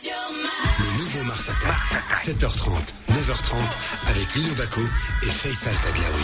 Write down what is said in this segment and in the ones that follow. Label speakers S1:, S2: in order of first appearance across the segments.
S1: Le nouveau Mars Attack, 7h30, 9h30, avec Lino Baco et Faisal Tadlaoui.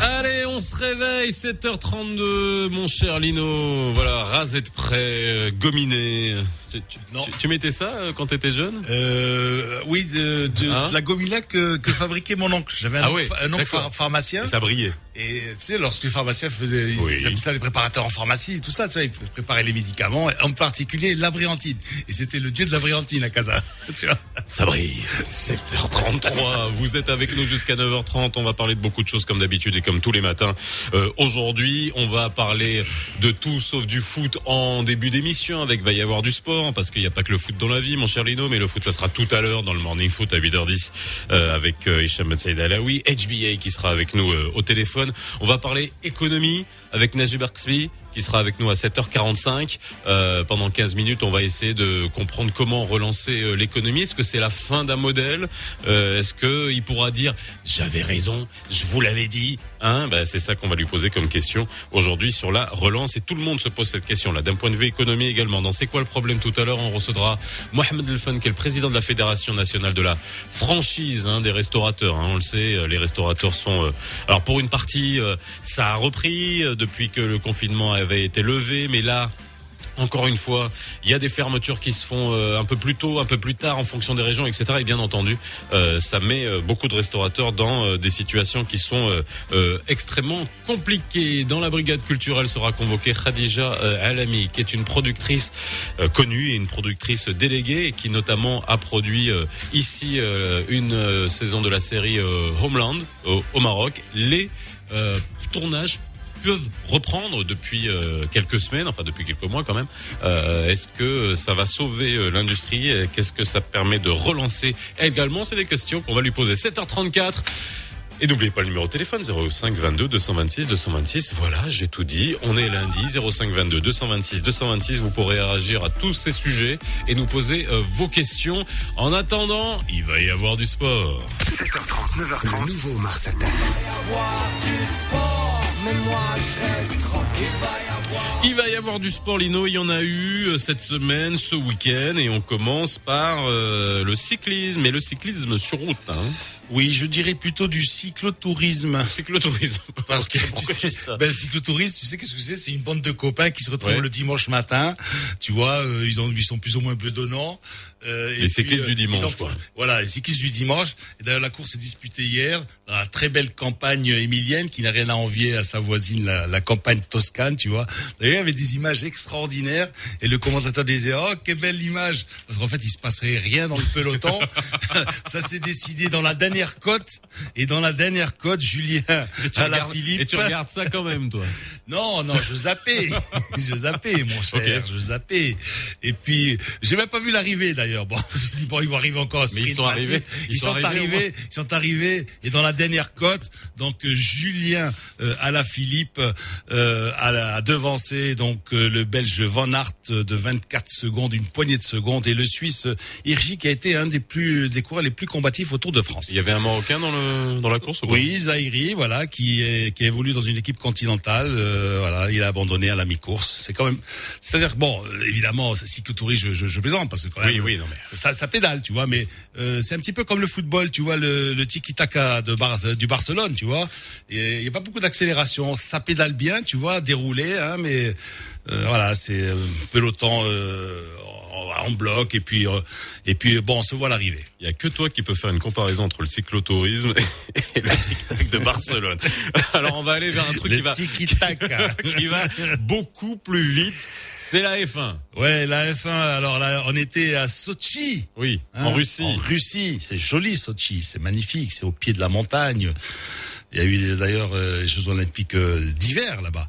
S2: Allez, on se réveille, 7h32, mon cher Lino. Voilà, rasé de près, euh, gominé. Tu, tu-
S3: Non.
S2: tu- tu mettais ça euh, quand t'étais jeune?
S3: Euh, oui, de, de,
S2: Hein?
S3: de la gomila que, que fabriquait mon oncle. J'avais un,
S2: Ah
S3: oncle,
S2: oui,
S3: un oncle
S2: d'accord.
S3: phar- pharmacien.
S2: Et ça brillait.
S3: Et tu sais, lorsque les pharmaciens faisaient, ils
S2: Oui.
S3: ça les préparateurs en pharmacie, tout ça, tu vois, ils préparaient les médicaments, en particulier l'avriantine. Et c'était le dieu de l'avriantine à Casa. Tu vois.
S2: Ça brille. 7h33, vous êtes avec nous jusqu'à 9h30. On va parler de beaucoup de choses comme d'habitude et comme tous les matins. Euh, Aujourd'hui, on va parler de tout sauf du foot en début d'émission avec va y avoir du sport parce qu'il n'y a pas que le foot dans la vie, mon cher Lino, mais le foot ça sera tout à l'heure dans le morning foot à 8h10 euh, avec euh, Hicham Ben Saïd Alaoui, HBA qui sera avec nous euh, au téléphone. On va parler économie avec Najib Arksbi qui sera avec nous à 7h45. Euh, pendant 15 minutes, on va essayer de comprendre comment relancer euh, l'économie. Est-ce que c'est la fin d'un modèle? Euh, Est-ce que il pourra dire j'avais raison, je vous l'avais dit hein ben, C'est ça qu'on va lui poser comme question aujourd'hui sur la relance. Et tout le monde se pose cette question-là, d'un point de vue économie également. Dans C'est quoi le problème Tout à l'heure, on recevra Mohamed Elfan, qui est le président de la Fédération nationale de la franchise hein, des restaurateurs. hein. on le sait, euh, les restaurateurs sont... euh, alors pour une partie, euh, ça a repris euh, depuis que le confinement avait été levé, mais là... Encore une fois, il y a des fermetures qui se font euh, un peu plus tôt, un peu plus tard, en fonction des régions, etc. Et bien entendu, euh, ça met euh, beaucoup de restaurateurs dans des situations qui sont extrêmement compliquées. Dans la brigade culturelle sera convoquée Khadija Alami, qui est une productrice connue et une productrice déléguée, qui notamment a produit ici une saison de la série Homeland au, Maroc. Les euh, tournages peuvent reprendre depuis euh, quelques semaines, enfin depuis quelques mois quand même. Euh, Est-ce que ça va sauver euh, l'industrie? Qu'est-ce que ça permet de relancer? Également C'est des questions qu'on va lui poser. 7h34. Et n'oubliez pas le numéro de téléphone 05 22 226 226. Voilà, j'ai tout dit. On est lundi 05 22 226 226. Vous pourrez réagir à tous ces sujets et nous poser euh, vos questions. En attendant, il va y avoir du sport.
S1: 7h30, 9h30, le nouveau Mars Attack.
S2: Il va y avoir du sport, Lino. Il y en a eu euh, cette semaine, ce week-end, et on commence par euh, le cyclisme, et le cyclisme sur route. Hein.
S3: Oui, je dirais plutôt du cyclotourisme.
S2: Cyclotourisme.
S3: Parce que tu sais,
S2: ça
S3: ben, le cyclotourisme, tu sais qu'est-ce que c'est? C'est une bande de copains qui se retrouvent
S2: Ouais.
S3: le dimanche matin. Tu vois, euh, ils, ont, ils sont plus ou moins bedonnants. Euh, et
S2: Les cyclistes du
S3: ils
S2: dimanche,
S3: en-
S2: quoi.
S3: Voilà, les cyclistes du dimanche. Et d'ailleurs, la course s'est disputée hier dans la très belle campagne émilienne qui n'a rien à envier à sa voisine, la, la campagne toscane, tu vois. D'ailleurs, il y avait des images extraordinaires et le commentateur disait, oh, quelle belle image. Parce qu'en fait, il se passerait rien dans le peloton. Ça s'est décidé dans la dernière côte. Et dans la dernière côte, Julien à la Philippe.
S2: et tu regardes ça quand même, toi.
S3: Non, non, je zappais. je zappais, mon cher.
S2: Ok.
S3: Je zappais. Et puis, j'ai même pas vu l'arrivée, d'ailleurs. Bon, j'ai dit, bon, ils vont arriver encore.
S2: Mais ils sont arrivés.
S3: Ils, sont, arrivés. Ils sont arrivés. Et dans la dernière côte, donc, euh, Julien, euh, à la Philippe, euh, a, a devancé, donc, euh, le Belge Van Aert euh, de 24 secondes, une poignée de secondes, et le Suisse euh, Hirschi qui a été un des plus, des coureurs les plus combatifs au Tour de France.
S2: Il y avait un Marocain dans le dans la course ou
S3: Oui, Zahiri, voilà, qui est, qui évolue dans une équipe continentale. euh, voilà, il a abandonné à la mi-course. C'est quand même, c'est-à-dire que, bon, euh, évidemment, c'est cyclotourisme, je, je, je plaisante parce que quand même,
S2: Oui, oui, non, mais-
S3: ça, ça, pédale, tu vois. Mais euh, c'est un petit peu comme le football, tu vois, le, le tiki-taka de Bar- du Barcelone, tu vois. Il y a pas beaucoup d'accélération, ça pédale bien, tu vois, déroulé, hein, mais euh, voilà, c'est euh, peloton euh, en, bloc et puis euh, et puis bon, on se voit l'arrivée.
S2: Il y a que toi qui peux faire une comparaison entre le cyclotourisme et le tic-tac de Barcelone. Alors on va aller vers un truc qui va
S3: tiki-taka.
S2: qui va beaucoup plus vite. C'est la F1.
S3: Ouais, la F1. Alors là, on était à Sochi.
S2: Oui,
S3: hein,
S2: en Russie.
S3: En Russie, c'est joli Sochi, c'est magnifique, c'est au pied de la montagne. Il y a eu d'ailleurs euh, les Jeux Olympiques euh, d'hiver là-bas.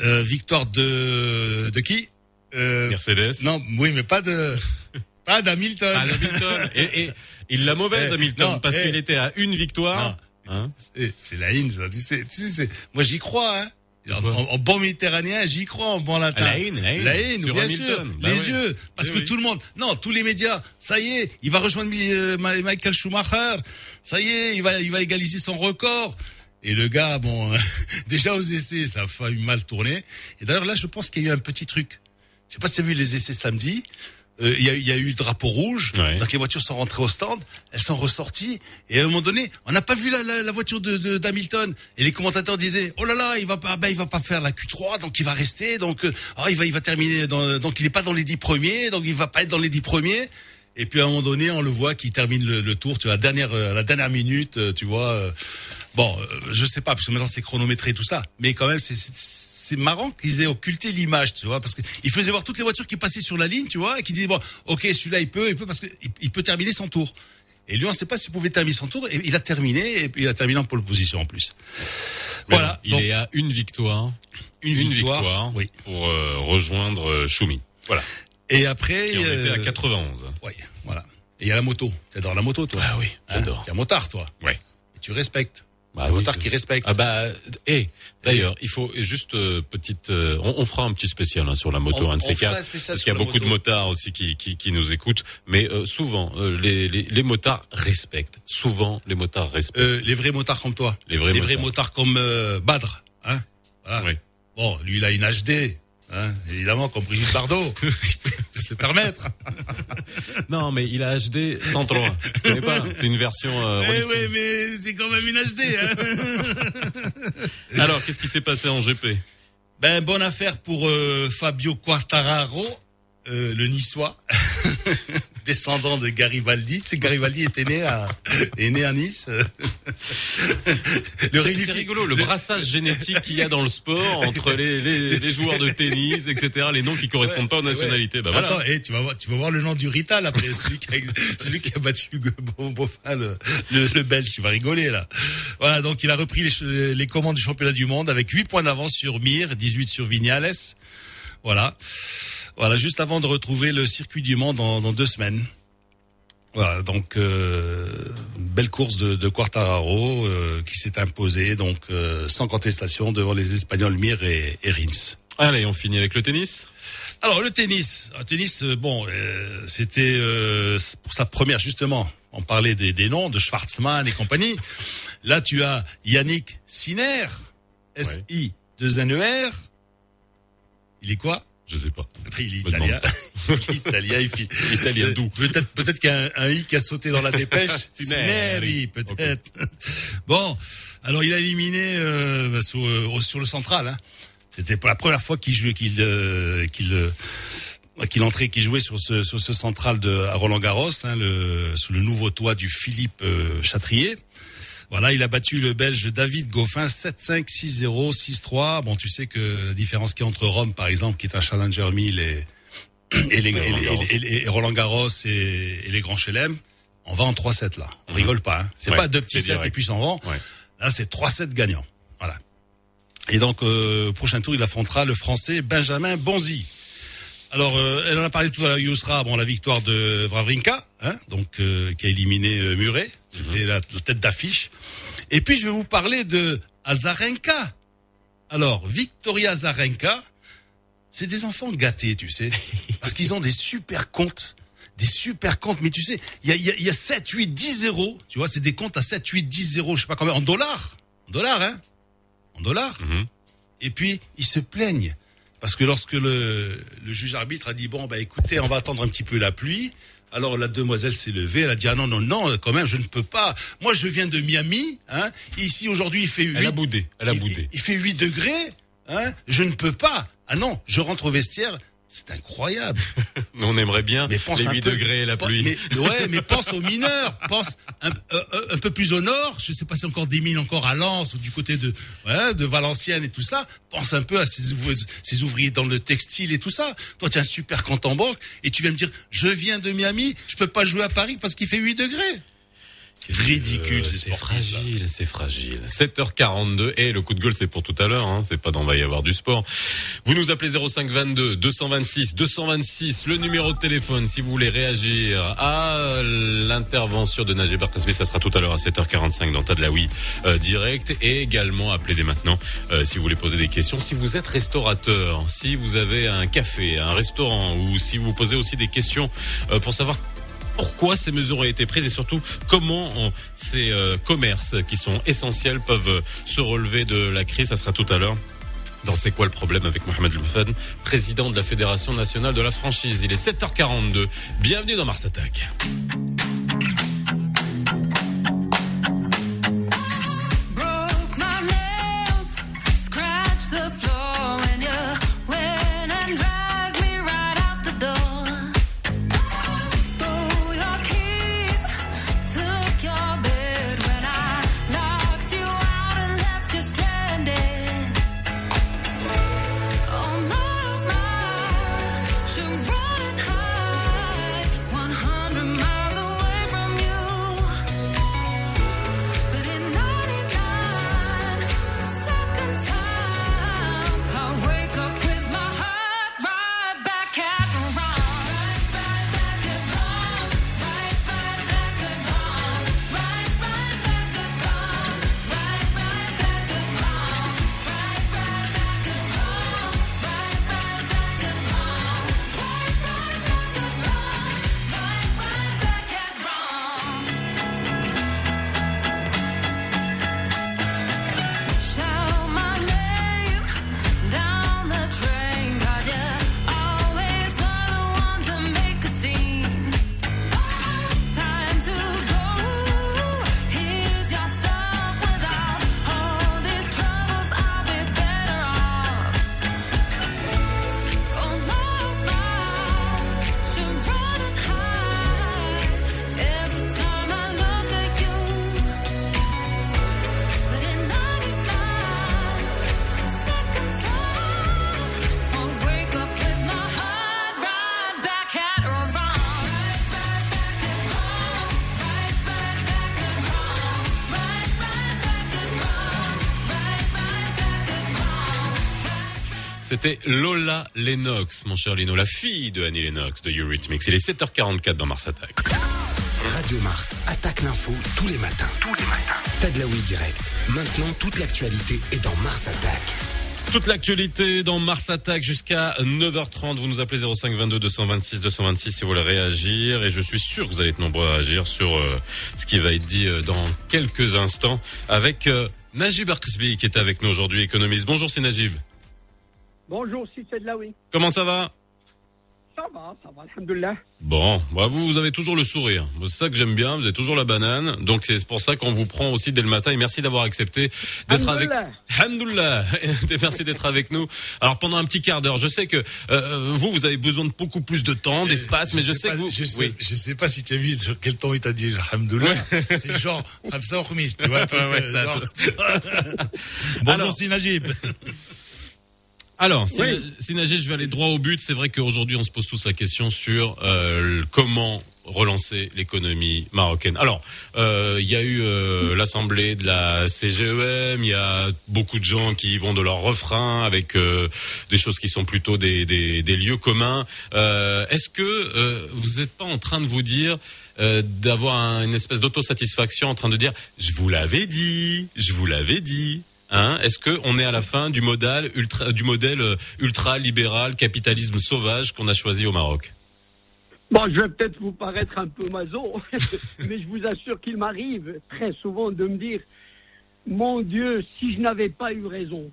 S3: Euh, victoire de de qui? Euh,
S2: Mercedes.
S3: Non, oui, mais pas de pas d'Hamilton.
S2: Et, et il l'a mauvaise,
S3: Eh,
S2: Hamilton,
S3: non,
S2: parce
S3: eh.
S2: qu'il était à une victoire. Hein?
S3: c'est- la haine, ça. Tu sais, tu sais, c'est- moi j'y crois. Hein. En, en- en bon méditerranéen, j'y crois, en bon latin.
S2: La haine, la haine.
S3: La haine, bien
S2: Hamilton.
S3: sûr.
S2: Bah
S3: les
S2: ouais.
S3: yeux. Parce que
S2: oui.
S3: tout le monde, non, tous les médias, ça y est, il va rejoindre euh, Michael Schumacher. Ça y est, il va, il va égaliser son record. Et le gars, bon, déjà aux essais, ça a failli mal tourner. Et d'ailleurs là, je pense qu'il y a eu un petit truc. Je sais pas si tu as vu les essais samedi. Euh, Il y, a, y a eu le drapeau rouge,
S2: Ouais.
S3: donc les voitures sont rentrées au stand, elles sont ressorties, et à un moment donné, on n'a pas vu la, la, la voiture de de- d'Hamilton, et les commentateurs disaient, oh là là, il va pas, ben il va pas faire la Q3, donc il va rester, donc euh, ah, il va il va terminer, dans, donc il est pas dans les dix premiers, donc il va pas être dans les dix premiers. Et puis à un moment donné, on le voit qui termine le, le tour, tu vois, à la dernière, euh, à la dernière minute, tu vois. Euh, bon, euh, je sais pas, parce que maintenant c'est chronométré et tout ça, mais quand même c'est marrant qu'ils aient occulté l'image, tu vois, parce que il faisait voir toutes les voitures qui passaient sur la ligne, tu vois, et qui disaient bon, ok, celui-là il peut, il peut parce que il, peut terminer son tour. Et lui, on ne sait pas s'il pouvait terminer son tour, et il a terminé, et il a terminé en pole position en plus.
S2: Mais
S3: voilà,
S2: il
S3: donc,
S2: est à une victoire.
S3: une, victoire, oui.
S2: pour euh, rejoindre euh, Schumi. Voilà.
S3: Et après,
S2: Qui en était à
S3: euh,
S2: 91.
S3: oui, voilà. Et il y a la moto. T'adores la moto, toi?
S2: Ah oui,
S3: Hein?
S2: j'adore.
S3: T'es un motard, toi.
S2: Ouais.
S3: Et tu respectes.
S2: Bah
S3: un
S2: oui,
S3: motard qui respecte.
S2: Ah bah, et d'ailleurs, il faut juste euh, petite. euh, on, on fera un petit spécial hein, sur la moto,
S3: On-
S2: un de ces quatre, parce qu'il y a beaucoup de
S3: moto.
S2: motards aussi qui, qui, qui nous écoutent. Mais euh, souvent, euh, les, les, les motards respectent. Souvent, les motards respectent.
S3: Euh, les vrais motards comme toi.
S2: les vrais
S3: les
S2: motards.
S3: vrais motards comme euh, Badr. Hein voilà.
S2: Oui.
S3: Bon, lui, il a une HD. Hein, évidemment, comme Brigitte Bardot. il peut se le permettre.
S2: Non, mais il a HD 103. Je connais pas. C'est une version. Euh,
S3: Eh oui, mais c'est quand même une HD. Hein.
S2: Alors, qu'est-ce qui s'est passé en GP
S3: ben, bonne affaire pour euh, Fabio Quartararo, euh, le niçois, descendant de Garibaldi. Ce Garibaldi était né à, est né à Nice. le
S2: C'est c'est rigolo, le brassage génétique qu'il y a dans le sport entre les, les, les joueurs de tennis, etc., les noms qui correspondent pas aux
S3: Ouais,
S2: nationalités. Bah voilà.
S3: Attends, et tu vas voir, tu vas voir le nom du Rital après celui qui a, celui qui a battu le, le, le Belge. Tu vas rigoler là. Voilà, donc il a repris les, les commandes du championnat du monde avec 8 points d'avance sur Mir, 18 sur Vignales. Voilà, voilà, juste avant de retrouver le circuit du Mans dans, dans deux semaines. Voilà, donc euh, belle course de, de Quartararo euh, qui s'est imposé donc euh, sans contestation devant les Espagnols Mir et, et Rins.
S2: Allez, on finit avec le tennis.
S3: Alors le tennis, le tennis, euh, bon, euh, c'était euh, pour sa première justement. On parlait des, des noms de Schwartzmann et compagnie. Là, tu as Yannick Sinner, S I 2 N E R. Il est quoi?
S2: Je sais pas.
S3: Il est italien. Italien. Il fit-
S2: Italien d'où?
S3: Peut-être, peut-être qu'il y a un, un i qui a sauté dans la dépêche.
S2: Sineri.
S3: Peut-être. Bon, alors il a éliminé euh, bah, sur, euh, sur le central. Hein. C'était pour la première fois qu'il jouait, qu'il euh, qu'il euh, qu'il entrait, qu'il jouait sur ce sur ce central de à Roland Garros, hein, le, sous le nouveau toit du Philippe euh, Chatrier. Voilà, il a battu le Belge David Goffin 7-5, 6-0, 6-3. Bon, tu sais que la différence qu'il y a entre Rome, par exemple, qui est un Challenger 1000 et, et, les, et,
S2: Roland
S3: les-
S2: Garros.
S3: et Roland Garros et, et les grands chelem, on va en 3-7 là. On
S2: Mhm.
S3: rigole pas. Hein. C'est
S2: Ouais,
S3: pas deux petits sets
S2: direct.
S3: et puis s'en vont.
S2: Ouais.
S3: Là, c'est 3-7 gagnants. Voilà. Et donc, euh, prochain tour, il affrontera le Français Benjamin Bonzi. Alors, euh, elle en a parlé tout à l'heure, Yousra, bon, la victoire de Wawrinka, hein, donc euh, qui a éliminé euh, Muret, c'était la, la tête d'affiche. Et puis, je vais vous parler de Azarenka. Alors, Victoria Azarenka, c'est des enfants gâtés, tu sais, parce qu'ils ont des super comptes, des super comptes, mais tu sais, il y a, y, a, y a 7, 8, 10 zéros, tu vois, c'est des comptes à 7, 8, 10 zéros, je sais pas combien, en dollars, en dollars, hein, en dollars.
S2: Mhm.
S3: Et puis, ils se plaignent. Parce que lorsque le, le juge arbitre a dit, bon, bah écoutez, on va attendre un petit peu la pluie, alors la demoiselle s'est levée, elle a dit, ah non, non, non, quand même, je ne peux pas. Moi, je viens de Miami, hein, ici aujourd'hui, il fait 8.
S2: Elle a boudé. Elle a boudé.
S3: il- il fait 8 degrés, hein, je ne peux pas. Ah non, je rentre au vestiaire, c'est incroyable.
S2: On aimerait bien
S3: Mais pense
S2: les
S3: un
S2: 8
S3: peu-
S2: degrés et la pluie.
S3: Mais, ouais, mais pense aux mineurs. Pense un, euh, euh, un peu plus au nord. Je sais pas si encore des mines encore à Lens ou du côté de ouais, de Valenciennes et tout ça. Pense un peu à ces, ouvriers- ces ouvriers dans le textile et tout ça. Toi, tu as un super compte en banque et tu viens me dire, je viens de Miami, je peux pas jouer à Paris parce qu'il fait 8 degrés. Ridicule,
S2: Euh,
S3: ces
S2: c'est fragile, c'est fragile. 7h42 et le coup de gueule c'est pour tout à l'heure, hein. c'est pas dans va y avoir du sport. Vous nous appelez 0522 226 226 le numéro de téléphone si vous voulez réagir à l'intervention de Najib Kasmi, ça sera tout à l'heure à 7h45 dans Tadlaoui euh, direct et également appelez dès maintenant euh, si vous voulez poser des questions. Si vous êtes restaurateur, si vous avez un café, un restaurant ou si vous posez aussi des questions euh, pour savoir pourquoi ces mesures ont été prises et surtout comment ces euh, commerces qui sont essentiels peuvent euh, se relever de la crise? Ça sera tout à l'heure dans C'est quoi le problème avec Mohamed Loufan, président de la Fédération nationale de la franchise. Il est 7h42. Bienvenue dans Mars Attack. C'était Lola Lennox, mon cher Lino, la fille de Annie Lennox de Eurythmics. Il est 7h44 dans Mars Attack.
S1: Radio Mars attaque l'info tous les matins. Tous les matins. Tadlaoui direct. Maintenant, toute l'actualité est dans Mars Attack.
S2: Toute l'actualité dans Mars Attack jusqu'à 9h30. Vous nous appelez 05 22 226 226 si vous voulez réagir. Et je suis sûr que vous allez être nombreux à réagir sur euh, ce qui va être dit euh, dans quelques instants avec euh, Najib Arkisbi qui est avec nous aujourd'hui, économiste. Bonjour, c'est Najib.
S4: Bonjour, si c'est de là, oui.
S2: Comment ça va
S4: Ça va, ça va, alhamdoulilah.
S2: Bon, bah vous, vous avez toujours le sourire. C'est ça que j'aime bien, vous avez toujours la banane. Donc c'est pour ça qu'on vous prend aussi dès le matin. Et merci d'avoir accepté d'être avec... Alhamdoulilah Merci d'être avec nous. Alors pendant un petit quart d'heure, je sais que euh, vous, vous avez besoin de beaucoup plus de temps, d'espace, mais je, sais,
S3: pas,
S2: que vous...
S3: Je sais,
S2: oui.
S3: je sais pas si tu as vu sur quel temps il t'a dit Alhamdoulilah. C'est genre, Khoumis, tu vois. truc,
S2: Ouais, ouais,
S3: euh,
S2: ça-
S3: genre, tu vois. Bonjour,
S2: Alors-
S3: Najib.
S2: Alors,
S4: Oui.
S2: Sina- Sinagé, je vais aller droit au but. C'est vrai qu'aujourd'hui, on se pose tous la question sur euh, comment relancer l'économie marocaine. Alors, euh, il y a eu euh, l'assemblée de la CGEM, il y a beaucoup de gens qui vont de leur refrain avec euh, des choses qui sont plutôt des, des, des lieux communs. Euh, Est-ce que euh, vous n'êtes pas en train de vous dire euh, d'avoir un- une espèce d'autosatisfaction en train de dire je vous l'avais dit, je vous l'avais dit? Hein Est-ce que on est à la fin du modèle euh, ultra libéral capitalisme sauvage qu'on a choisi au Maroc?
S4: Bon, je vais peut-être vous paraître un peu maso, mais je vous assure qu'il m'arrive très souvent de me dire, mon Dieu, si je n'avais pas eu raison,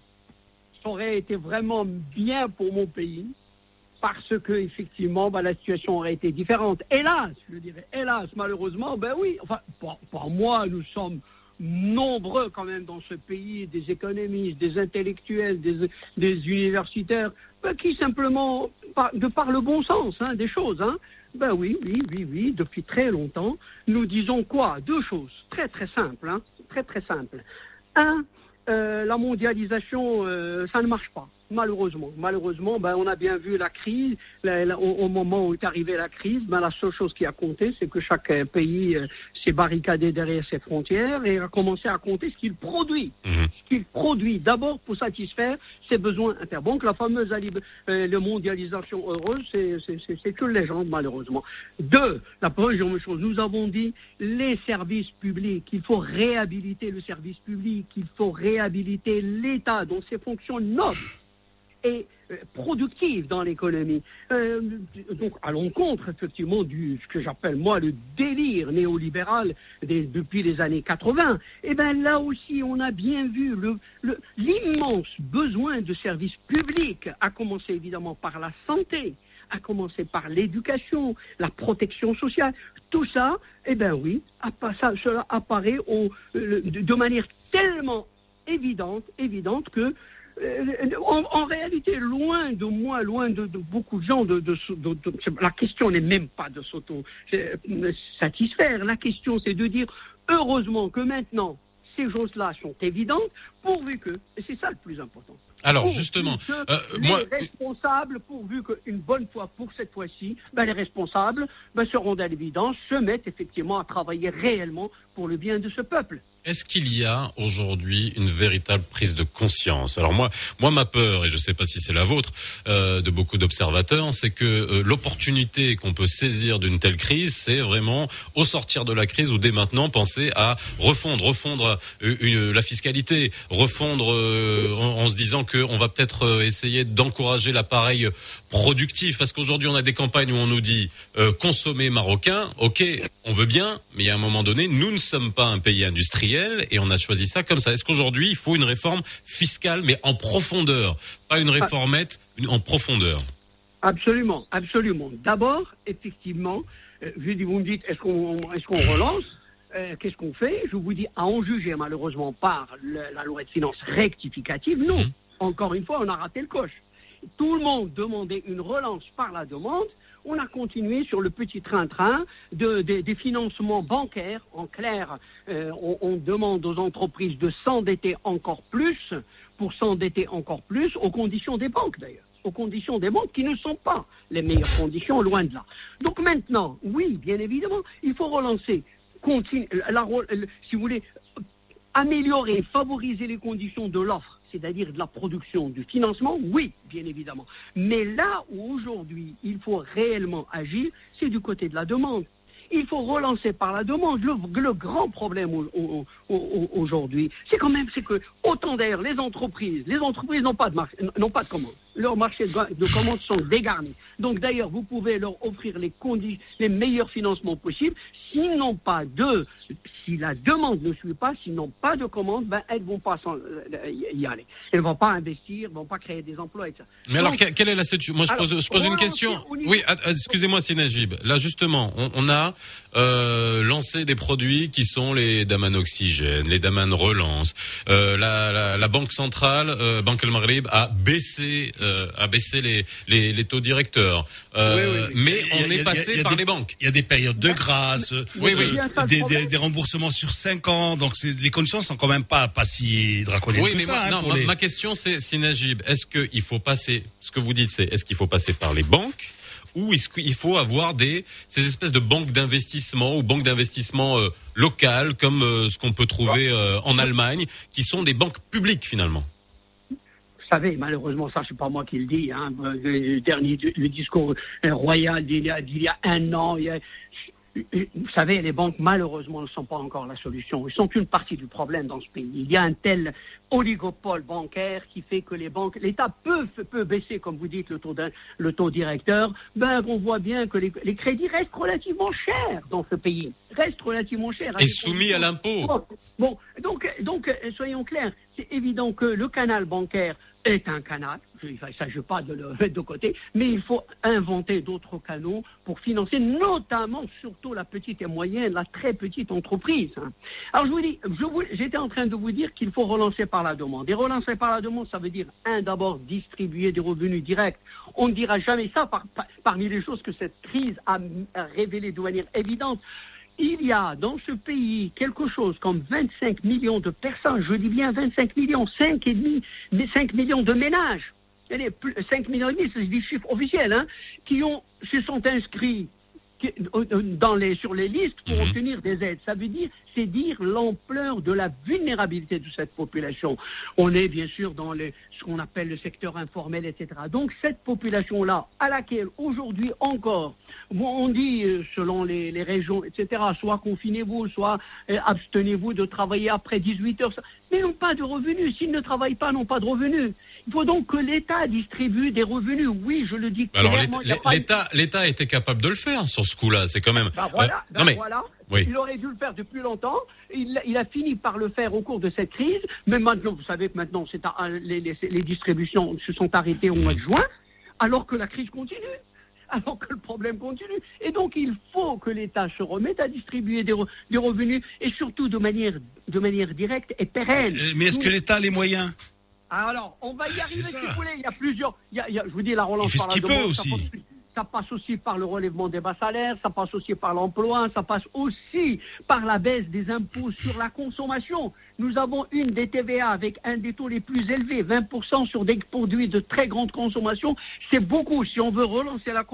S4: ça aurait été vraiment bien pour mon pays, parce que effectivement, bah, la situation aurait été différente. Hélas, je dirais, hélas, malheureusement, ben oui, enfin, pas, pas moi, nous sommes nombreux quand même dans ce pays, des économistes, des intellectuels, des, universitaires, ben, qui simplement, de par le bon sens hein, des choses, hein, ben oui, oui, oui, oui, depuis très longtemps, nous disons quoi? Deux choses, très très simples, hein, très très simples. Un, euh, la mondialisation, euh, ça ne marche pas, malheureusement. Malheureusement, ben, on a bien vu la crise, la- la- au, au moment où est arrivée la crise, ben, la seule chose qui a compté, c'est que chaque euh, pays euh, s'est barricadé derrière ses frontières et a commencé à compter ce qu'il produit.
S2: Mhm.
S4: Ce qu'il produit d'abord pour satisfaire ses besoins. Donc la fameuse euh, la mondialisation heureuse, c'est- que légende, malheureusement. Deux, la première chose, nous avons dit les services publics, il faut réhabiliter le service public, il faut réhabiliter l'État dans ses fonctions nobles. Et euh, productive dans l'économie. Euh, donc à l'encontre effectivement du ce que j'appelle moi le délire néolibéral des, depuis les années 80. Et bien là aussi on a bien vu le, le, l'immense besoin de services publics, à commencer évidemment par la santé, à commencer par l'éducation, la protection sociale. Tout ça, eh bien oui, ça, cela apparaît au, euh, de manière tellement évidente, évidente que en, en, réalité, loin de moi, loin de, beaucoup de gens, la question n'est même pas de s'auto-satisfaire. La question, c'est de dire, heureusement que maintenant, ces choses-là sont évidentes, pourvu que, c'est ça le plus important.
S2: Alors justement,
S4: euh, les moi, responsables, pourvu qu'une bonne fois pour cette fois-ci, ben, les responsables ben, seront à l'évidence, se mettent effectivement à travailler réellement pour le bien de ce peuple.
S2: Est-ce qu'il y a aujourd'hui une véritable prise de conscience? Alors moi, moi ma peur, et je ne sais pas si c'est la vôtre, euh, de beaucoup d'observateurs, c'est que euh, l'opportunité qu'on peut saisir d'une telle crise, c'est vraiment au sortir de la crise ou dès maintenant penser à refondre, refondre euh, une, la fiscalité, refondre en, en, se disant qu'on va peut-être essayer d'encourager l'appareil productif, parce qu'aujourd'hui on a des campagnes où on nous dit consommer marocain, ok, on veut bien, mais a un moment donné, nous ne sommes pas un pays industriel et on a choisi ça comme ça. Est-ce qu'aujourd'hui, il faut une réforme fiscale, mais en profondeur, pas une réformette, en profondeur?
S4: Absolument, absolument. D'abord, effectivement, euh, vous me dites, est-ce qu'on est qu'on relance euh, Qu'est-ce qu'on fait? Je vous dis, à en juger malheureusement par la loi de finances rectificative, non. Mhm. Encore une fois, on a raté le coche. Tout le monde demandait une relance par la demande on a continué sur le petit train-train de, des financements bancaires. En clair, euh, on, demande aux entreprises de s'endetter encore plus pour s'endetter encore plus aux conditions des banques d'ailleurs aux conditions des banques qui ne sont pas les meilleures conditions, loin de là. Donc maintenant, oui, bien évidemment, il faut relancer, continue, la, si vous voulez, améliorer, favoriser les conditions de l'offre c'est-à-dire de la production, du financement, oui, bien évidemment. Mais là où aujourd'hui il faut réellement agir, c'est du côté de la demande. Il faut relancer par la demande. Le, grand problème aujourd'hui, c'est quand même, que autant d'ailleurs les entreprises, les entreprises n'ont pas de n'ont pas de commande. Leurs marchés de, commandes sont dégarnis. Donc d'ailleurs, vous pouvez leur offrir les conditions, les meilleurs financements possibles. S'ils n'ont pas de, si la demande ne suit pas, s'ils n'ont pas de commande, ben elles vont pas euh, y aller. Elles vont pas investir, vont pas créer des emplois et ça.
S2: Mais alors quelle est la situation? Moi je pose, je pose une question. Oui, excusez-moi, c'est Najib. Là justement, on, on a euh, lancé des produits qui sont les Daman Oxygène, les Daman Relance. Euh, la, la, la, Banque centrale, euh, Banque El Maghrib, a baissé, euh, a baissé les, les, les taux directeurs. Euh, mais on est passé par les banques.
S3: Il y a des périodes de grâce, oui, oui. Des, des, des, remboursements sur 5 ans. Donc les conditions sont quand même pas pas si draconiennes que mais ça.
S2: Hein, non, ma, question c'est, Najib, est-ce qu'il faut passer, ce que vous dites, c'est est-ce qu'il faut passer par les banques ou est-ce qu'il faut avoir des ces espèces de banques d'investissement ou banques d'investissement euh, locales comme euh, ce qu'on peut trouver euh, en Allemagne, qui sont des banques publiques finalement?
S4: Savez, malheureusement, ça, c'est pas moi qui le dis. Hein. Le dernier, le discours royal d'il y, a, y a un an, il y a, vous savez, les banques, malheureusement, ne sont pas encore la solution. Ils sont une partie du problème dans ce pays. Il y a un tel oligopole bancaire qui fait que les banques, l'État peut, peut baisser, comme vous dites, le taux, le taux directeur. Ben, on voit bien que les, les, crédits restent relativement chers dans ce pays. Restent relativement chers.
S2: Et soumis à l'impôt.
S4: Bon, donc, donc, soyons clairs. C'est évident que le canal bancaire est un canal, il ne s'agit pas de le mettre de côté, mais il faut inventer d'autres canaux pour financer notamment, surtout la petite et moyenne, la très petite entreprise. Alors je vous dis, j'étais en train de vous dire qu'il faut relancer par la demande. Et relancer par la demande, ça veut dire, un, d'abord distribuer des revenus directs. On ne dira jamais ça parmi les choses que cette crise a révélées de manière évidente il y a dans ce pays quelque chose comme 25 millions de personnes, je dis bien 25 millions, 5 et demi, 5 millions de ménages, 5 millions et demi, c'est des chiffres officiels, hein, qui se sont inscrits dans les, sur les listes pour mhm. obtenir des aides. Ça veut dire, c'est dire l'ampleur de la vulnérabilité de cette population. On est bien sûr dans les, ce qu'on appelle le secteur informel, etc. Donc cette population-là, à laquelle aujourd'hui encore, on dit euh, selon les, les régions, etc., soit confinez-vous, soit euh, abstenez-vous de travailler après 18 heures, mais n'ont pas de revenus. S'ils ne travaillent pas, n'ont pas de revenus. Faut donc que l'État distribue des revenus. Oui, je le dis
S2: Alors
S4: il
S2: l'État, l'État était capable de le faire sur ce coup-là. C'est quand même.
S4: Ben voilà,
S2: Euh,
S4: ben
S2: non mais
S4: voilà.
S2: oui.
S4: Il aurait dû le faire depuis longtemps. Il, il a fini par le faire au cours de cette crise. Mais maintenant, vous savez que maintenant, c'est les, les- les distributions se sont arrêtées au mois de juin, alors que la crise continue. Alors que le problème continue. Et donc, il faut que l'État se remette à distribuer des, re- des revenus et surtout de manière, de manière directe et pérenne.
S3: Euh, Mais est-ce que l'État a les moyens?
S4: Alors, on va y
S3: Ah,
S4: arriver si vous voulez. Il y a plusieurs. il y a- il y a- je vous dis, la relance
S3: Il fait ce
S4: par la
S3: peut
S4: demande,
S3: aussi.
S4: Ça passe, ça passe aussi par le relèvement des bas salaires, ça passe aussi par l'emploi, ça passe aussi par la baisse des impôts sur la consommation. Nous avons une des TVA avec un des taux les plus élevés, 20% sur des produits de très grande consommation. C'est beaucoup. Si on veut relancer la,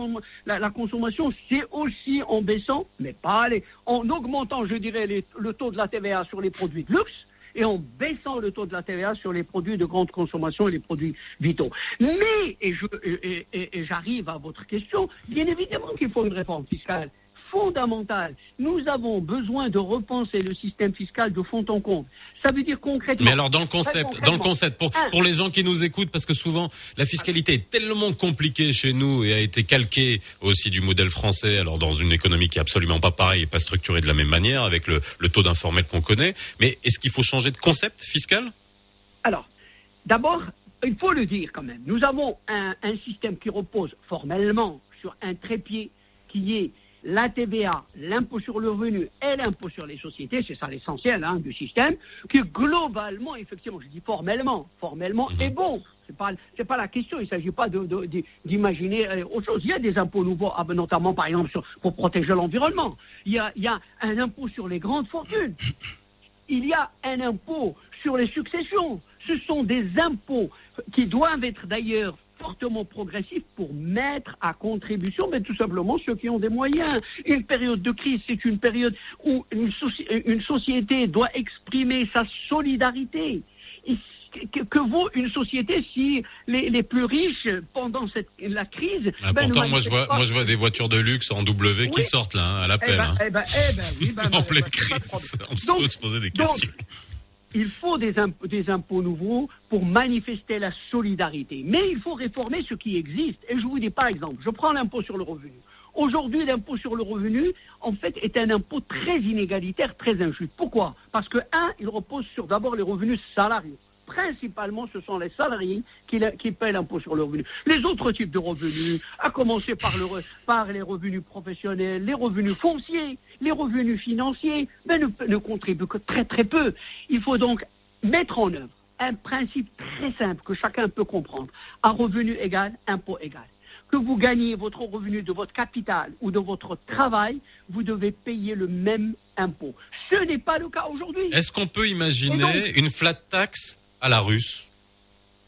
S4: la- la consommation, c'est aussi en baissant, mais pas aller, en augmentant, je dirais, les- le taux de la TVA sur les produits de luxe et en baissant le taux de la TVA sur les produits de grande consommation et les produits vitaux. Mais, et j'arrive à votre question, bien évidemment qu'il faut une réforme fiscale fondamentale. Nous avons besoin de repenser le système fiscal de fond en comble. Ça veut dire concrètement.
S2: Mais alors dans le concept, dans le concept, pour, les gens qui nous écoutent, parce que souvent la fiscalité est tellement compliquée chez nous et a été calquée aussi du modèle français, alors dans une économie qui est absolument pas pareille et pas structurée de la même manière, avec le, le taux d'informel qu'on connaît. Mais est-ce qu'il faut changer de concept fiscal?
S4: Alors, d'abord, il faut le dire quand même. Nous avons un, un système qui repose formellement sur un trépied qui est la TVA, l'impôt sur le revenu et l'impôt sur les sociétés, c'est ça l'essentiel hein, du système, qui globalement, effectivement, je dis formellement, formellement est bon. Pas c'est pas la question. Il ne s'agit pas d'imaginer euh, autre chose. Il y a des impôts nouveaux, ah ben, notamment par exemple pour protéger l'environnement. Il y a un impôt sur les grandes fortunes il y a un impôt sur les successions. Ce sont des impôts qui doivent être d'ailleurs fortement progressifs pour mettre à contribution, mais tout simplement ceux qui ont des moyens. Une période de crise, c'est une période où une, soci- une société doit exprimer sa solidarité. Et que, que vaut une société si les, les plus riches, pendant cette, la crise...
S2: Ah,
S4: ben,
S2: Pourtant, moi je vois, moi je vois des voitures de luxe en W qui sortent là, hein, à
S4: Eh
S2: l'appel.
S4: ben,
S2: hein.
S4: eh ben, eh ben, oui,
S2: en pleine crise, on peut se poser des
S4: donc,
S2: questions.
S4: Il faut des, imp- des impôts nouveaux pour manifester la solidarité. Mais il faut réformer ce qui existe. Et je vous dis par exemple, je prends l'impôt sur le revenu. Aujourd'hui, l'impôt sur le revenu, en fait, est un impôt très inégalitaire, très injuste. Pourquoi? Parce que, un, il repose sur d'abord les revenus salariés. Principalement, ce sont les salariés qui, qui paient l'impôt sur le revenu. Les autres types de revenus, à commencer par, le re- par les revenus professionnels, les revenus fonciers, les revenus financiers, ben, ne, ne contribuent que très très peu. Il faut donc mettre en œuvre un principe très simple que chacun peut comprendre. Un revenu égal, impôt égal. Que vous gagnez votre revenu de votre capital ou de votre travail, vous devez payer le même impôt. Ce n'est pas le cas aujourd'hui.
S2: Est-ce qu'on peut imaginer
S4: donc-
S2: une flat tax à la russe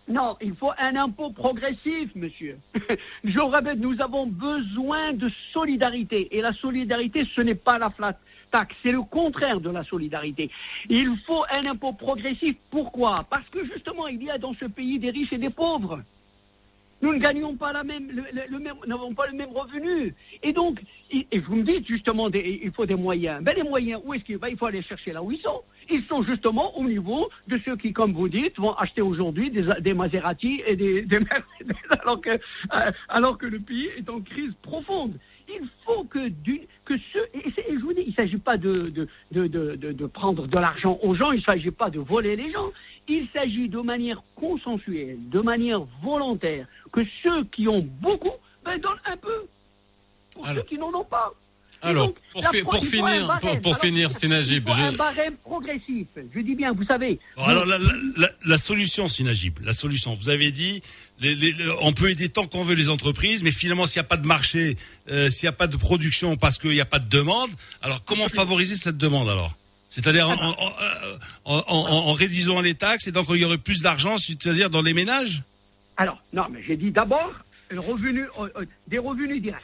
S4: Non, il faut un impôt progressif, monsieur. Je répète, nous avons besoin de solidarité. Et la solidarité, ce n'est pas la flat tax, c'est le contraire de la solidarité. Il faut un impôt progressif. Pourquoi? Parce que justement, il y a dans ce pays des riches et des pauvres. Nous ne gagnons pas la même, le, le- n'avons pas le même revenu. Et donc, et, vous me dites justement, des- il faut des moyens. Ben les moyens, où est-ce qu'il va? Il faut aller chercher là où ils sont. Ils sont justement au niveau de ceux qui, comme vous dites, vont acheter aujourd'hui des, des Maserati et des, des euh, alors que le pays est en crise profonde. Il faut que, ceux, et, je vous dis, il ne s'agit pas de, de, de, de, de- de prendre de l'argent aux gens, il ne s'agit pas de voler les gens, il s'agit de manière consensuelle, de manière volontaire, que ceux qui ont beaucoup, ben, donnent un peu. Pour
S2: Alors-
S4: ceux qui n'en ont pas.
S2: Alors, pour, fi- finir,
S4: barème.
S2: pour, finir, Sinajib,
S4: faut un
S2: je-
S4: barème progressif. Je dis bien, vous savez.
S3: Alors la, la, la, la solution, Sinagib, la solution. Vous avez dit, les, les- le- on peut aider tant qu'on veut les entreprises, mais finalement, s'il n'y a pas de marché, euh, s'il n'y a pas de production parce qu'il n'y a pas de demande, alors comment favoriser cette demande alors? C'est-à-dire en, en, en, réduisant les taxes et donc il y aurait plus d'argent, c'est-à-dire dans les ménages?
S4: Alors, non, mais j'ai dit d'abord revenu, euh, euh, des revenus directs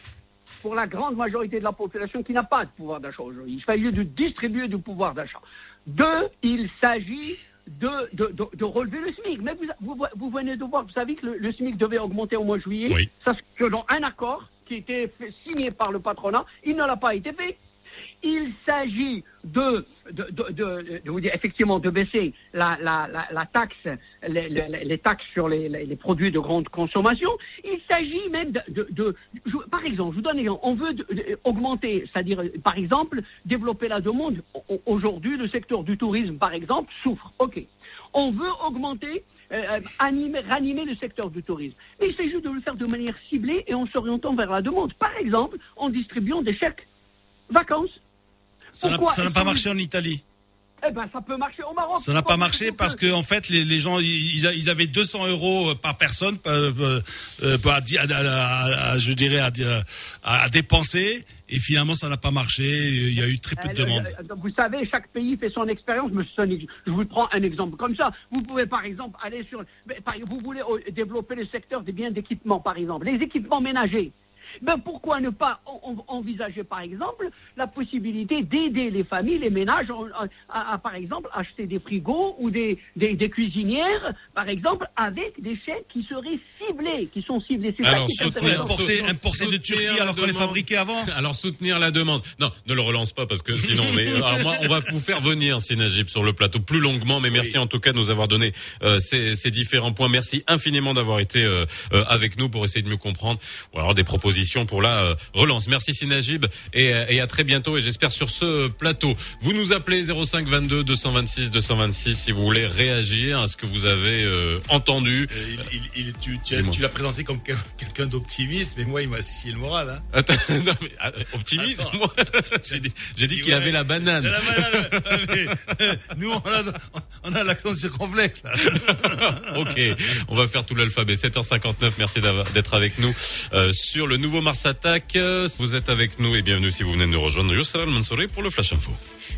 S4: pour la grande majorité de la population qui n'a pas de pouvoir d'achat aujourd'hui. Il s'agit de distribuer du pouvoir d'achat. Deux, il s'agit de, de, de, de relever le SMIC. Mais vous, vous, vous venez de voir, vous savez que le, le SMIC devait augmenter au mois de juillet.
S2: Oui.
S4: Ça, selon un accord qui était fait- signé par le patronat, il ne l'a pas été fait. Il s'agit de, de, de, effectivement de baisser la, la, la, taxe, les, taxes sur les, produits de grande consommation. Il s'agit même de, par exemple, je vous donne un exemple. On veut augmenter, c'est-à-dire, par exemple, développer la demande. Au- Aujourd'hui, le secteur du tourisme, par exemple, souffre. OK. On veut augmenter, euh, animer, ranimer le secteur du tourisme. Mais il s'agit de le faire de manière ciblée et en s'orientant vers la demande. Par exemple, en distribuant des chèques vacances.
S3: Ça n'a pas marché en Italie.
S4: Eh ben, ça peut marcher au Maroc.
S3: Ça n'a pas marché
S4: Parce
S3: que en fait les, les gens ils, avaient 200 euros par personne euh, euh, euh, à, je dirais à, dépenser et finalement ça n'a pas marché il y a eu très peu de
S4: Euh,
S3: demandes.
S4: euh, donc, vous savez, chaque pays fait son expérience. Je vous prends un exemple comme ça. Vous pouvez, par exemple, aller sur. Vous voulez euh, développer le secteur des biens d'équipement, par exemple, les équipements ménagers. Ben, pourquoi ne pas en- en- envisager, par exemple, la possibilité d'aider les familles, les ménages, à, à- à, par exemple, acheter des frigos ou des, des, des cuisinières, par exemple, avec des chèques qui seraient ciblés, qui sont ciblés. C'est ça
S2: Alors,
S4: qui
S2: soutenir-
S4: intéressant.
S3: Importer, importer de Turquie alors qu'on les fabriquait avant.
S2: Alors soutenir la demande. Non, ne le relance pas parce que sinon on est. Alors moi, on va vous faire venir Sinajib sur le plateau plus longuement, mais merci en tout cas de nous avoir donné euh, ces, ces différents points. Merci infiniment d'avoir été euh, euh, avec nous pour essayer de mieux comprendre ou alors des propositions pour la euh, relance. Merci Sinajib et, euh, et à très bientôt et j'espère sur ce plateau. Vous nous appelez 05 22 226 226 si vous voulez réagir à ce que vous avez euh, entendu.
S3: Euh, il- il- il- tu tu,
S2: Dis-moi.
S3: tu l'as présenté comme quel- quelqu'un d'optimiste, mais moi il m'a scié le moral. Hein.
S2: Attends, non, mais, ah, optimiste,
S3: Attends.
S2: moi. J'ai dit, qu'il
S3: ouais.
S2: avait la banane.
S3: La banane, mais, Nous on a, on a l'accent circonflexe. Là.
S2: ok, on va faire tout l'alphabet. 7h59, merci d'être avec nous euh, sur le nouveau Mars Attack. Euh, Vous êtes avec nous et bienvenue si vous venez de nous rejoindre. Youssef Al-Mansouri pour le Flash Info.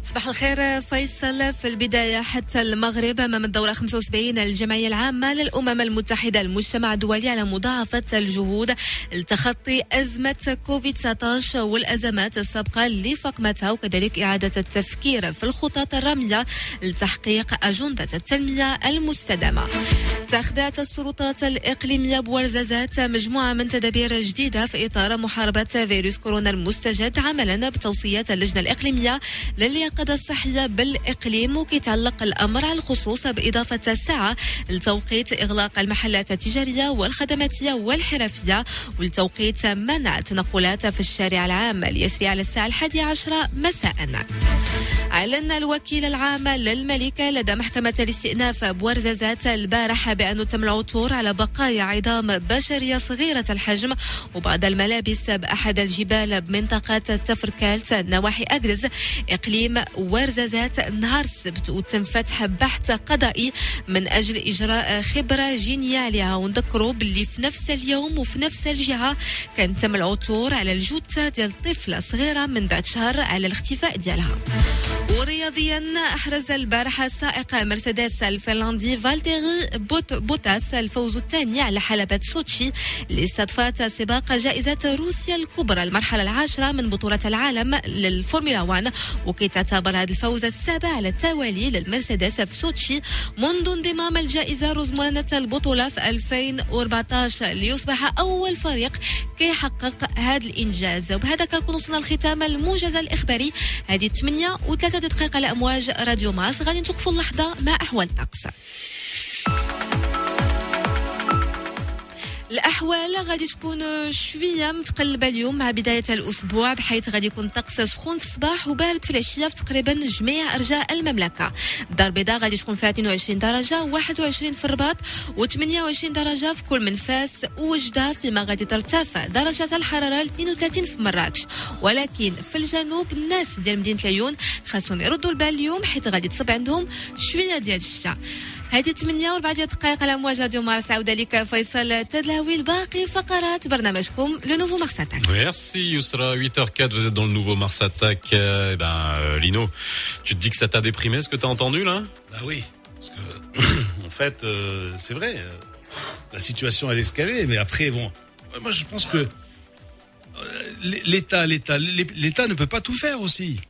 S5: صباح الخير فيصل. في البداية حتى المغرب أمام الدورة 75 الجمعية العامة للأمم المتحدة. المجتمع الدولي على مضاعفة الجهود لتخطي أزمة كوفيد 19 والأزمات السابقة لفقمتها وكذلك إعادة التفكير في الخطط الرامية لتحقيق أجندة التنمية المستدامة. اتخذت السلطات الإقليمية بورزازات مجموعة من تدابير جديدة في إطار محاربة فيروس كورونا المستجد عملا بتوصيات اللجنة الإقليمية لليقظة الصحية بالإقليم وكيتعلق الأمر على الخصوص بإضافة ساعة لتوقيت إغلاق المحلات التجارية والخدماتية والحرفية ولتوقيت منع التنقلات في الشارع العام ليسري على الساعة الحادية عشرة مساء. أعلن الوكيل العام للملكة لدى محكمة الاستئناف بورزازات البارحة بأنه تم العثور على بقايا عظام بشرية صغيرة الحجم وبعض الملابس بأحد الجبال بمنطقة تفركالت نواحي أقدز إقليم ورزازات نهار السبت وتم فتح بحث قضائي من أجل إجراء خبرة جينية عليها. ونذكروا باللي في نفس اليوم وفي نفس الجهة كان تم العثور على الجثة ديال طفلة صغيرة من بعد شهر على الاختفاء ديالها. ورياضيا أحرز البارحة سائق مرسيدس الفنلندي فالتيري بوت بوتاس الفوز الثاني على حلبة سوتشي لاستضافات سباق جائزة روسيا الكبرى المرحلة العاشرة من بطولة العالم للفورمولا 1 وكي تعتبر هذا الفوز السابع على التوالي للمرسيدس في سوتشي منذ انضمام الجائزة رزمانة البطولة في 2014 ليصبح أول فريق كيحقق هذا الإنجاز. وبهذا كنكون وصلنا لختام الموجز الإخباري. هذه 8 وثلاثة دقائق على أمواج راديو ماس. غادي نتوقفوا اللحظة مع أحوال الطقس الأحوال غادي تكون شوية متقلبة اليوم مع بداية الأسبوع بحيث غادي يكون طقس سخون في الصباح وبارد في العشية في تقريبا جميع أرجاء المملكة. الدار البيضاء غادي تكون فيها 22 درجة 21 في الرباط و28 درجة في كل من فاس ووجدة فيما غادي ترتفع. درجة الحرارة ل 32 في مراكش. ولكن في الجنوب الناس ديال مدينة العيون خاصهم يردوا البال اليوم حيث غادي تصب عندهم شوية ديال الشتاء. هذه 8 وربع ديال الدقائق على امواج راديو مارس عاود لك فيصل تدلاوي باقي فقرات برنامجكم لو نوفو مارس اتاك
S2: Merci Yousra, 8h04, vous êtes dans le nouveau Mars Attack. Euh, eh ben, euh, Lino, tu te dis que ça t'a déprimé ce que t'as entendu là
S3: Bah oui, parce que en fait, euh, c'est vrai, euh, la situation elle escalait, mais après bon, moi je pense que euh, l'État, l'État, l'État ne peut pas tout faire aussi.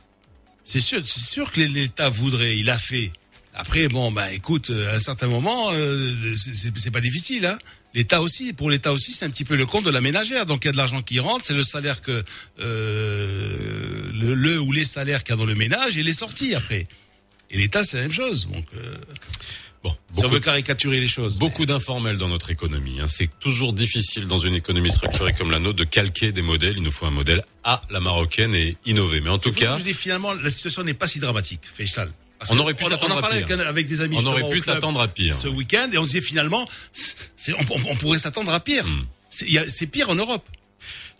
S3: C'est sûr, c'est sûr que l'État voudrait, il a fait. après bon, bah écoute, à un certain moment, euh, c'est- pas difficile, hein. L'État aussi, pour l'État aussi, c'est un petit peu le compte de la ménagère. Donc il y a de l'argent qui rentre, c'est le salaire que euh, le, le ou les salaires qu'il y a dans le ménage et les sorties après. Et l'État, c'est la même chose. Donc, euh,
S2: Bon,
S3: si on veut caricaturer les choses.
S2: beaucoup d'informels dans notre économie. hein. C'est toujours difficile dans une économie structurée comme la nôtre de calquer des modèles. Il nous faut un modèle à la marocaine et innover. Mais en tout cas,
S3: je dis finalement, la situation n'est pas si dramatique, Faisal.
S2: On aurait pu s'attendre à pire.
S3: avec, avec des amis.
S2: on aurait pu s'attendre à pire.
S3: Ce week-end, et on se disait finalement, on, pourrait s'attendre à pire.
S2: Hmm.
S3: C'est pire en Europe.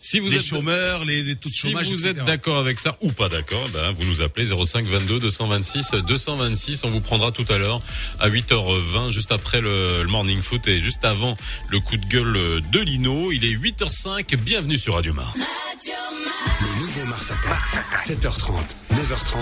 S2: Si vous
S3: les
S2: êtes
S3: chômeurs, les, les taux de
S2: Si vous
S3: etc.
S2: êtes d'accord avec ça ou pas d'accord, ben vous nous appelez 05 22 226 226. On vous prendra tout à l'heure à 8h20, juste après le, le morning foot et juste avant le coup de gueule de Lino. Il est 8h05. Bienvenue sur Radio Mars.
S1: Le nouveau Mars Attack, 7h30, 9h30,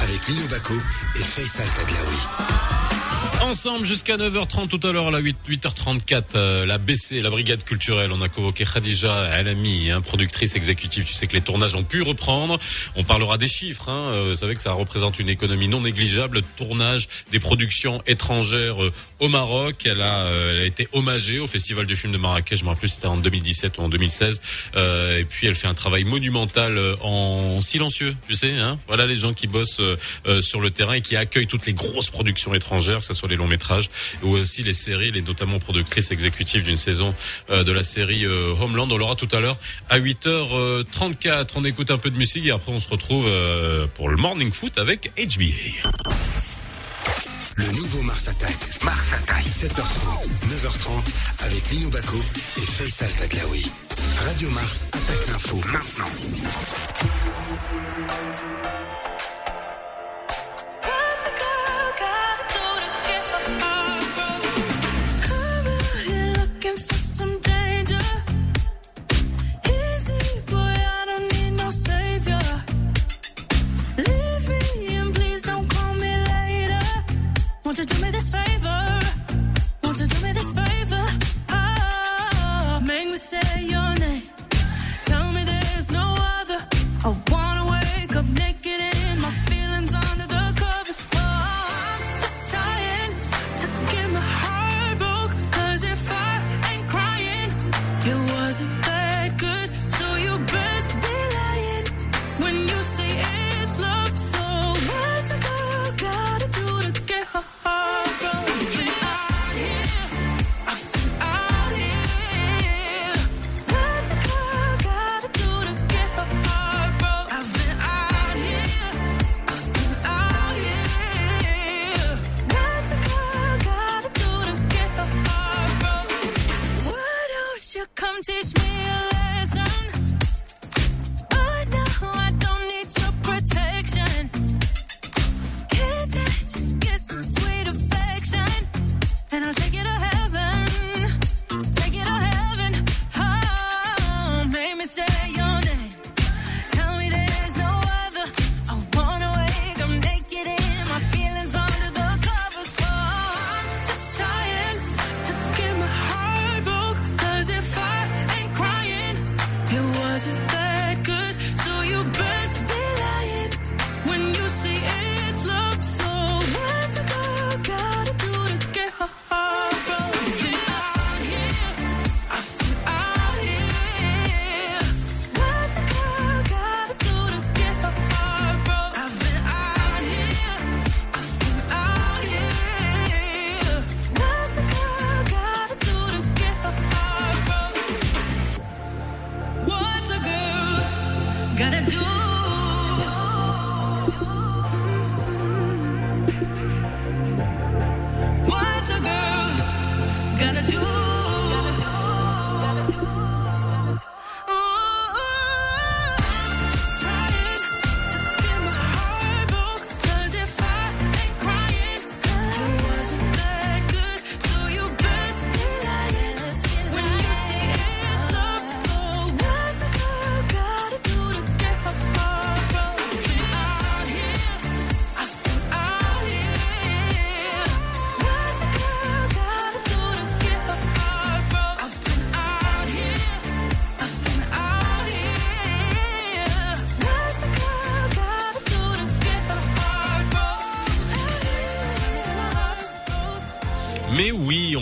S1: avec Lino Baco et Faisal Tadlaoui.
S2: Ensemble jusqu'à 9h30 tout à l'heure à la 8, 8h34 euh, la BC la brigade culturelle on a convoqué Khadija Alami hein, productrice exécutive tu sais que les tournages ont pu reprendre. On parlera des chiffres hein, euh, vous savez que ça représente une économie non négligeable le tournage des productions étrangères euh, au Maroc elle a, euh, elle a été hommagée au festival du film de Marrakech je me rappelle plus c'était en 2017 ou en 2016 euh, et puis elle fait un travail monumental euh, en silencieux tu sais hein, voilà les gens qui bossent sur le terrain et qui accueillent toutes les grosses productions étrangères, que ce soit les longs métrages ou aussi les séries. Est notamment productrice exécutive d'une saison de la série Homeland. On l'aura tout à l'heure à 8h34. On écoute un peu de musique et après on se retrouve pour le morning foot avec HBA.
S1: Le nouveau Mars Attack, Mars Attack, 7h30, 9h30, avec Lino Baco et Faisal Tadlaoui. Radio Mars attaque l'info maintenant.
S6: Won't you do me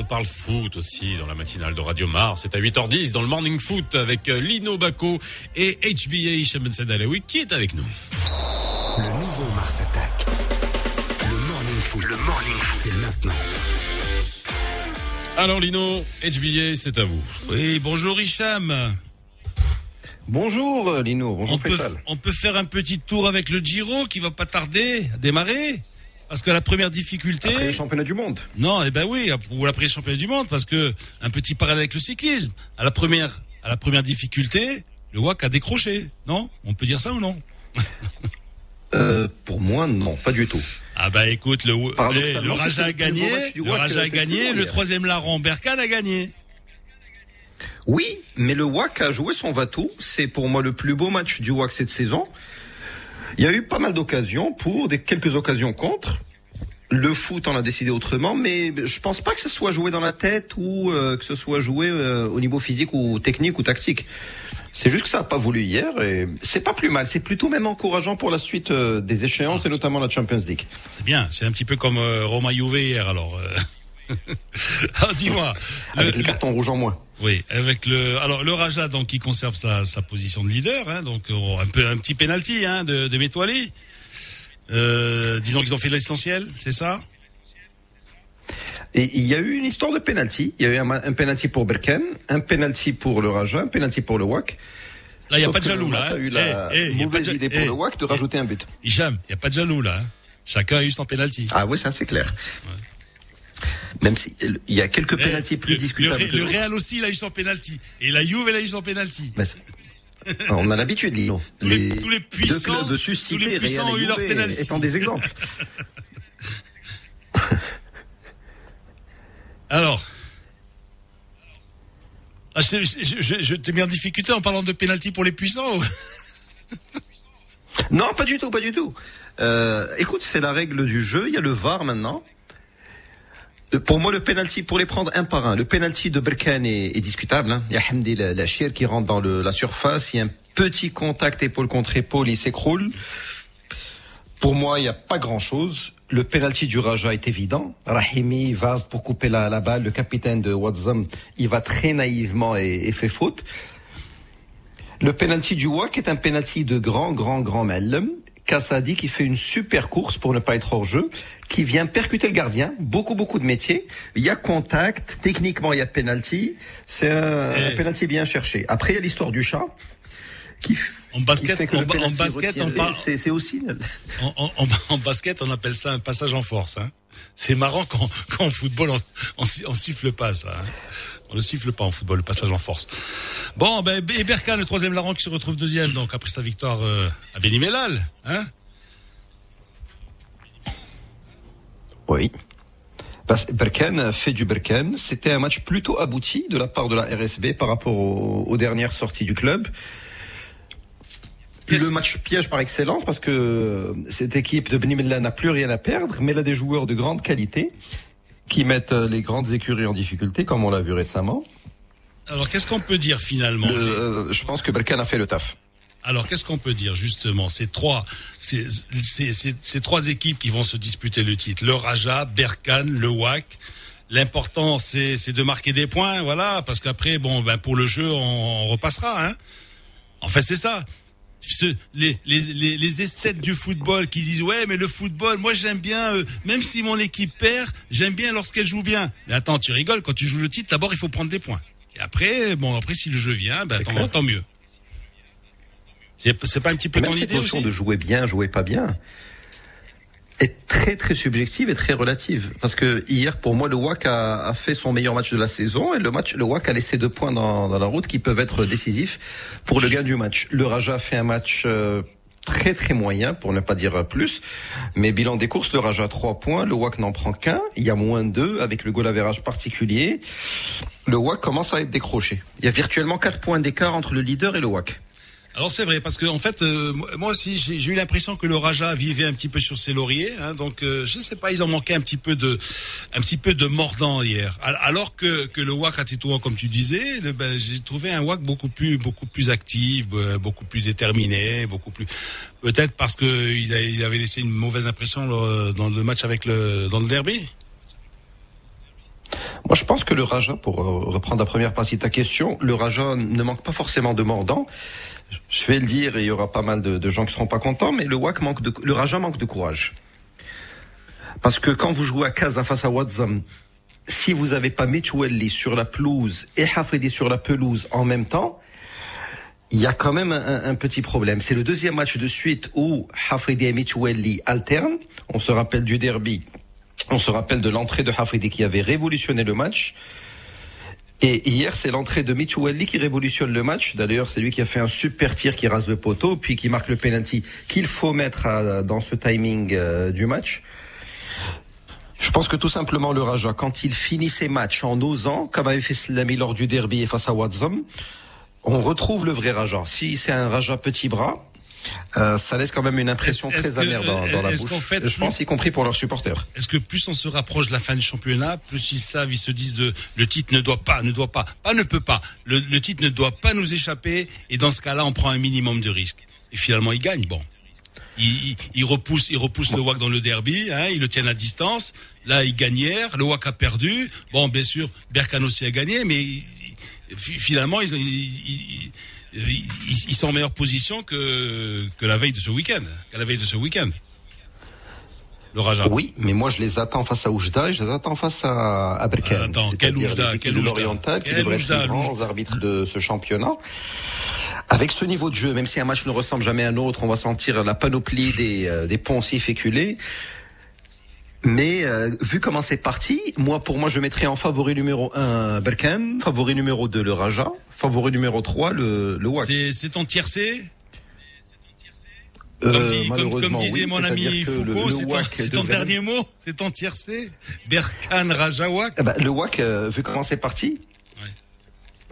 S2: parle foot aussi dans la matinale de Radio Mars. C'est à 8h10 dans le morning foot avec euh, Lino Baco et HBA Shaman Sedalawi qui est avec nous.
S1: Le nouveau Mars Attack. Le morning foot. Le morning C'est maintenant.
S2: Alors Lino, HBA, c'est à vous.
S3: Oui, bonjour Hicham.
S7: Bonjour euh, Lino, bonjour
S3: On peut,
S7: Faisal.
S3: on peut faire un petit tour avec le Giro qui va pas tarder à démarrer. Parce que la première difficulté.
S7: Après les championnats du monde.
S3: Non, eh ben oui, ou après les championnats du monde, parce que un petit parallèle avec le cyclisme. À la première, à la première difficulté, le WAC a décroché. Non? On peut dire ça ou non?
S7: Euh, pour moi, non, pas du tout.
S3: Ah bah écoute, le, eh, le Raja a gagné, le Raja a
S7: cette
S3: gagné, le troisième larron Berkane a gagné.
S7: Oui, mais le WAC a joué son Vatou. C'est pour moi le plus beau match du WAC cette saison. Il y a eu pas mal d'occasions pour, des quelques occasions contre. Le foot en a décidé autrement, mais je pense pas que ce soit joué dans la tête ou euh, que ce soit joué euh, au niveau physique ou technique ou tactique. C'est juste que ça a pas voulu hier et c'est pas plus mal. C'est plutôt même encourageant pour la suite euh, des échéances et notamment la Champions League.
S3: C'est bien, c'est un petit peu comme Roma Juve hier alors. ah, dis-moi.
S7: Avec
S3: le-
S7: les cartons rouges en moins.
S3: Oui, avec le alors le Raja donc qui conserve sa, sa position de leader, hein, donc euh, un peu un petit penalty hein, de, de Metwali. Euh, disons qu'ils ont fait l'essentiel, c'est ça?
S7: Et il y a eu une histoire de penalty. Il y a eu un, un penalty pour Berken, un penalty pour le Raja, un penalty pour le WAC.
S3: Là, il y a
S7: Sauf
S3: pas de jaloux là. Hein.
S7: a
S3: Eh, eh, y a
S7: mauvaise idée pour
S3: eh,
S7: le WAC de rajouter un but.
S3: Hicham, il y a pas de jaloux là. Hein. Chacun a eu son penalty.
S7: Ah oui, ça c'est clair. Même si euh, il y a quelques
S3: Eh,
S7: penalties plus
S3: le,
S7: discutables.
S3: le. Real aussi, il a eu son penalty. Et la Juve, elle a eu son
S7: c'est- on a l'habitude, Lino.
S3: Tous les- tous les
S7: deux
S3: puissants-
S7: clubs
S3: tous les puissants
S7: Real
S3: ont eu leur
S7: Juve,
S3: penalty.
S7: étant des exemples.
S3: Alors. Ah, je, je, je, t'ai mis en difficulté en parlant de penalty pour les puissants.
S7: Non, pas du tout, pas du tout. Euh, écoute, c'est la règle du jeu. Il y a le VAR maintenant. Pour moi, le penalty, pour les prendre un par un, le penalty de Berkane est, discutable. Hein. Il y a Hamdi la, la Chir qui rentre dans le, la surface. Il y a un petit contact épaule contre épaule, il s'écroule. Pour moi, il n'y a pas grand-chose. Le penalty du Raja est évident. Rahimi va pour couper la, la balle. Le capitaine de Wadzam, il va très naïvement et, et fait faute. Le penalty du WAC est un penalty de grand, grand, grand Mellem. Kassadi qui fait une super course pour ne pas être hors jeu, qui vient percuter le gardien. Beaucoup, beaucoup de métiers. Il y a contact. Techniquement, il y a penalty. C'est un,
S3: Eh.
S7: un penalty bien cherché. Après, il y a l'histoire du chat. Qui,
S3: En basket,
S7: que
S3: en basket, on parle-
S7: C'est aussi.
S3: En, en- en- en basket, on appelle ça un passage en force. Hein. C'est marrant quand, quand en football, on, on, si- on siffle pas ça. hein. On ne siffle pas en football, le passage en force. Bon, ben, et Berkane, le troisième larron qui se retrouve deuxième, donc après sa victoire euh, à Benimélal. Hein
S7: Oui. Parce que Berken fait du Berken. C'était un match plutôt abouti de la part de la RSB par rapport aux, aux dernières sorties du club. Le match piège par excellence parce que cette équipe de Benimella n'a plus rien à perdre, mais elle a des joueurs de grande qualité qui mettent les grandes écuries en difficulté, comme on l'a vu récemment.
S3: Alors, qu'est-ce qu'on peut dire finalement?
S7: Le- euh, je pense que Berken a fait le taf.
S3: Alors, qu'est-ce qu'on peut dire justement? Ces trois, ces, ces, ces- ces trois équipes qui vont se disputer le titre, le Raja, Berkane, le WAC. L'important, c'est c'est de marquer des points, voilà, parce qu'après, bon, ben pour le jeu, on, on repassera. Hein. En fait, c'est ça. Ce- les, les, les, les esthètes du football qui disent ouais mais le football moi j'aime bien euh, même si mon équipe perd j'aime bien lorsqu'elle joue bien mais attends tu rigoles quand tu joues le titre d'abord il faut prendre des points et après bon après si le jeu vient ben tant, tant mieux c'est pas un petit peu ton
S7: cette
S3: idée
S7: notion
S3: aussi
S7: de jouer bien, jouer pas bien est très très subjective et très relative. Parce que hier, pour moi, le WAC a, a fait son meilleur match de la saison et le match, le WAC a laissé deux points dans, dans la route qui peuvent être décisifs pour le gain du match. Le Raja a fait un match euh, très très moyen, pour ne pas dire plus. Mais bilan des courses, le Raja a trois points, le WAC n'en prend qu'un. Il y a moins deux avec le goal average particulier. Le WAC commence à être décroché. Il y a virtuellement quatre points d'écart entre le leader et le WAC.
S3: Alors c'est vrai parce que en fait euh, moi aussi j'ai eu l'impression que le Raja vivait un petit peu sur ses lauriers hein, donc euh, je sais pas ils en manquaient un petit peu de un petit peu de mordant hier. Al- alors que que le WAC à Tétouan comme tu disais ben, j'ai trouvé un WAC beaucoup plus beaucoup plus actif beaucoup plus déterminé beaucoup plus peut-être parce que il, a- il avait laissé une mauvaise impression euh, dans le match avec le dans le derby.
S7: Moi, je pense que le Raja, pour reprendre la première partie de ta question, le Raja ne manque pas forcément de mordant, Je vais le dire, il y aura pas mal de, gens qui seront pas contents, mais le WAC manque de, le Raja manque de courage. Parce que quand vous jouez à Casa face à Wadzam, si vous avez pas Mitchwelli sur la pelouse et Hafridi sur la pelouse en même temps, il y a quand même un, un petit problème. C'est le deuxième match de suite où Hafridi et Mitchwelli alternent. On se rappelle du derby. On se rappelle de l'entrée de Hafridi qui avait révolutionné le match. Et hier, c'est l'entrée de Mitchouelli qui révolutionne le match. D'ailleurs, c'est lui qui a fait un super tir qui rase le poteau, puis qui marque le penalty qu'il faut mettre dans ce timing euh, du match. Je pense que tout simplement le Raja, quand il finit ses matchs en osant, comme avait fait Slami lors du derby face à Wadzam, on retrouve le vrai Raja. Si c'est un Raja petit bras, euh, ça laisse quand même une impression
S3: Est-ce- est-ce
S7: très
S3: que-
S7: amère dans, dans la bouche.
S3: fait,
S7: Je pense y compris pour leurs supporters.
S3: Est-ce que plus on se rapproche de la fin du championnat, plus ils savent, ils se disent euh, le titre ne doit pas, ne doit pas, pas ne peut pas. Le, le titre ne doit pas nous échapper. Et dans ce cas-là, on prend un minimum de risques. Et finalement, ils gagnent. Bon, ils, ils, ils repoussent, ils repoussent le WAC dans le derby. Hein, ils le tiennent à distance. Là, ils hier. Le WAC a perdu. Bon, bien sûr, Berkan aussi a gagné, mais finalement, ils, ils, ils- sont en meilleure position que que la veille de ce week-end, qu'à la veille de ce week-end. Le Raja.
S7: Oui, mais moi je les attends face à Oujda et je les attends face à, à Berkane.
S3: Euh, attends, quel Oujda, quel
S7: de l'Oriental qui
S3: Quel
S7: devraient être les grands arbitres de ce championnat. Avec ce niveau de jeu, même si un match ne ressemble jamais à un autre, on va sentir la panoplie des, euh, des poncifs éculés. Mais euh, vu comment c'est parti, moi pour moi je mettrais en favori numéro 1 Berkane, favori numéro 2 le Raja, favori numéro 3 le, le WAC.
S3: C'est ton tiercé?
S7: Euh,
S3: comme, dit- comme- disait
S7: oui,
S3: mon ami Foucault, c'est ton, ton dernier mot C'est ton tiercé? Berkane Rajawak
S7: Eh ben, le WAC, euh, vu comment c'est parti.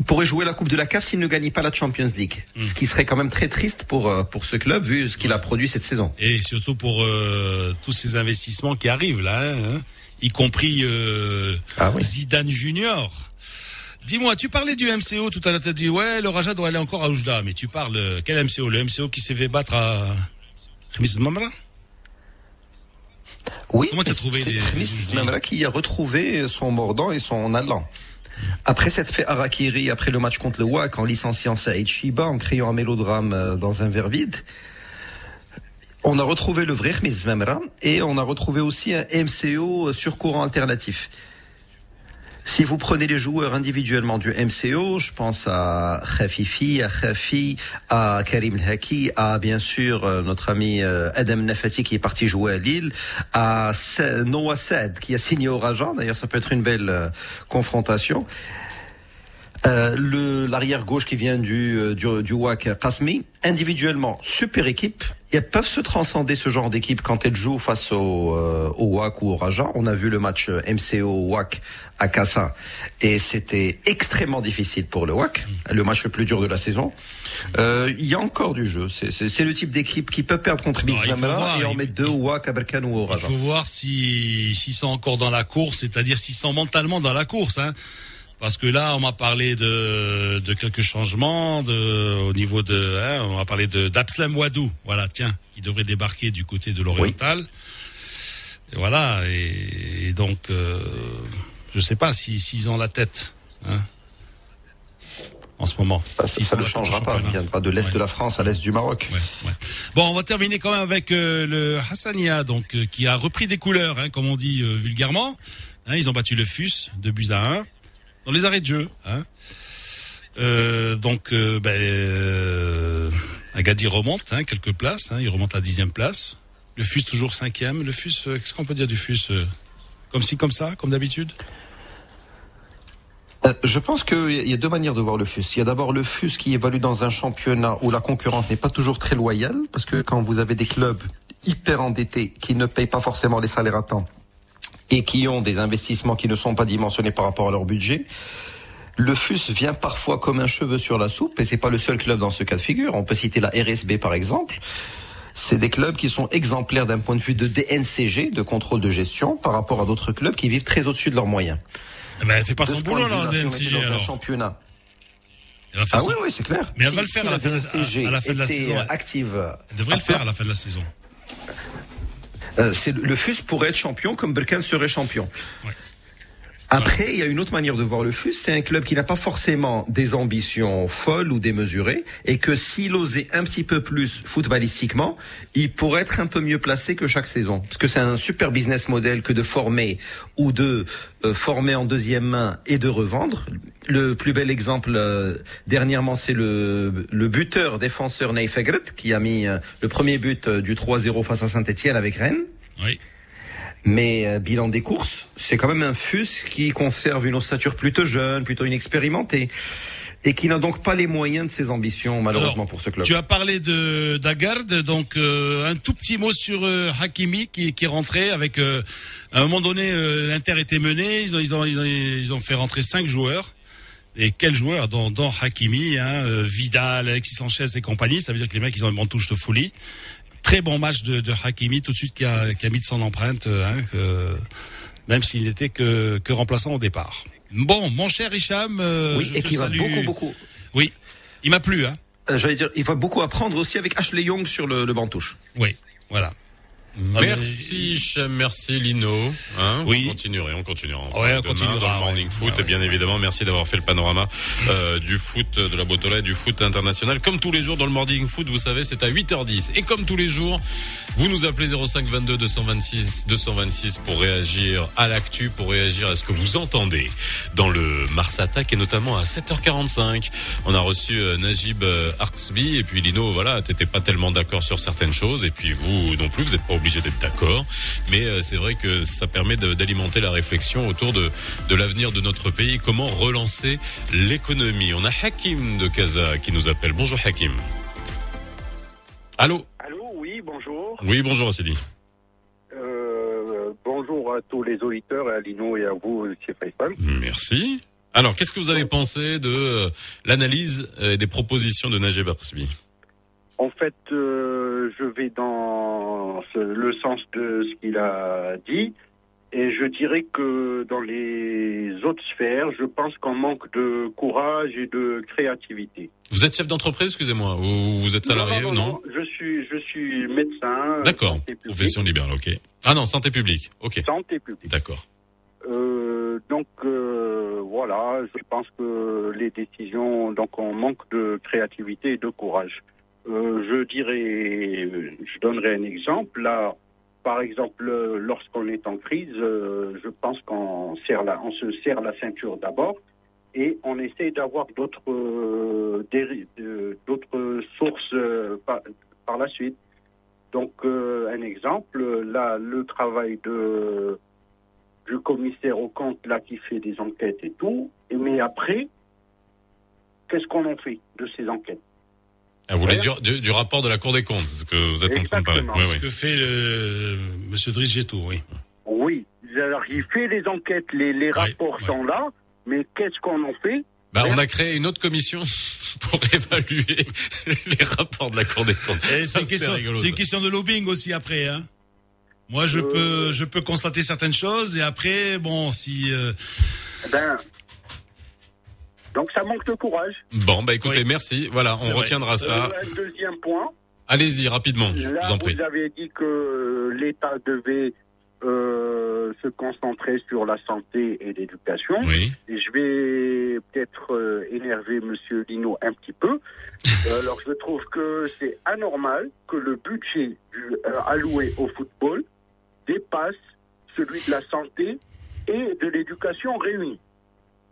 S7: Pourrait jouer la Coupe de la CAF s'il ne gagne pas la Champions League.
S3: Mm.
S7: Ce qui serait quand même très triste pour, euh, pour ce club, vu ce qu'il a produit cette saison.
S3: Et surtout pour euh, tous ces investissements qui arrivent là, hein, hein, y compris euh,
S7: Ah oui.
S3: Zidane Junior. Dis-moi, tu parlais du MCO tout à l'heure, tu as dit ouais, le Raja doit aller encore à Oujda, mais tu parles euh, quel MCO Le MCO qui s'est fait battre à Khamis Mamra?
S7: Oui,
S3: Comment
S7: c'est-
S3: trouvé les-
S7: Memra qui a retrouvé son mordant et son allant. Après s'être fait harakiri après le match contre le WAC en licenciant Saïd Shiba, en créant un mélodrame euh, dans un verre vide, on a retrouvé le vrai Khmis Memra et on a retrouvé aussi un MCO sur courant alternatif. Si vous prenez les joueurs individuellement du MCO, je pense à Khafifi, à Khafi, à Karim Haki, à bien sûr euh, notre ami euh, Adam Nafati qui est parti jouer à Lille, à Noah Saad qui a signé au Raja. D'ailleurs, ça peut être une belle euh, confrontation. Euh, le l'arrière gauche qui vient du euh, du, du WAC Qasmi, individuellement super équipe. Elles peuvent se transcender ce genre d'équipe quand elles jouent face au, euh, au WAC ou au Raja. On a vu le match euh, MCO WAC à Kassa et c'était extrêmement difficile pour le WAC, le match le plus dur de la saison. Euh, Il y a encore du jeu. C'est- C'est c'est le type d'équipe qui peut perdre contre
S3: il voir,
S7: et en
S3: il-
S7: mettre deux au WAC à Berkane ou au
S3: Il
S7: Raja.
S3: faut voir si s'ils sont encore dans la course, c'est-à-dire s'ils sont mentalement dans la course, hein. Parce que là, on m'a parlé de, de quelques changements de, au niveau de, hein, on m'a parlé de d'Abslam Wadou, voilà, tiens, qui devrait débarquer du côté de l'Oriental. Et voilà, et, et donc, euh, je sais pas si s'ils ont la tête, hein, en ce moment.
S7: Ça,
S3: S'ils
S7: ça ne changera pas. Il
S3: championnat.
S7: viendra de l'est
S3: Ouais.
S7: de la France à l'est du Maroc.
S3: Ouais, ouais. Bon, on va terminer quand même avec euh, le Hassania, donc euh, qui a repris des couleurs, hein, comme on dit euh, vulgairement. Hein, ils ont battu le FUS de buts à 1 dans les arrêts de jeu. Hein. Euh, donc, euh, ben, euh, Agadir remonte hein, quelques places. Hein, il remonte à dixième place. Le FUS toujours cinquième. Le FUS, euh, qu'est-ce qu'on peut dire du FUS Comme ci, comme ça, comme d'habitude?
S7: Je pense qu'il y a deux manières de voir le FUS. Il y a d'abord le FUS qui évalue dans un championnat où la concurrence n'est pas toujours très loyale, parce que quand vous avez des clubs hyper endettés qui ne payent pas forcément les salaires à temps et qui ont des investissements qui ne sont pas dimensionnés par rapport à leur budget, le FUS vient parfois comme un cheveu sur la soupe, et c'est pas le seul club dans ce cas de figure. On peut citer la RSB par exemple. C'est des clubs qui sont exemplaires d'un point de vue de DNCG, de contrôle de gestion, par rapport à d'autres clubs qui vivent très au-dessus de leurs moyens.
S3: eh ben, Elle fait pas
S7: De
S3: son boulot, là, la DNCG,
S7: dans un
S3: alors.
S7: championnat.
S3: Elle va faire
S7: Ah
S3: son-
S7: oui, oui, c'est clair.
S3: Mais elle
S7: Si-
S3: va le faire
S7: si
S3: à la la-
S7: DNCG
S3: à la fin de la saison,
S7: active.
S3: Elle devrait le faire à la fin de la saison.
S7: Euh, c'est le- FUS pourrait être champion comme Berkane serait champion. Après, il y a une autre manière de voir le FUS. C'est un club qui n'a pas forcément des ambitions folles ou démesurées et que s'il osait un petit peu plus footballistiquement, il pourrait être un peu mieux placé que chaque saison. Parce que c'est un super business model que de former ou de euh, former en deuxième main et de revendre. Le plus bel exemple euh, dernièrement, c'est le, le buteur défenseur Neif qui a mis euh, le premier but euh, du 3-0 face à Saint-Etienne avec Rennes.
S3: Oui.
S7: Mais euh, bilan des courses, c'est quand même un FUS qui conserve une ossature plutôt jeune, plutôt inexpérimentée, et qui n'a donc pas les moyens de ses ambitions, malheureusement,
S3: Alors,
S7: pour ce club.
S3: Tu as parlé de d'Agarde, donc euh, un tout petit mot sur euh, Hakimi qui, qui est rentré avec. euh, à un moment donné, euh, l'Inter était mené, ils ont, ils ont ils ont ils ont fait rentrer cinq joueurs. Et quels joueurs dans, dans Hakimi, hein, euh, Vidal, Alexis Sanchez et compagnie. Ça veut dire que les mecs ils ont une bonne touche de folie. Très bon match de, de Hakimi tout de suite qui a, qui a mis de son empreinte, euh, hein, que, même s'il n'était que, que remplaçant au départ. Bon, mon cher Hicham, euh,
S7: oui,
S3: je
S7: et qui va beaucoup, beaucoup.
S3: Oui, il m'a plu, hein.
S7: Euh, J'allais dire, il va beaucoup apprendre aussi avec Ashley Young sur le, le banc touche.
S3: Oui, voilà. Ah, mais-
S2: Merci, Chem, merci Lino. Hein,
S3: Oui.
S2: On continuerait, on continuera.
S3: Ouais, on continuera,
S2: Dans le morning
S3: ouais.
S2: foot, et bien
S3: ouais.
S2: évidemment, merci d'avoir fait le panorama euh, du foot de la Botola, du foot international. Comme tous les jours dans le morning foot, vous savez, c'est à 8h10. Et comme tous les jours, vous nous appelez 05 22 226 226 pour réagir à l'actu, pour réagir à ce que vous entendez dans le Mars Attack et notamment à 7h45. On a reçu euh, Najib euh, Arksby et puis Lino, voilà, t'étais pas tellement d'accord sur certaines choses et puis vous non plus, vous n'êtes pas obligé d'être d'accord. Mais euh, c'est vrai que ça permet d'alimenter la réflexion autour de, de l'avenir de notre pays. Comment relancer l'économie? On a Hakim de Casa qui nous appelle. Bonjour Hakim. Allô?
S8: Allô, oui, bonjour.
S2: Oui, bonjour Assidi.
S8: Euh, bonjour à tous les auditeurs, à Lino et à vous, M. Faisal.
S2: Merci. Alors, qu'est-ce que vous avez pensé de euh, l'analyse et des propositions de Najib Arksby
S8: En fait, euh, je vais dans le sens de ce qu'il a dit. Et je dirais que dans les autres sphères, je pense qu'on manque de courage et de créativité.
S2: Vous êtes chef d'entreprise, excusez-moi, ou vous êtes salarié
S8: non,
S2: ou
S8: non,
S2: non,
S8: non, Je suis, je suis médecin.
S2: D'accord,
S8: santé publique.
S2: profession libérale, ok. Ah non, santé publique, ok,
S8: Santé publique.
S2: d'accord.
S8: Euh, donc euh, voilà, je pense que les décisions, donc on manque de créativité et de courage. Euh, je dirais, je donnerai un exemple. Là, par exemple, lorsqu'on est en crise, euh, je pense qu'on on se serre la ceinture d'abord et on essaie d'avoir d'autres, euh, d'autres sources par, la suite. Donc, un exemple, là, le travail de du commissaire au compte là qui fait des enquêtes et tout. Mais après, qu'est-ce qu'on en fait de ces enquêtes?
S2: Ah, vous voulez
S8: Ouais.
S2: du, du- du rapport de la Cour des comptes, ce que vous êtes en train de parler.
S8: Exactement.
S2: Oui,
S3: Ce
S2: oui.
S3: que fait euh, Monsieur Driss Getto, oui.
S8: Oui. Alors, il fait les enquêtes, les, les rapports sont là, mais qu'est-ce qu'on en fait?
S2: Bah, on a créé une autre commission pour évaluer les rapports de la Cour des comptes. Ça,
S3: c'est une, question,
S2: rigolo,
S3: c'est
S2: ça.
S3: une question de lobbying aussi après. Hein. Moi, je
S8: Euh.
S3: peux, je peux constater certaines choses et après, bon, si euh,
S8: Ben, donc ça manque de courage.
S2: Bon, bah écoutez,
S3: Oui.
S2: merci. Voilà, on
S3: vrai.
S2: retiendra ça.
S8: Euh, un deuxième point.
S2: Allez-y, rapidement, je
S8: Là,
S2: vous en prie.
S8: vous avez dit que l'État devait euh, se concentrer sur la santé et l'éducation.
S2: Oui.
S8: Et je vais peut-être euh, énerver Monsieur Lino un petit peu. Euh, Alors, je trouve que c'est anormal que le budget du- euh, alloué au football dépasse celui de la santé et de l'éducation réunis.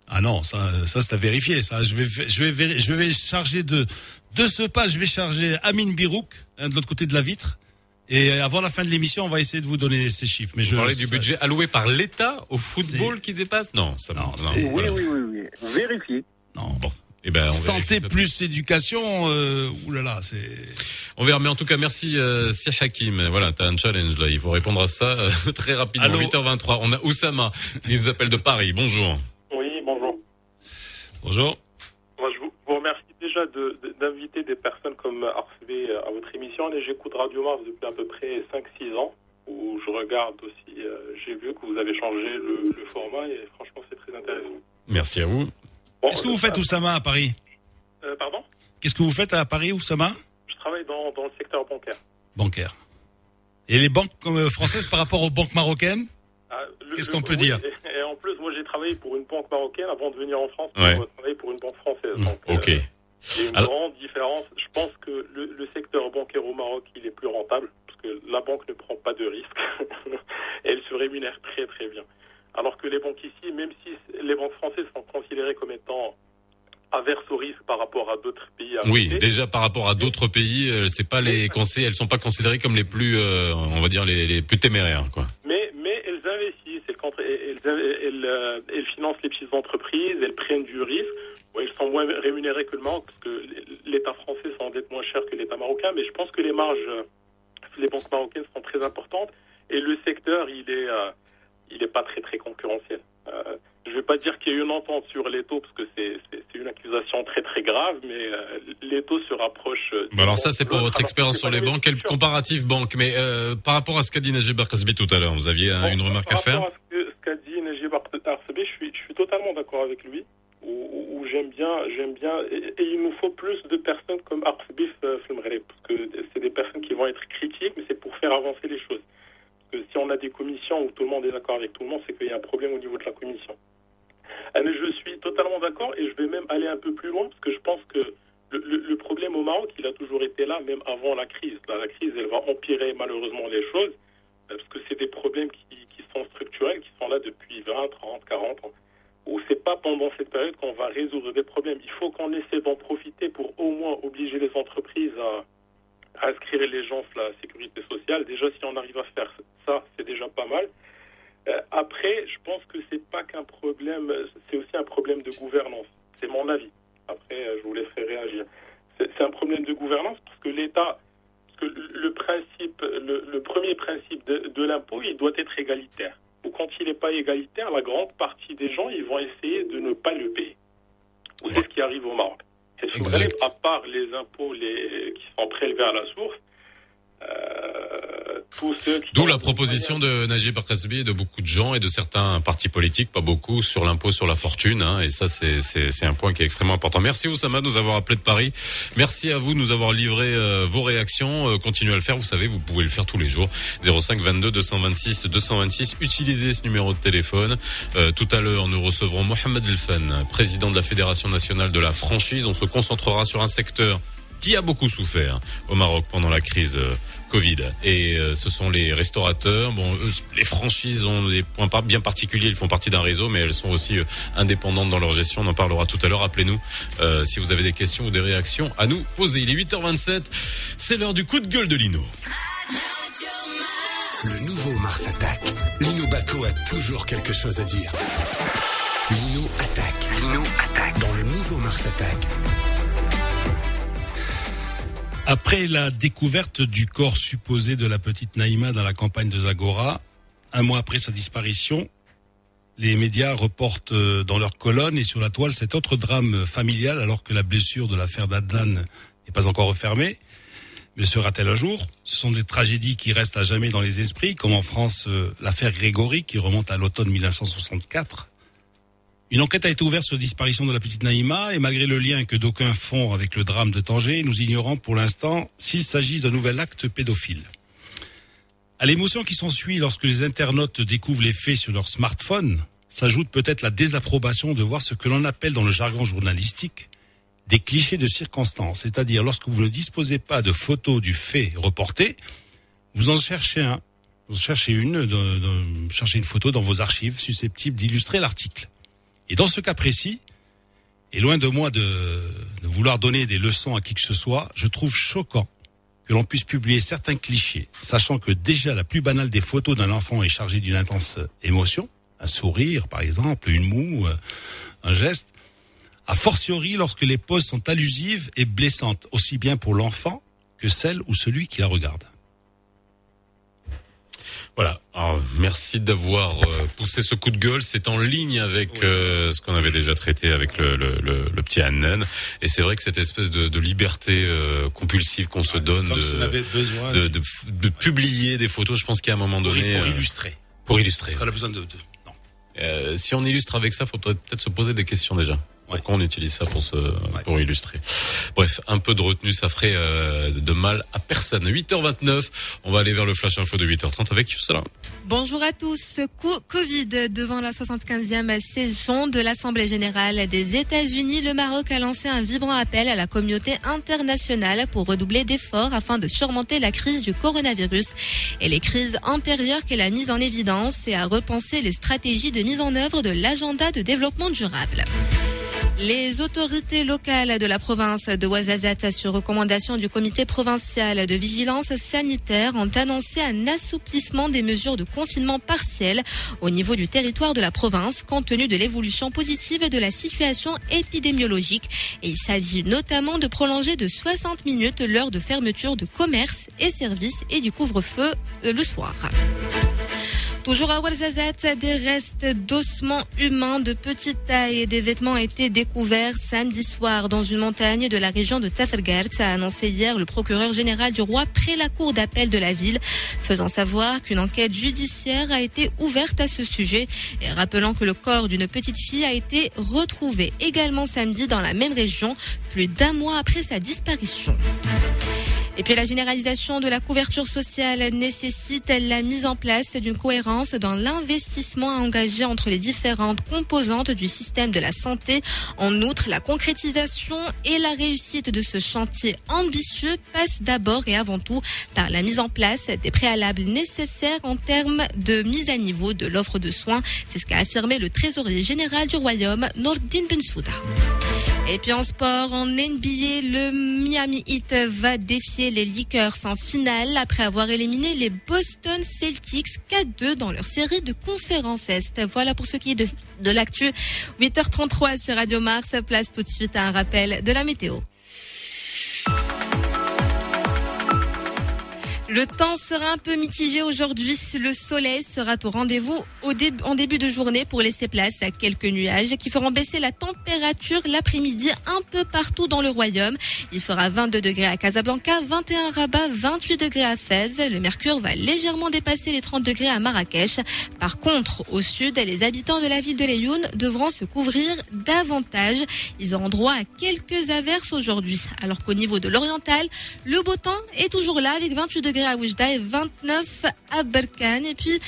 S3: Ah non, ça, ça c'est à vérifier. Ça, je vais, je vais, je vais charger de de ce pas, je vais charger Amine Birouk hein, de l'autre côté de la vitre. Et avant la fin de l'émission, on va essayer de vous donner ces chiffres. Mais
S2: Vous
S3: je
S2: parlez du budget alloué par l'État au football qui dépasse Non, ça
S3: Non,
S2: non,
S8: Oui,
S2: voilà.
S8: oui, oui, oui. Vérifiez.
S3: Non.
S2: Bon. Eh ben, on
S3: Santé plus éducation, euh, oulala, c'est.
S2: On verra, mais en tout cas, merci, euh, si Hakim. Voilà, t'as un challenge là. Il faut répondre à ça euh, très rapidement.
S3: Allô
S2: 8h23. On a Oussama. Il nous appelle de Paris. Bonjour.
S9: Bonjour. Moi, je vous, vous remercie déjà de- de- d'inviter des personnes comme Arsvé à votre émission. J'écoute Radio Mars depuis à peu près 5-6 ans, où je regarde aussi. euh, J'ai vu que vous avez changé le, le format et franchement, c'est très intéressant.
S2: Merci à vous.
S9: Bon,
S3: Qu'est-ce que vous
S9: euh,
S3: faites, Oussama, à Paris
S9: euh, Pardon?
S3: Qu'est-ce que vous faites à Paris, Oussama
S9: Je travaille dans, dans le secteur bancaire.
S3: Bancaire. Et les banques euh, françaises par rapport aux banques marocaines?
S9: Ah,
S3: Qu'est-ce qu'on peut
S9: oui,
S3: dire?
S9: et, et en plus, moi, j'ai travaillé pour une banque marocaine avant de venir en France pour
S2: Ouais.
S9: euh, pour une banque française. Donc, euh,
S2: Ok.
S9: il y a une
S2: Alors-
S9: grande différence. Je pense que le, le secteur bancaire au Maroc, il est plus rentable parce que la banque ne prend pas de risques elle se rémunère très très bien. Alors que les banques ici, même si les banques françaises sont considérées comme étant averses au risque par rapport à d'autres pays. à
S2: Oui, déjà par rapport à d'autres pays, euh, c'est pas les conseils, elles sont pas considérées comme les plus, euh, on va dire les, les plus téméraires, quoi.
S9: Mais, mais elles investissent, elles, contre- elles, elles, elles, euh, elles financent les petites entreprises, elles prennent du risque. Bon, elles sont moins rémunérées que le Maroc, parce que l'État français s'endette moins cher que l'État marocain, mais je pense que les marges, euh, les banques marocaines sont très importantes, et le secteur, il est, euh, il est pas très très concurrentiel. Euh, je vais pas dire qu'il y a eu une entente sur les taux, parce que c'est c'est- c'est une accusation très très grave, mais euh, les taux se rapprochent. euh,
S2: Bon, alors
S9: du
S2: ça, c'est pour votre expérience sur les banques. Quel comparatif banque Mais euh, par rapport à ce qu'a dit Najib Arkasbi tout à l'heure, vous aviez
S9: Bon,
S2: une remarque à faire
S9: rapport à ce que- ce qu'a dit Najib Arsebe, je suis, je suis totalement d'accord avec lui. Où, où- où j'aime bien, j'aime bien, et, et il nous faut plus de personnes comme Arsebe Filmrele, parce que c'est des personnes qui vont être critiques, mais c'est pour faire avancer les choses. Parce que si on a des commissions où tout le monde est d'accord avec tout le monde, c'est qu'il y a un problème au niveau de la commission. Ah, mais je suis totalement d'accord et je vais même aller un peu plus loin parce que je pense que le, le- le problème au Maroc, il a toujours été là, même avant la crise. Là, la crise, elle va empirer malheureusement les choses euh, parce que c'est des problèmes qui, qui sont structurels, qui sont là depuis 20, 30, 40 ans. Ou c'est pas pendant cette période qu'on va résoudre des problèmes. Il faut qu'on essaie d'en profiter pour au moins obliger les entreprises à, à inscrire les gens sur la sécurité sociale. Déjà, si on arrive à faire ça, c'est déjà pas mal. Euh, après, je pense que c'est pas qu'un problème, c'est aussi un problème de gouvernance. C'est mon avis. Après, euh, je vous laisserai réagir. C'est c'est un problème de gouvernance parce que l'État, parce que le- le principe, le, le premier principe de, de l'impôt, il doit être égalitaire. Ou quand il n'est pas égalitaire, la grande partie des gens, ils vont essayer de ne pas le payer. Ou c'est ce qui arrive au Maroc. C'est ce
S2: Exact.
S9: à part les impôts les, qui sont prélevés à la source, euh, tous ceux qui
S2: D'où
S9: moyens-
S2: de Najib Arkasbi et de beaucoup de gens et de certains partis politiques, pas beaucoup, sur l'impôt sur la fortune. hein, et ça, c'est- un point qui est extrêmement important. Merci Oussama de nous avoir appelé de Paris. Merci à vous de nous avoir livré euh, vos réactions. Euh, continuez à le faire. Vous savez, vous pouvez le faire tous les jours. 05 22 226 226. Utilisez ce numéro de téléphone. Euh, tout à l'heure, nous recevrons Mohamed Elfan, président de la Fédération nationale de la franchise. On se concentrera sur un secteur qui a beaucoup souffert au Maroc pendant la crise Covid. Et euh, ce sont les restaurateurs. Bon, eux, les franchises ont des points bien particuliers. Ils font partie d'un réseau, mais elles sont aussi euh, indépendantes dans leur gestion. On en parlera tout à l'heure. Appelez-nous euh, si vous avez des questions ou des réactions à nous poser. Il est 8h27. C'est l'heure du coup de gueule de Lino.
S1: Le nouveau Mars attaque. Lino Baco a toujours quelque chose à dire. Lino attaque. Lino attaque. Dans le nouveau Mars attaque.
S3: Après la découverte du corps supposé de la petite Naïma dans la campagne de Zagora, un mois après sa disparition, les médias reportent euh, dans leur colonne et sur la toile cet autre drame familial alors que la blessure de l'affaire d'Adnan n'est pas encore refermée. Mais sera-t-elle un jour? Ce sont des tragédies qui restent à jamais dans les esprits, comme en France euh, l'affaire Grégory qui remonte à l'automne 1964. Une enquête a été ouverte sur la disparition de la petite Naïma et malgré le lien que d'aucuns font avec le drame de Tanger, nous ignorons pour l'instant s'il s'agit d'un nouvel acte pédophile. À l'émotion qui s'ensuit lorsque les internautes découvrent les faits sur leur smartphone, s'ajoute peut-être la désapprobation de voir ce que l'on appelle dans le jargon journalistique des clichés de circonstance, c'est-à-dire lorsque vous ne disposez pas de photos du fait reporté, vous en cherchez un, vous cherchez une, de- cherchez une photo dans vos archives susceptibles d'illustrer l'article. Et dans ce cas précis, et loin de moi de, vouloir donner des leçons à qui que ce soit, je trouve choquant que l'on puisse publier certains clichés, sachant que déjà la plus banale des photos d'un enfant est chargée d'une intense émotion, un sourire par exemple, une moue, euh, un geste, a fortiori lorsque les poses sont allusives et blessantes, aussi bien pour l'enfant que celle ou celui qui la regarde.
S2: Voilà. Alors, merci d'avoir euh, poussé ce coup de gueule. C'est en ligne avec euh, ce qu'on avait déjà traité avec le, le, le, le petit Hannen. Et c'est vrai que cette espèce de, de liberté euh, compulsive qu'on se donne de,
S3: avait besoin
S2: de, de, de publier des photos, je pense qu'à un moment
S3: pour,
S2: donné,
S3: pour
S2: euh,
S3: illustrer.
S2: pour illustrer.
S3: Parce qu'elle a besoin de, non.
S2: Euh, si on illustre avec ça, faut peut-être peut-être se poser des questions déjà. Pourquoi on utilise ça pour se, pour illustrer Bref, un peu de retenue, ça ferait euh, de mal à personne. 8h29, on va aller vers le flash info de 8h30 avec Youssala.
S5: Bonjour à tous. Co- Covid devant la 75e session de l'Assemblée générale des États-Unis, le Maroc a lancé un vibrant appel à la communauté internationale pour redoubler d'efforts afin de surmonter la crise du coronavirus et les crises antérieures qu'elle a mises en évidence et à repenser les stratégies de mise en œuvre de l'agenda de développement durable. Les autorités locales de la province de Ouazzazate, sur recommandation du comité provincial de vigilance sanitaire, ont annoncé un assouplissement des mesures de confinement partiel au niveau du territoire de la province, compte tenu de l'évolution positive de la situation épidémiologique. Il s'agit notamment de prolonger de 60 minutes l'heure de fermeture de commerce et services et du couvre-feu euh, le soir. Toujours à Ouarzazate, des restes d'ossements humains de petite taille et des vêtements ont été découverts samedi soir dans une montagne de la région de Tafergart, a annoncé hier le procureur général du roi près la cour d'appel de la ville, faisant savoir qu'une enquête judiciaire a été ouverte à ce sujet et rappelant que le corps d'une petite fille a été retrouvé également samedi dans la même région, plus d'un mois après sa disparition. Et puis la généralisation de la couverture sociale nécessite la mise en place d'une cohérence dans l'investissement à engager entre les différentes composantes du système de la santé. En outre, la concrétisation et la réussite de ce chantier ambitieux passe d'abord et avant tout par la mise en place des préalables nécessaires en termes de mise à niveau de l'offre de soins. C'est ce qu'a affirmé le trésorier général du Royaume, Nordin Bensouda. Et puis en sport, en NBA, le Miami Heat va défier les Lakers en finale après avoir éliminé les Boston Celtics 4-2 dans leur série de conférences Est. Voilà pour ce qui est de, de l'actu. 8h33 sur Radio Mars, place tout de suite à un rappel de la météo. Le temps sera un peu mitigé aujourd'hui. Le soleil sera au rendez-vous en début de journée pour laisser place à quelques nuages qui feront baisser la température l'après-midi un peu partout dans le royaume. Il fera 22 degrés à Casablanca, 21 à Rabat, 28 degrés à Fès. Le mercure va légèrement dépasser les 30 degrés à Marrakech. Par contre, au sud, les habitants de la ville de Laayoune devront se couvrir davantage. Ils auront droit à quelques averses aujourd'hui. Alors qu'au niveau de l'oriental, le beau temps est toujours là avec 28 degrés à Oujda et 29 à Berkane. Et puis,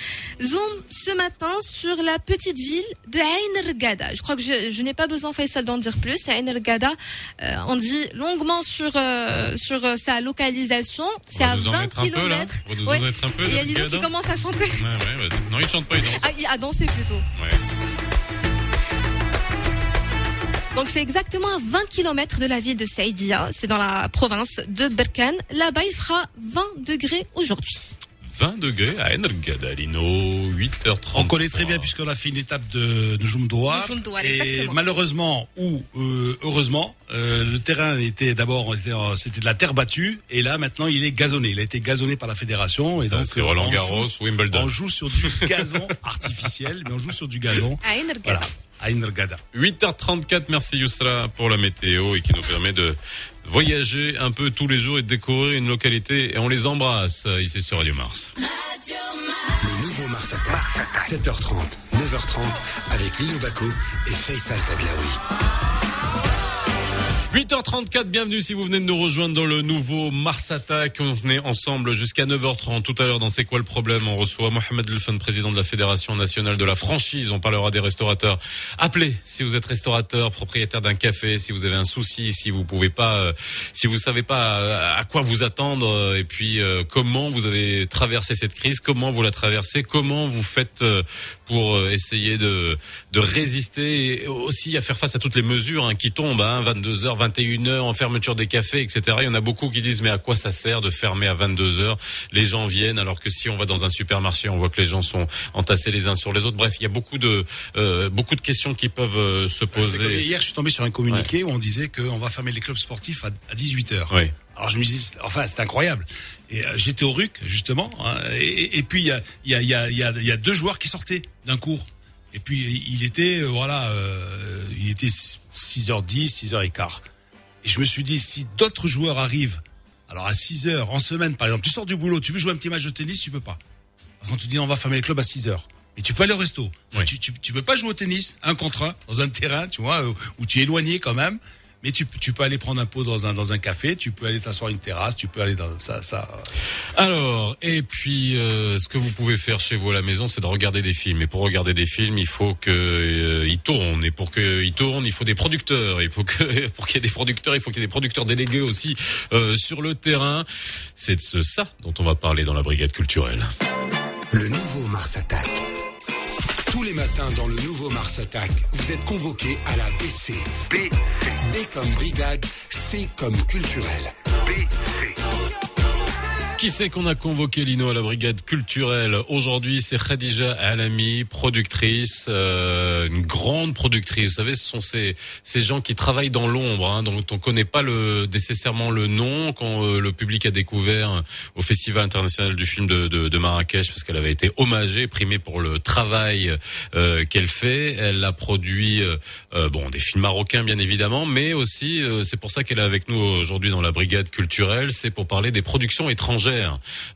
S5: zoom ce matin sur la petite ville de Ain. Je crois que je, je n'ai pas besoin, Faisal, d'en dire plus. Ain euh, on dit longuement sur, euh, sur euh, sa localisation. C'est à
S2: nous en
S5: 20
S2: mettre un peu, là.
S5: km. Il y a Lido qui commence à chanter.
S2: Ouais, ouais, vas-y. Non, il chante pas, il danse.
S5: Ah, à danser plutôt. Donc c'est exactement à 20 km de la ville de Saïdia, c'est dans la province de Berkane. Là-bas, il fera 20 degrés aujourd'hui.
S2: 20 degrés à Energada, Lino, 8h30.
S3: On connaît très bien puisqu'on a fait une étape de, Jumdoar, et
S5: exactement.
S3: malheureusement ou euh, heureusement, euh, le terrain était d'abord c'était de la terre battue et là maintenant il est gazonné. Il a été gazonné par la fédération et
S2: Ça,
S3: donc
S2: c'est Roland
S3: on
S2: Garros,
S3: joue-
S2: Wimbledon.
S3: On joue sur du gazon artificiel, mais on joue sur du gazon.
S5: À Energada.
S3: Voilà, à Inrgada.
S2: 8h34, merci Yousra pour la météo et qui nous permet de voyager un peu tous les jours et de découvrir une localité et on les embrasse euh, ici sur Radio Mars.
S1: Le nouveau Mars Attack, 7h30, 9h30, avec Lino Baco et Faisal Tadlaoui.
S2: 8h34, bienvenue si vous venez de nous rejoindre dans le nouveau Mars Attack. On est ensemble jusqu'à 9h30. Tout à l'heure, dans C'est quoi le problème On reçoit Mohamed Lefan, président de la Fédération nationale de la franchise. On parlera des restaurateurs. Appelez si vous êtes restaurateur, propriétaire d'un café, si vous avez un souci, si vous pouvez pas, euh, si vous savez pas euh, à quoi vous attendre, euh, et puis comment vous avez traversé cette crise, comment vous la traversez, comment vous faites pour euh, essayer de, de résister et aussi à faire face à toutes les mesures hein, qui tombent, hein, 22h, 21h en fermeture des cafés, etc. Il y en a beaucoup qui disent mais à quoi ça sert de fermer à 22h Les gens viennent alors que si on va dans un supermarché, on voit que les gens sont entassés les uns sur les autres. Bref, il y a beaucoup de euh, beaucoup de questions qui peuvent euh, se poser.
S3: Hier, je suis tombé sur un communiqué où on disait qu'on va fermer les clubs sportifs à, à 18h.
S2: Oui.
S3: Alors je me dis, enfin, c'est incroyable. Et euh, j'étais au RUC justement, hein, et, et- puis il y a, y, a, y, a, y, a, il y a deux joueurs qui sortaient d'un cours. Et puis il était, euh, voilà, euh, il était 6h10, 6h15. Et je me suis dit, si d'autres joueurs arrivent, alors à 6h en semaine par exemple, tu sors du boulot, tu veux jouer un petit match de tennis, tu peux pas. Parce qu'on te dit, on va fermer les clubs à 6h. Mais tu peux aller au resto. Tu, tu, tu peux pas jouer au tennis, un contre un, dans un terrain, tu vois, où, où tu es éloigné quand même. Mais tu, tu peux aller prendre un pot dans un, dans un café, tu peux aller t'asseoir à une terrasse, tu peux aller dans ça, ça. euh,
S2: Alors, et puis, euh, ce que vous pouvez faire chez vous à la maison, c'est de regarder des films. Et pour regarder des films, il faut que euh, ils tournent. Et pour qu'ils tournent, il faut des producteurs. Il faut que, pour qu'il y ait des producteurs, il faut qu'il y ait des producteurs délégués aussi euh, sur le terrain. C'est de ce- ça dont on va parler dans la brigade culturelle.
S1: Le nouveau Mars Attack. Dans le nouveau Mars Attack, vous êtes convoqués à la BC. B, B comme brigade, C comme culturel.
S2: Qui c'est qu'on a convoqué Lino à la brigade culturelle Aujourd'hui, c'est Khadija Alami, productrice, euh, une grande productrice. Vous savez, ce sont ces ces gens qui travaillent dans l'ombre, hein, dont on connaît pas le nécessairement le nom quand euh, le public a découvert au Festival international du film de, de, de Marrakech, parce qu'elle avait été hommagée, primée pour le travail euh, qu'elle fait. Elle a produit euh, euh, bon des films marocains bien évidemment, mais aussi euh, c'est pour ça qu'elle est avec nous aujourd'hui dans la brigade culturelle, c'est pour parler des productions étrangères.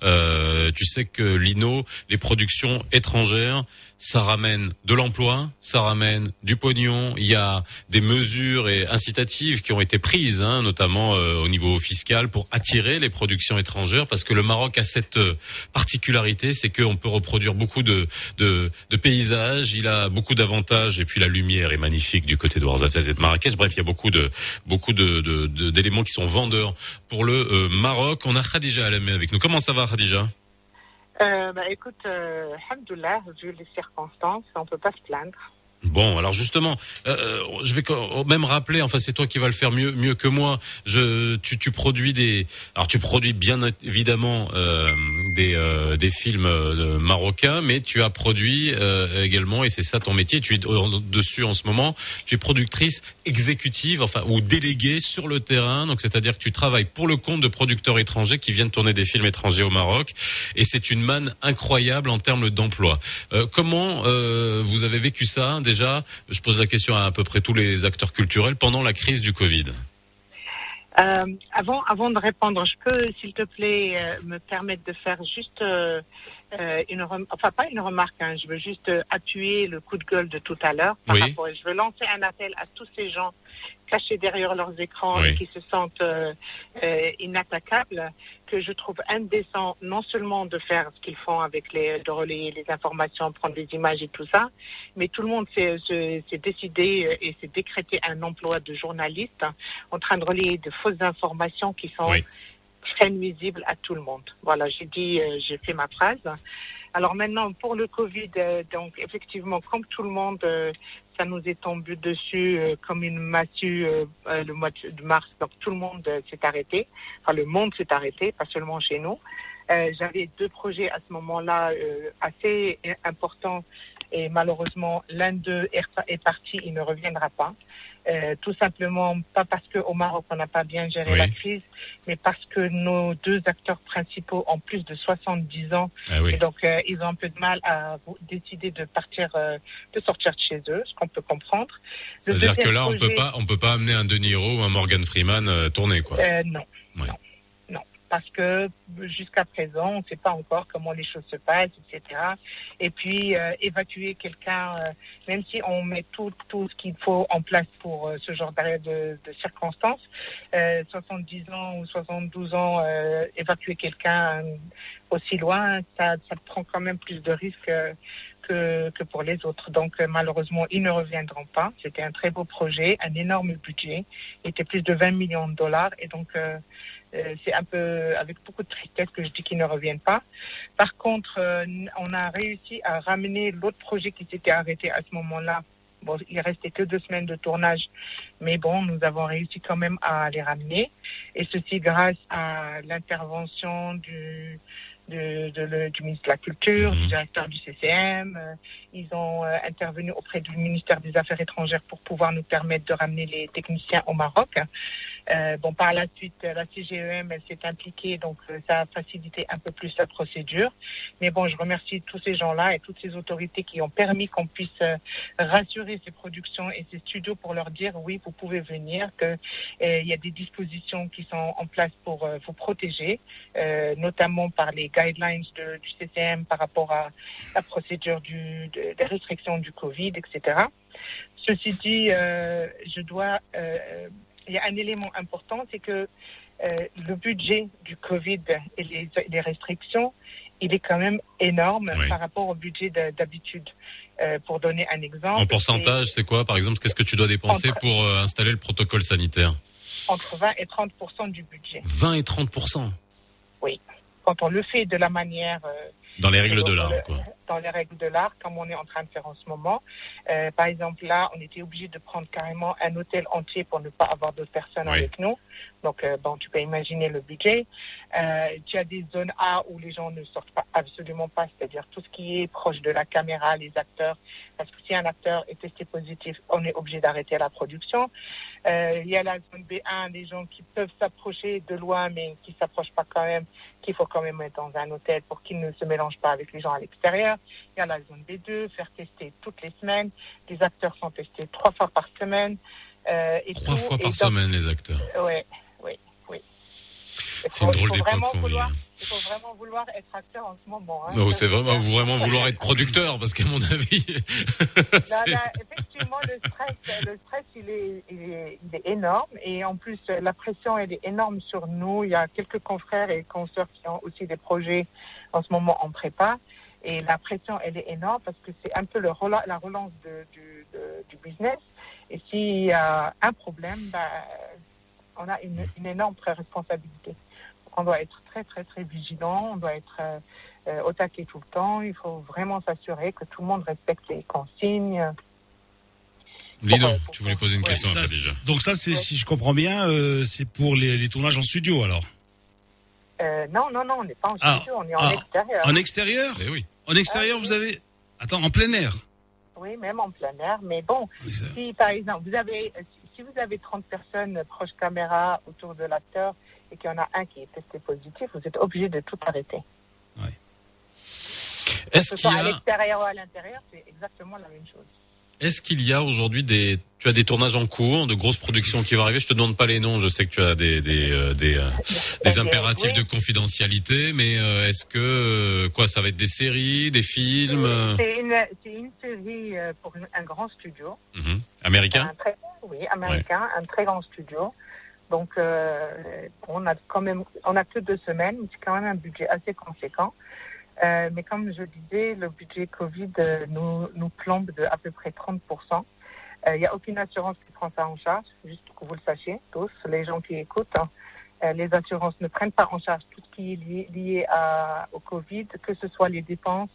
S2: Euh, tu sais que Lino, les productions étrangères, ça ramène de l'emploi, ça ramène du pognon. Il y a des mesures et incitatives qui ont été prises, hein, notamment euh, au niveau fiscal, pour attirer les productions étrangères, parce que le Maroc a cette euh, particularité, c'est qu'on peut reproduire beaucoup de, de, de paysages. Il a beaucoup d'avantages, et puis la lumière est magnifique du côté de Ouarzazate et de Marrakech. Bref, il y a beaucoup de beaucoup de d'éléments qui sont vendeurs pour le euh, Maroc. On a Khadija Alamé avec nous. Comment ça va, Khadija?
S10: Euh, bah, écoute, euh, vu les circonstances, on peut pas se plaindre.
S2: Bon, alors justement, euh, je vais même rappeler. Enfin, c'est toi qui vas le faire mieux mieux que moi. Je, tu, tu produis des, alors tu produis bien évidemment euh, des euh, des films euh, marocains, mais tu as produit euh, également, et c'est ça ton métier. Tu es euh, dessus en ce moment. Tu es productrice exécutive, enfin ou déléguée sur le terrain. Donc, c'est-à-dire que tu travailles pour le compte de producteurs étrangers qui viennent tourner des films étrangers au Maroc, et c'est une manne incroyable en termes d'emploi. Euh, comment euh, vous avez vécu ça déjà Je pose la question à à peu près tous les acteurs culturels pendant la crise du Covid.
S10: Euh, avant, avant de répondre, je peux, s'il te plaît, euh, me permettre de faire juste euh, une, rem- enfin pas une remarque. hein, je veux juste appuyer le coup de gueule de tout à l'heure. par
S2: Oui.
S10: rapport- Je veux lancer un appel à tous ces gens cachés derrière leurs écrans
S2: Oui.
S10: et qui se sentent euh, euh, inattaquables, que je trouve indécent non seulement de faire ce qu'ils font avec les, de relayer les informations, prendre des images et tout ça, mais tout le monde s'est décidé euh, et s'est décrété un emploi de journaliste en train de relayer de fausses informations qui sont
S2: Oui.
S10: très nuisibles à tout le monde. Voilà, j'ai dit, j'ai fait ma phrase. Alors maintenant, pour le Covid, donc effectivement, comme tout le monde, ça nous est tombé dessus euh, comme une massue euh, euh, le mois de mars. Donc tout le monde s'est arrêté. Enfin, le monde s'est arrêté, pas seulement chez nous. J'avais deux projets à ce moment-là assez importants et malheureusement l'un d'eux est parti, il ne reviendra pas. Euh, tout simplement pas parce qu'au Maroc on n'a pas bien géré
S2: Oui.
S10: la crise, mais parce que nos deux acteurs principaux ont plus de 70 ans
S2: Ah oui.
S10: et donc, euh, ils ont un peu de mal à décider de partir, euh, de sortir de chez eux, ce qu'on peut comprendre.
S2: Ça
S10: Le
S2: veut dire que là, on peut pas, on peut pas amener un De Niro ou un Morgan Freeman euh, tourner quoi.
S10: Euh, non.
S2: Ouais.
S10: Non. Parce que jusqu'à présent, on ne sait pas encore comment les choses se passent, etc. Et puis, euh, évacuer quelqu'un, euh, même si on met tout, tout ce qu'il faut en place pour euh, ce genre d'arrêt de, de circonstances, euh, 70 ans ou 72 ans, euh, évacuer quelqu'un euh, aussi loin, ça, ça prend quand même plus de risques euh, que, pour les autres. Donc, euh, malheureusement, ils ne reviendront pas. C'était un très beau projet, un énorme budget. Il était plus de 20 millions de dollars. Et donc, euh, euh, c'est un peu avec beaucoup de tristesse que je dis qu'ils ne reviennent pas. Par contre, on a réussi à ramener l'autre projet qui s'était arrêté à ce moment-là. Bon, il restait que deux semaines de tournage, mais bon, nous avons réussi quand même à les ramener. Et ceci grâce à l'intervention du, de- de le- du ministre de la Culture,
S2: Mhm.
S10: du directeur du CCM. euh, ils ont euh, intervenu auprès du ministère des Affaires étrangères pour pouvoir nous permettre de ramener les techniciens au Maroc. Euh, bon, par la suite, euh, la CGEM, elle s'est impliquée, donc euh, ça a facilité un peu plus la procédure. Mais bon, je remercie tous ces gens-là et toutes ces autorités qui ont permis qu'on puisse euh, rassurer ces productions et ces studios pour leur dire oui, vous pouvez venir, que euh, y a des dispositions qui sont en place pour vous protéger, notamment par les guidelines de- du CCM par rapport à la procédure du, de- des restrictions du Covid, etc. Ceci dit, je dois, il y a un élément important, c'est que euh, le budget du Covid et les, les restrictions, il est quand même énorme
S2: Oui.
S10: par rapport au budget de- d'habitude. Euh, pour donner un exemple,
S2: En pourcentage, c'est quoi, par exemple? Qu'est-ce que tu dois dépenser
S10: Entre-
S2: pour euh, installer le protocole sanitaire?
S10: Entre 20 et 30% du budget.
S2: 20 et 30%
S10: Oui. Quand on le fait de la manière
S2: dans les règles de l'art,
S10: euh,
S2: quoi.
S10: Dans les règles de l'art, comme on est en train de faire en ce moment. Euh, par exemple, là, on était obligé de prendre carrément un hôtel entier pour ne pas avoir d'autres personnes
S2: Oui.
S10: avec nous. Donc, euh, bon, tu peux imaginer le budget. Euh, tu as des zones A où les gens ne sortent pas, absolument pas, c'est-à-dire tout ce qui est proche de la caméra, les acteurs. Parce que si un acteur est testé positif, on est obligé d'arrêter la production. Euh, il y a la zone B1, des gens qui peuvent s'approcher de loin, mais qui s'approchent pas quand même, qu'il faut quand même être dans un hôtel pour qu'ils ne se mélangent pas avec les gens à l'extérieur. Il y a la zone B2, faire tester toutes les semaines. Les acteurs sont testés trois fois par semaine. Euh, et
S2: Trois
S10: tout.
S2: fois
S10: Et
S2: par
S10: donc-
S2: semaine, les acteurs.
S10: Ouais,
S2: C'est une drôle d'époque qu'on vit.
S10: Il faut vraiment vouloir être acteur en ce moment. hein.
S2: Non, c'est vraiment,
S10: clair.
S2: vraiment vouloir être producteur, parce qu'à mon avis,
S10: Là,
S2: c'est-
S10: là, effectivement, le stress, le stress il, est, il, est, il est énorme. Et en plus, la pression, elle est énorme sur nous. Il y a quelques confrères et consoeurs qui ont aussi des projets en ce moment en prépa. Et la pression, elle est énorme parce que c'est un peu le rela- la relance de- du, de- du business. Et s'il y a un problème, bah, on a une, une énorme responsabilité. Donc, on doit être très, très, très vigilant. On doit être euh, au taquet tout le temps. Il faut vraiment s'assurer que tout le monde respecte les consignes.
S2: Lino,
S10: Ouais,
S2: tu voulais poser une
S10: ouais.
S2: question
S3: Ça,
S2: après, déjà.
S3: donc ça, c'est si je comprends bien, euh, c'est pour les, les tournages en studio alors.
S10: Euh, non, non, non, on n'est pas en
S3: Ah,
S10: studio, on est en
S3: ah,
S10: extérieur.
S3: En extérieur
S2: Eh oui.
S3: En extérieur,
S10: Ah,
S3: vous
S10: oui.
S3: avez. Attends, en plein air.
S10: Oui, même en plein air. Mais bon,
S3: Oui, ça-
S10: si par exemple, vous avez, si- si vous avez 30 personnes proches caméra autour de l'acteur et qu'il y en a un qui est testé positif, vous êtes obligé de tout arrêter. Que
S2: Est-ce
S10: ce
S2: qu'il y
S10: soit à
S2: a,
S10: l'extérieur ou à l'intérieur, c'est exactement la même chose.
S2: est-ce qu'il y a aujourd'hui des, tu as des tournages en cours, de grosses productions qui vont arriver? Je te demande pas les noms. Je sais que tu as des, des, euh, des, euh, des impératifs
S10: oui.
S2: de confidentialité, mais euh, est-ce que quoi, ça va être des séries, des films
S10: C'est une, série pour un grand studio.
S2: mhm.
S10: Un très, oui, américain, un très grand studio. Donc, euh, on a quand même, on a que deux semaines, c'est quand même un budget assez conséquent. Euh, mais comme je disais, le budget Covid euh, nous, nous plombe de à peu près 30%. Il n'y a aucune assurance qui prend ça en charge, juste que vous le sachiez tous, les gens qui écoutent. hein. Euh, les assurances ne prennent pas en charge tout ce qui est lié, lié à, au Covid, que ce soit les dépenses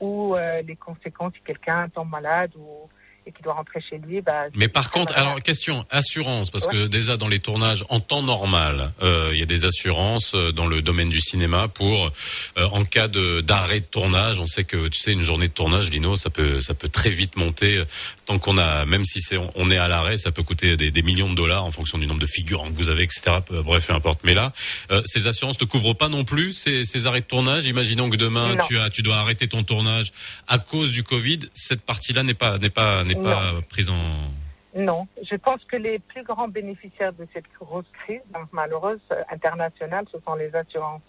S10: ou euh, les conséquences si quelqu'un tombe malade ou et qui doit rentrer chez lui. Bah,
S2: Mais par contre, alors question assurance, parce que déjà dans les tournages en temps normal, euh, il y a des assurances euh, dans le domaine du cinéma pour euh, en cas de d'arrêt de tournage. On sait que tu sais une journée de tournage, Lino, ça peut ça peut très vite monter. euh, Tant qu'on a, même si c'est on est à l'arrêt, ça peut coûter des, des millions de dollars en fonction du nombre de figurants que vous avez, etc. Peu- Bref, peu importe. Mais là, euh, ces assurances ne couvrent pas non plus ces, ces arrêts de tournage. Imaginons que demain
S10: Non.
S2: tu as tu dois arrêter ton tournage à cause du Covid. Cette partie-là n'est pas n'est pas n'est pas prise en
S10: Non, je pense que les plus grands bénéficiaires de cette grosse crise, donc malheureuse, euh, internationale, ce sont les assurances.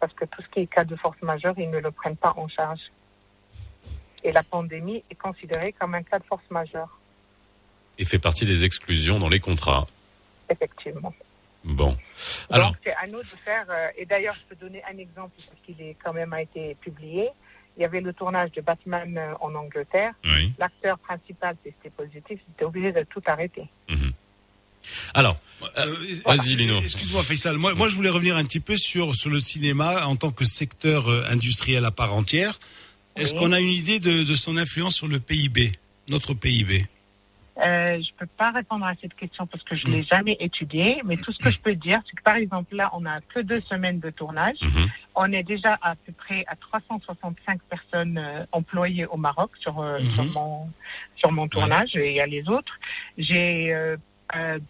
S10: Parce que tout ce qui est cas de force majeure, ils ne le prennent pas en charge. Et la pandémie est considérée comme un cas de force majeure,
S2: et fait partie des exclusions dans les contrats.
S10: effectivement.
S2: Bon. Alors,
S10: c'est à nous de faire. euh, et d'ailleurs, je peux donner un exemple parce qu'il est quand même a été publié. Il y avait le tournage de Batman euh, en Angleterre.
S2: oui.
S10: L'acteur principal testé positif, il était obligé de tout arrêter.
S2: Mhm. Alors,
S3: Euh,
S2: vas-y, Lino.
S3: Excuse-moi, Faisal. Moi, moi, je voulais revenir un petit peu sur, sur le cinéma en tant que secteur euh, industriel à part entière. Est-ce
S10: Oui.
S3: qu'on a une idée de, de son influence sur le PIB, notre PIB
S10: Euh, je peux pas répondre à cette question parce que je l'ai jamais étudiée, mais tout ce que je peux dire, c'est que par exemple là, on a que deux semaines de tournage.
S2: Mhm.
S10: On est déjà à peu près à 365 personnes euh, employées au Maroc sur euh,
S3: Mhm.
S10: sur mon sur mon tournage et il y a les autres. J'ai euh,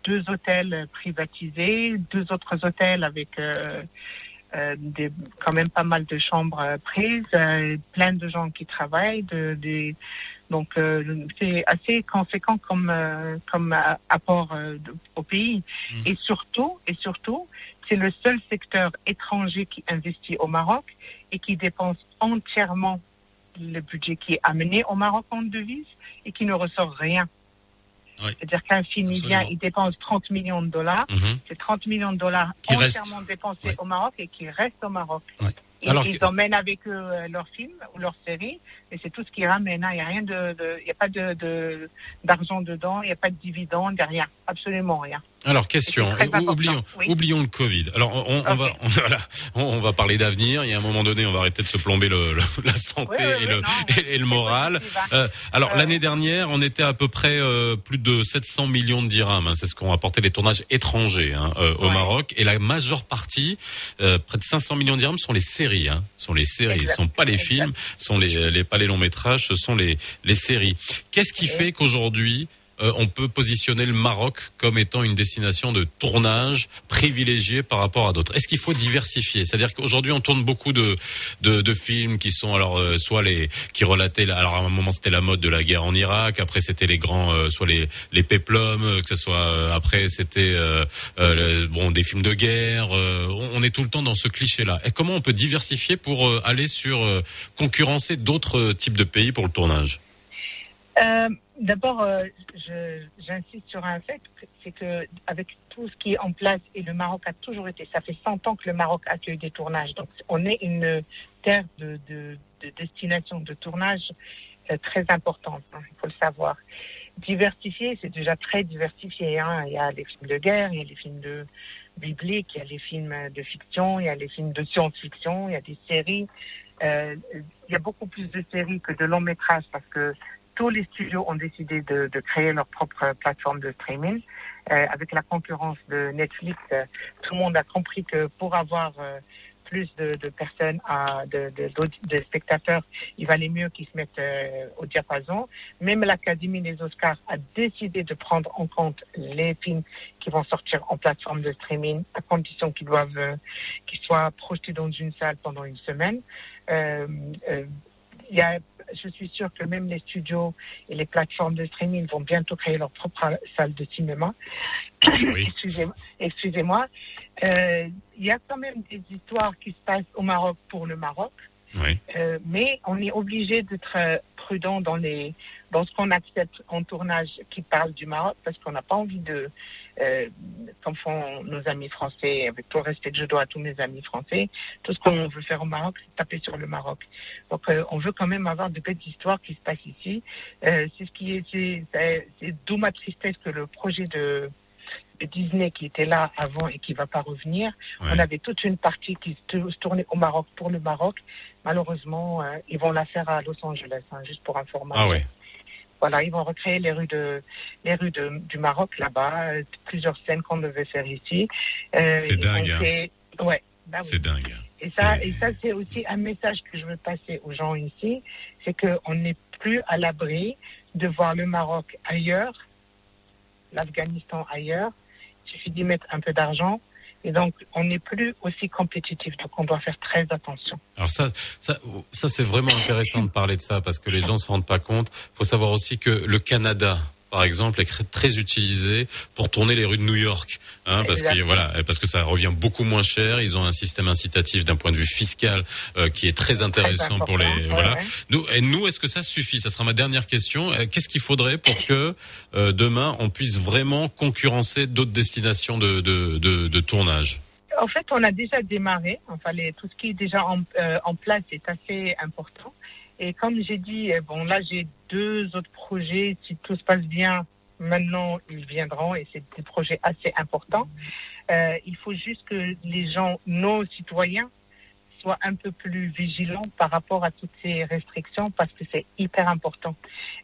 S10: deux hôtels privatisés, deux autres hôtels avec euh, euh, des, quand même pas mal de chambres euh, prises, euh, plein de gens qui travaillent, de, des- donc euh, c'est assez conséquent comme euh, comme euh, apport au pays. Et surtout, et surtout, c'est le seul secteur étranger qui investit au Maroc et qui dépense entièrement le budget qui est amené au Maroc en devise et qui ne ressort rien.
S3: Oui.
S10: C'est-à-dire qu'un film il dépense 30 millions de dollars.
S2: Mhm.
S10: C'est 30 millions de dollars
S3: Qui
S10: entièrement dépensés au Maroc et qui restent au Maroc. Et
S2: Alors
S10: ils emmènent avec eux euh, leurs films ou leurs séries, et c'est tout ce qu'ils ramènent. hein. Il n'y a rien de, il y a pas de, de- d'argent dedans, il n'y a pas de dividendes, il n'y a rien, absolument rien.
S2: Alors question, oublions,
S10: oui.
S2: oublions le Covid. Alors on, on va, on, voilà, on, va parler d'avenir. Il y a un moment donné, on va arrêter de se plomber le, le- la santé
S10: Oui, oui,
S2: et, le,
S10: non,
S2: et, et le moral.
S10: hein.
S2: Euh, alors
S10: Euh,
S2: l'année dernière, on était à peu près euh, plus de 700 millions de dirhams. hein. c'est ce qu'ont apporté les tournages étrangers hein, euh, au
S10: Ouais.
S2: Maroc. Et la majeure partie, euh, près de 500 millions de dirhams, sont les séries. Hein, sont les séries.
S10: Exact.
S2: Ce sont pas les
S10: Exact.
S2: films, sont les, les pas les longs métrages, ce sont les les séries. Qu'est-ce qui fait qu'aujourd'hui euh, on peut positionner le Maroc comme étant une destination de tournage privilégiée par rapport à d'autres. Est-ce qu'il faut diversifier? C'est-à-dire qu'aujourd'hui on tourne beaucoup de, de, de films qui sont alors euh, soit les qui relataient la- alors à un moment c'était la mode de la guerre en Irak, après c'était les grands euh, soit les les péplums, euh, que ce soit euh, après c'était euh, le- bon des films de guerre. on, on est tout le temps dans ce cliché-là. Et comment on peut diversifier pour aller sur concurrencer d'autres types de pays pour le tournage?
S10: D'abord, euh, j'insiste sur un fait, c'est que avec tout ce qui est en place, et le Maroc a toujours été, ça fait 100 ans que le Maroc accueille des tournages, donc on est une terre de, de, de destination de tournage euh, très importante, hein, il faut le savoir. Diversifié, c'est déjà très diversifié. Hein. Il y a les films de guerre, il y a les films de bibliques, il y a les films de fiction, il y a les films de science-fiction, il y a des séries. Euh, il y a beaucoup plus de séries que de longs métrages parce que tous les studios ont décidé de, de créer leur propre plateforme de streaming. Euh, avec la concurrence de Netflix, euh, tout le monde a compris que pour avoir euh, plus de, de personnes, à, de, de, de spectateurs, il valait mieux qu'ils se mettent euh, au diapason. Même l'Académie des Oscars a décidé de prendre en compte les films qui vont sortir en plateforme de streaming à condition qu'ils doivent euh, qu'ils soient projetés dans une salle pendant une semaine. Euh, il y a, je suis sûre que même les studios et les plateformes de streaming vont bientôt créer leur propre salle de cinéma.
S2: Oui.
S10: Excusez-moi. Euh, il y a quand même des histoires qui se passent au Maroc pour le Maroc.
S2: Oui.
S10: Euh, mais on est obligé d'être prudent dans les dans ce qu'on accepte en tournage qui parle du Maroc parce qu'on n'a pas envie de euh, comme font nos amis français avec tout le respect que je dois à tous mes amis français tout ce qu'on veut faire au Maroc c'est taper sur le Maroc donc euh, on veut quand même avoir de belles histoires qui se passent ici Euh, c'est ce qui est c'est d'où ma tristesse que le projet de de Disney qui était là avant et qui va pas revenir.
S2: Ouais.
S10: On avait toute une partie qui se tournait au Maroc pour le Maroc. Malheureusement, euh, ils vont la faire à Los Angeles, hein, juste pour information.
S2: Ah ouais.
S10: Voilà, ils vont recréer les rues de les rues de, du Maroc là-bas, euh, plusieurs scènes qu'on devait faire ici. Euh,
S2: C'est dingue, hein.
S10: fait- Ouais. bah oui.
S2: C'est dingue.
S10: Et ça,
S2: C'est-
S10: et ça, c'est aussi un message que je veux passer aux gens ici, c'est qu'on n'est plus à l'abri de voir le Maroc ailleurs, l'Afghanistan ailleurs. Il suffit d'y mettre un peu d'argent. Et donc, on n'est plus aussi compétitif. Donc, on doit faire très attention.
S2: Alors ça, ça, ça c'est vraiment intéressant de parler de ça parce que les gens se rendent pas compte. faut savoir aussi que le Canada, par exemple, est très utilisé pour tourner les rues de New York, hein, parce que voilà, parce que ça revient beaucoup moins cher. Ils ont un système incitatif d'un point de vue fiscal euh, qui est très intéressant pour les.
S10: Ouais,
S2: voilà.
S10: ouais.
S2: Nous, et nous, est-ce que ça suffit? Ça sera ma dernière question. Euh, Qu'est-ce qu'il faudrait pour que euh, demain on puisse vraiment concurrencer d'autres destinations de, de, de, de tournage?
S10: En fait, on a déjà démarré. Enfin, les- tout ce qui est déjà en, euh, en place est assez important. Et comme j'ai dit, euh, bon, là, j'ai deux autres projets. Si tout se passe bien, maintenant, ils viendront et c'est des projets assez importants. Euh, il faut juste que les gens, nos citoyens, soient un peu plus vigilants par rapport à toutes ces restrictions parce que c'est hyper important.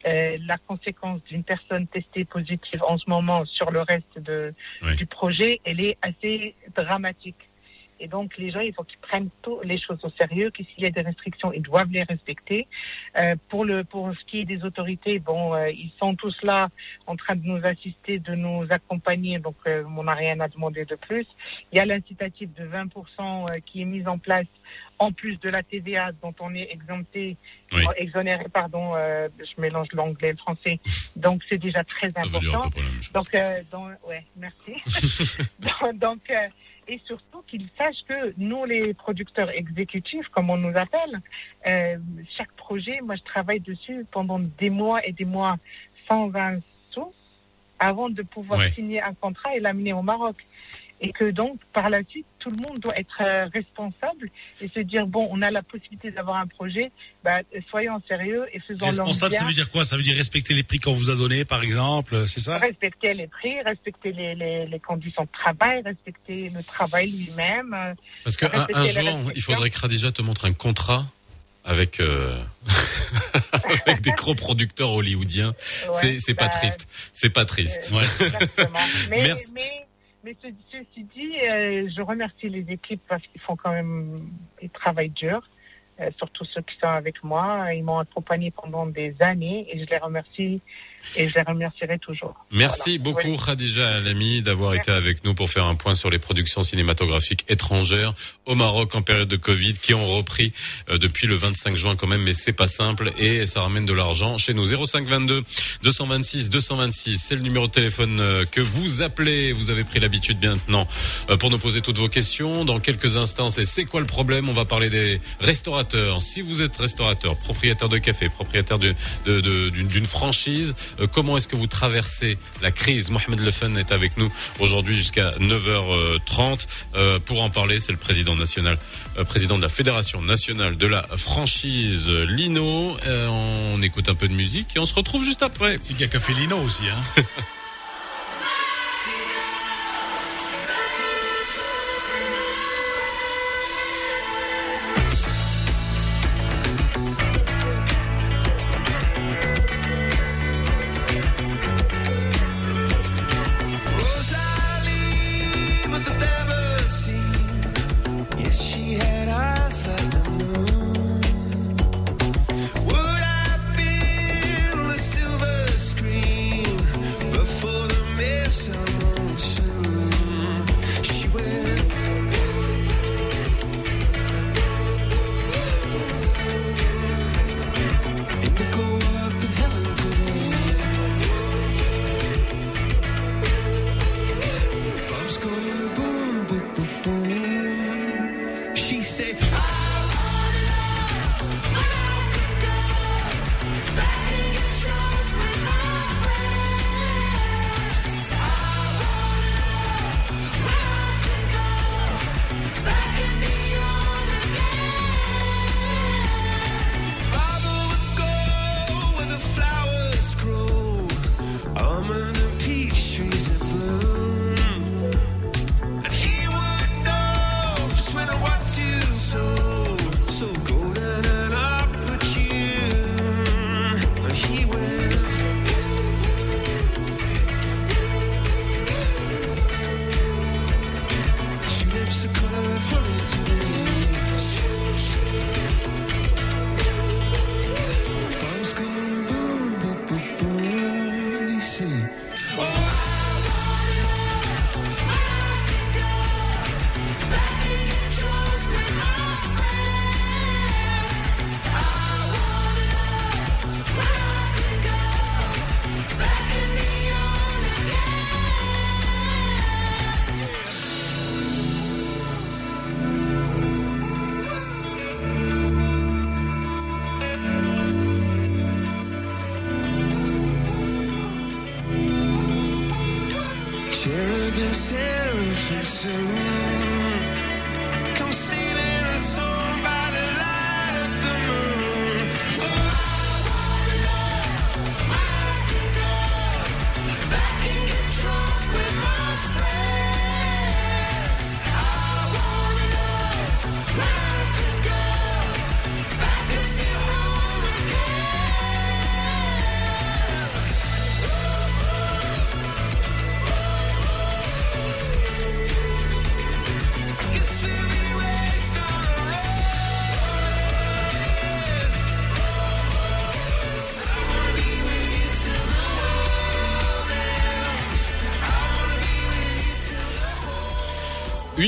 S10: Euh, la conséquence d'une personne testée positive en ce moment sur le reste de,
S2: Oui.
S10: du projet, elle est assez dramatique. Et donc, les gens, il faut qu'ils prennent tout- les choses au sérieux, que s'il y a des restrictions, ils doivent les respecter. Euh, pour, le, pour ce qui est des autorités, bon, euh, ils sont tous là en train de nous assister, de nous accompagner, donc euh, on n'a rien à demander de plus. Il y a l'incitatif de 20% euh, qui est mis en place en plus de la TVA dont on est exempté,
S2: Oui.
S10: exonéré, pardon, euh, je mélange l'anglais et le français. Donc c'est déjà très important. Donc, euh, dans- ouais, merci. donc, donc, euh, et surtout qu'ils sachent que nous, les producteurs exécutifs, comme on nous appelle, euh, chaque projet, moi, je travaille dessus pendant des mois et des mois sans un sou avant de pouvoir
S2: Ouais.
S10: signer un contrat et l'amener au Maroc. Et que donc, par la suite, tout le monde doit être euh, responsable et se dire, bon, on a la possibilité d'avoir un projet, bah, soyons sérieux et faisons-le
S11: Responsable, ça veut dire quoi? Ça veut dire respecter les prix qu'on vous a donnés, par exemple, c'est ça?
S10: Respecter les prix, respecter les, les, les conditions de travail, respecter le travail lui-même. euh,
S2: Parce qu'un un jour, il faudrait que Khadija te montre un contrat avec euh, avec des gros producteurs hollywoodiens.
S10: Ouais,
S2: c'est c'est pas
S10: bah,
S2: triste. C'est pas triste.
S10: euh, Exactement. Mais,
S2: Merci.
S10: mais, mais ce- ceci dit, euh, je remercie les équipes parce qu'ils font quand même, ils travaillent dur. euh, surtout ceux qui sont avec moi, ils m'ont accompagné pendant des années et je les remercie et je les remercierai toujours.
S2: Merci
S10: Voilà.
S2: beaucoup
S10: Ouais.
S2: Khadija Alami d'avoir été avec nous pour faire un point sur les productions cinématographiques étrangères au Maroc en période de Covid qui ont repris euh, depuis le 25 juin quand même mais c'est pas simple et ça ramène de l'argent chez nous 0522 226 226 c'est le numéro de téléphone euh, que vous appelez vous avez pris l'habitude maintenant euh, pour nous poser toutes vos questions dans quelques instants c'est c'est quoi le problème? On va parler des restaurateurs si vous êtes restaurateur propriétaire de café propriétaire de- de- de- d'une franchise comment est-ce que vous traversez la crise Mohamed Lefen est avec nous aujourd'hui jusqu'à 9h30 Euh, pour en parler c'est le président national euh, président de la fédération nationale de la franchise euh, Lino. Euh, on écoute un peu de musique et on se retrouve juste après.
S11: C'est qu'il y a Café Lino aussi, hein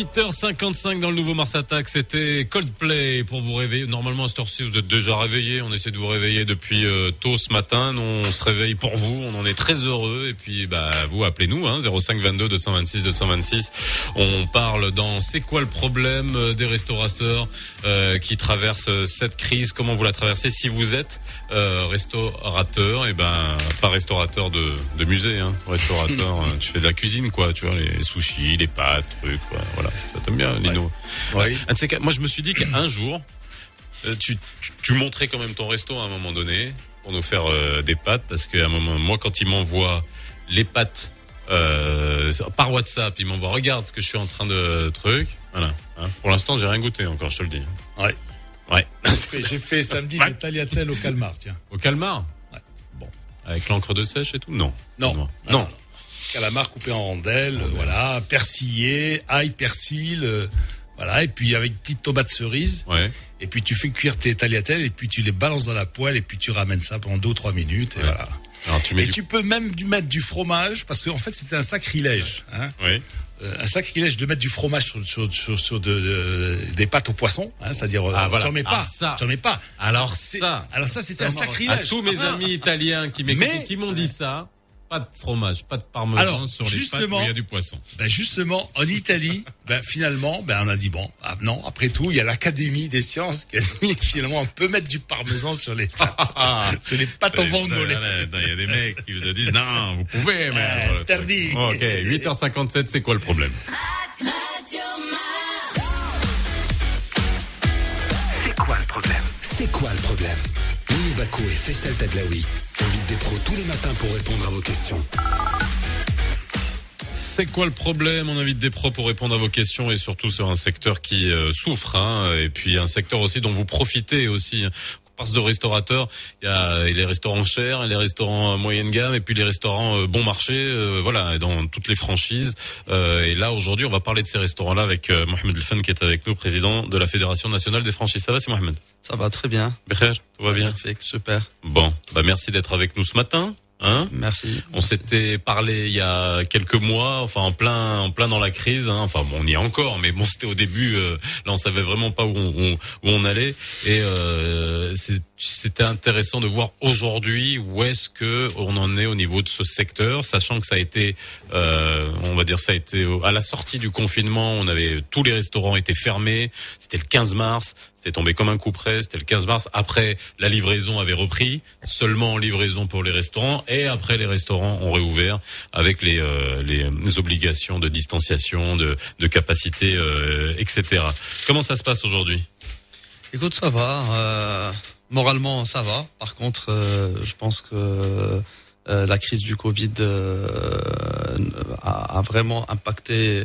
S2: 8h55 dans le nouveau Mars Attack, c'était Coldplay pour vous réveiller. Normalement à cette heure-ci vous êtes déjà réveillés, on essaie de vous réveiller depuis euh, tôt ce matin, Nous, on se réveille pour vous, on en est très heureux. Et puis bah vous appelez-nous hein, 05 22 226 226. On parle dans c'est quoi le problème euh, des restaurateurs euh, qui traversent cette crise, comment vous la traversez? Si vous êtes euh, restaurateur et ben pas restaurateur de, de musée hein, restaurateur euh, tu fais de la cuisine quoi, tu vois les sushis, les pâtes, trucs quoi. Voilà, ça tombe bien Lino.
S3: Oui.
S2: Quatre- moi je me suis dit qu'un jour euh, tu, tu, tu montrais quand même ton resto à un moment donné pour nous faire euh, des pâtes parce qu'à un moment moi quand il m'envoie les pâtes euh, par WhatsApp, il m'envoie regarde ce que je suis en train de truc. Voilà. hein. Pour l'instant, j'ai rien goûté encore, je te le dis.
S3: Ouais.
S2: Ouais.
S3: J'ai fait- samedi des tagliatelles au calmar, tiens.
S2: Au calmar.
S3: Ouais.
S2: Bon. Avec l'encre de sèche et tout Non.
S3: Non.
S2: Non.
S3: Non, non. Calamar coupé en rondelles, euh, voilà, persillé, ail, persil, euh, voilà, et puis avec une petite tomate cerise.
S2: Ouais.
S3: Et puis tu fais cuire tes tagliatelles et puis tu les balances dans la poêle et puis tu ramènes ça pendant deux ou trois minutes et voilà.
S2: Alors tu mets
S3: Et
S2: du...
S3: tu peux même mettre du fromage parce qu'en fait c'était un sacrilège. Hein
S2: Oui.
S3: Euh, un sacrilège de mettre du fromage sur, sur, sur, sur de, de- des pâtes au poisson, hein, c'est-à-dire euh,
S2: Ah, voilà.
S3: tu en mets pas,
S2: Ah, ça.
S3: tu en mets pas.
S2: Alors
S3: C'est-
S2: ça.
S3: alors ça c'était un
S2: À
S3: sacrilège.
S2: tous mes
S3: Ah.
S2: amis italiens qui m'écoutent, qui m'ont dit ça, pas de fromage, pas de parmesan
S3: Alors,
S2: sur les pâtes où
S3: justement-
S2: il y a du poisson.
S3: Ben justement, en Italie, ben finalement, ben on a dit bon, ah non, après tout, il y a l'Académie des sciences qui a dit finalement on peut mettre du parmesan sur les pâtes, sur les pâtes au vongole.
S2: Il y a des mecs qui vous disent non, vous pouvez, mais.
S3: Euh,
S2: voilà.
S3: interdit.
S2: Ok, 8h57, c'est quoi le problème?
S1: C'est quoi le problème? C'est quoi le problème? Lino Baco et Faisal Tadlaoui invitent des pros tous les matins pour répondre à vos questions.
S2: C'est quoi le problème? On invite des pros pour répondre à vos questions et surtout sur un secteur qui euh, souffre, hein, et puis un secteur aussi dont vous profitez aussi. Passe de restaurateurs, il y a les restaurants chers, les restaurants euh, moyenne gamme, et puis les restaurants euh, bon marché, euh, voilà, dans toutes les franchises. Euh, et là aujourd'hui, on va parler de ces restaurants-là avec euh, Mohamed Elfan qui est avec nous, président de la Fédération nationale des franchises. Ça va, c'est Mohamed?
S12: Ça va très bien.
S2: Bekher, tout va bien?
S12: super.
S2: Bon, bah merci d'être avec nous ce matin. Hein
S12: Merci.
S2: on s'était parlé il y a quelques mois, enfin en plein, en plein dans la crise. Hein. Enfin, bon, on y est encore, mais bon, c'était au début. euh, là, on savait vraiment pas où on, où, où on allait, et euh, c'était intéressant de voir aujourd'hui où est-ce que on en est au niveau de ce secteur, sachant que ça a été, euh, on va dire, ça a été à la sortie du confinement. On avait tous les restaurants étaient fermés. C'était le 15 mars. C'était tombé comme un coup près. C'était le 15 mars. Après, la livraison avait repris, seulement en livraison pour les restaurants. Et après, les restaurants ont réouvert avec les, euh, les obligations de distanciation, de, de capacité, euh, etc. Comment ça se passe aujourd'hui?
S12: Écoute, ça va. euh, moralement, ça va. Par contre, euh, je pense que euh, la crise du Covid euh, a, a vraiment impacté,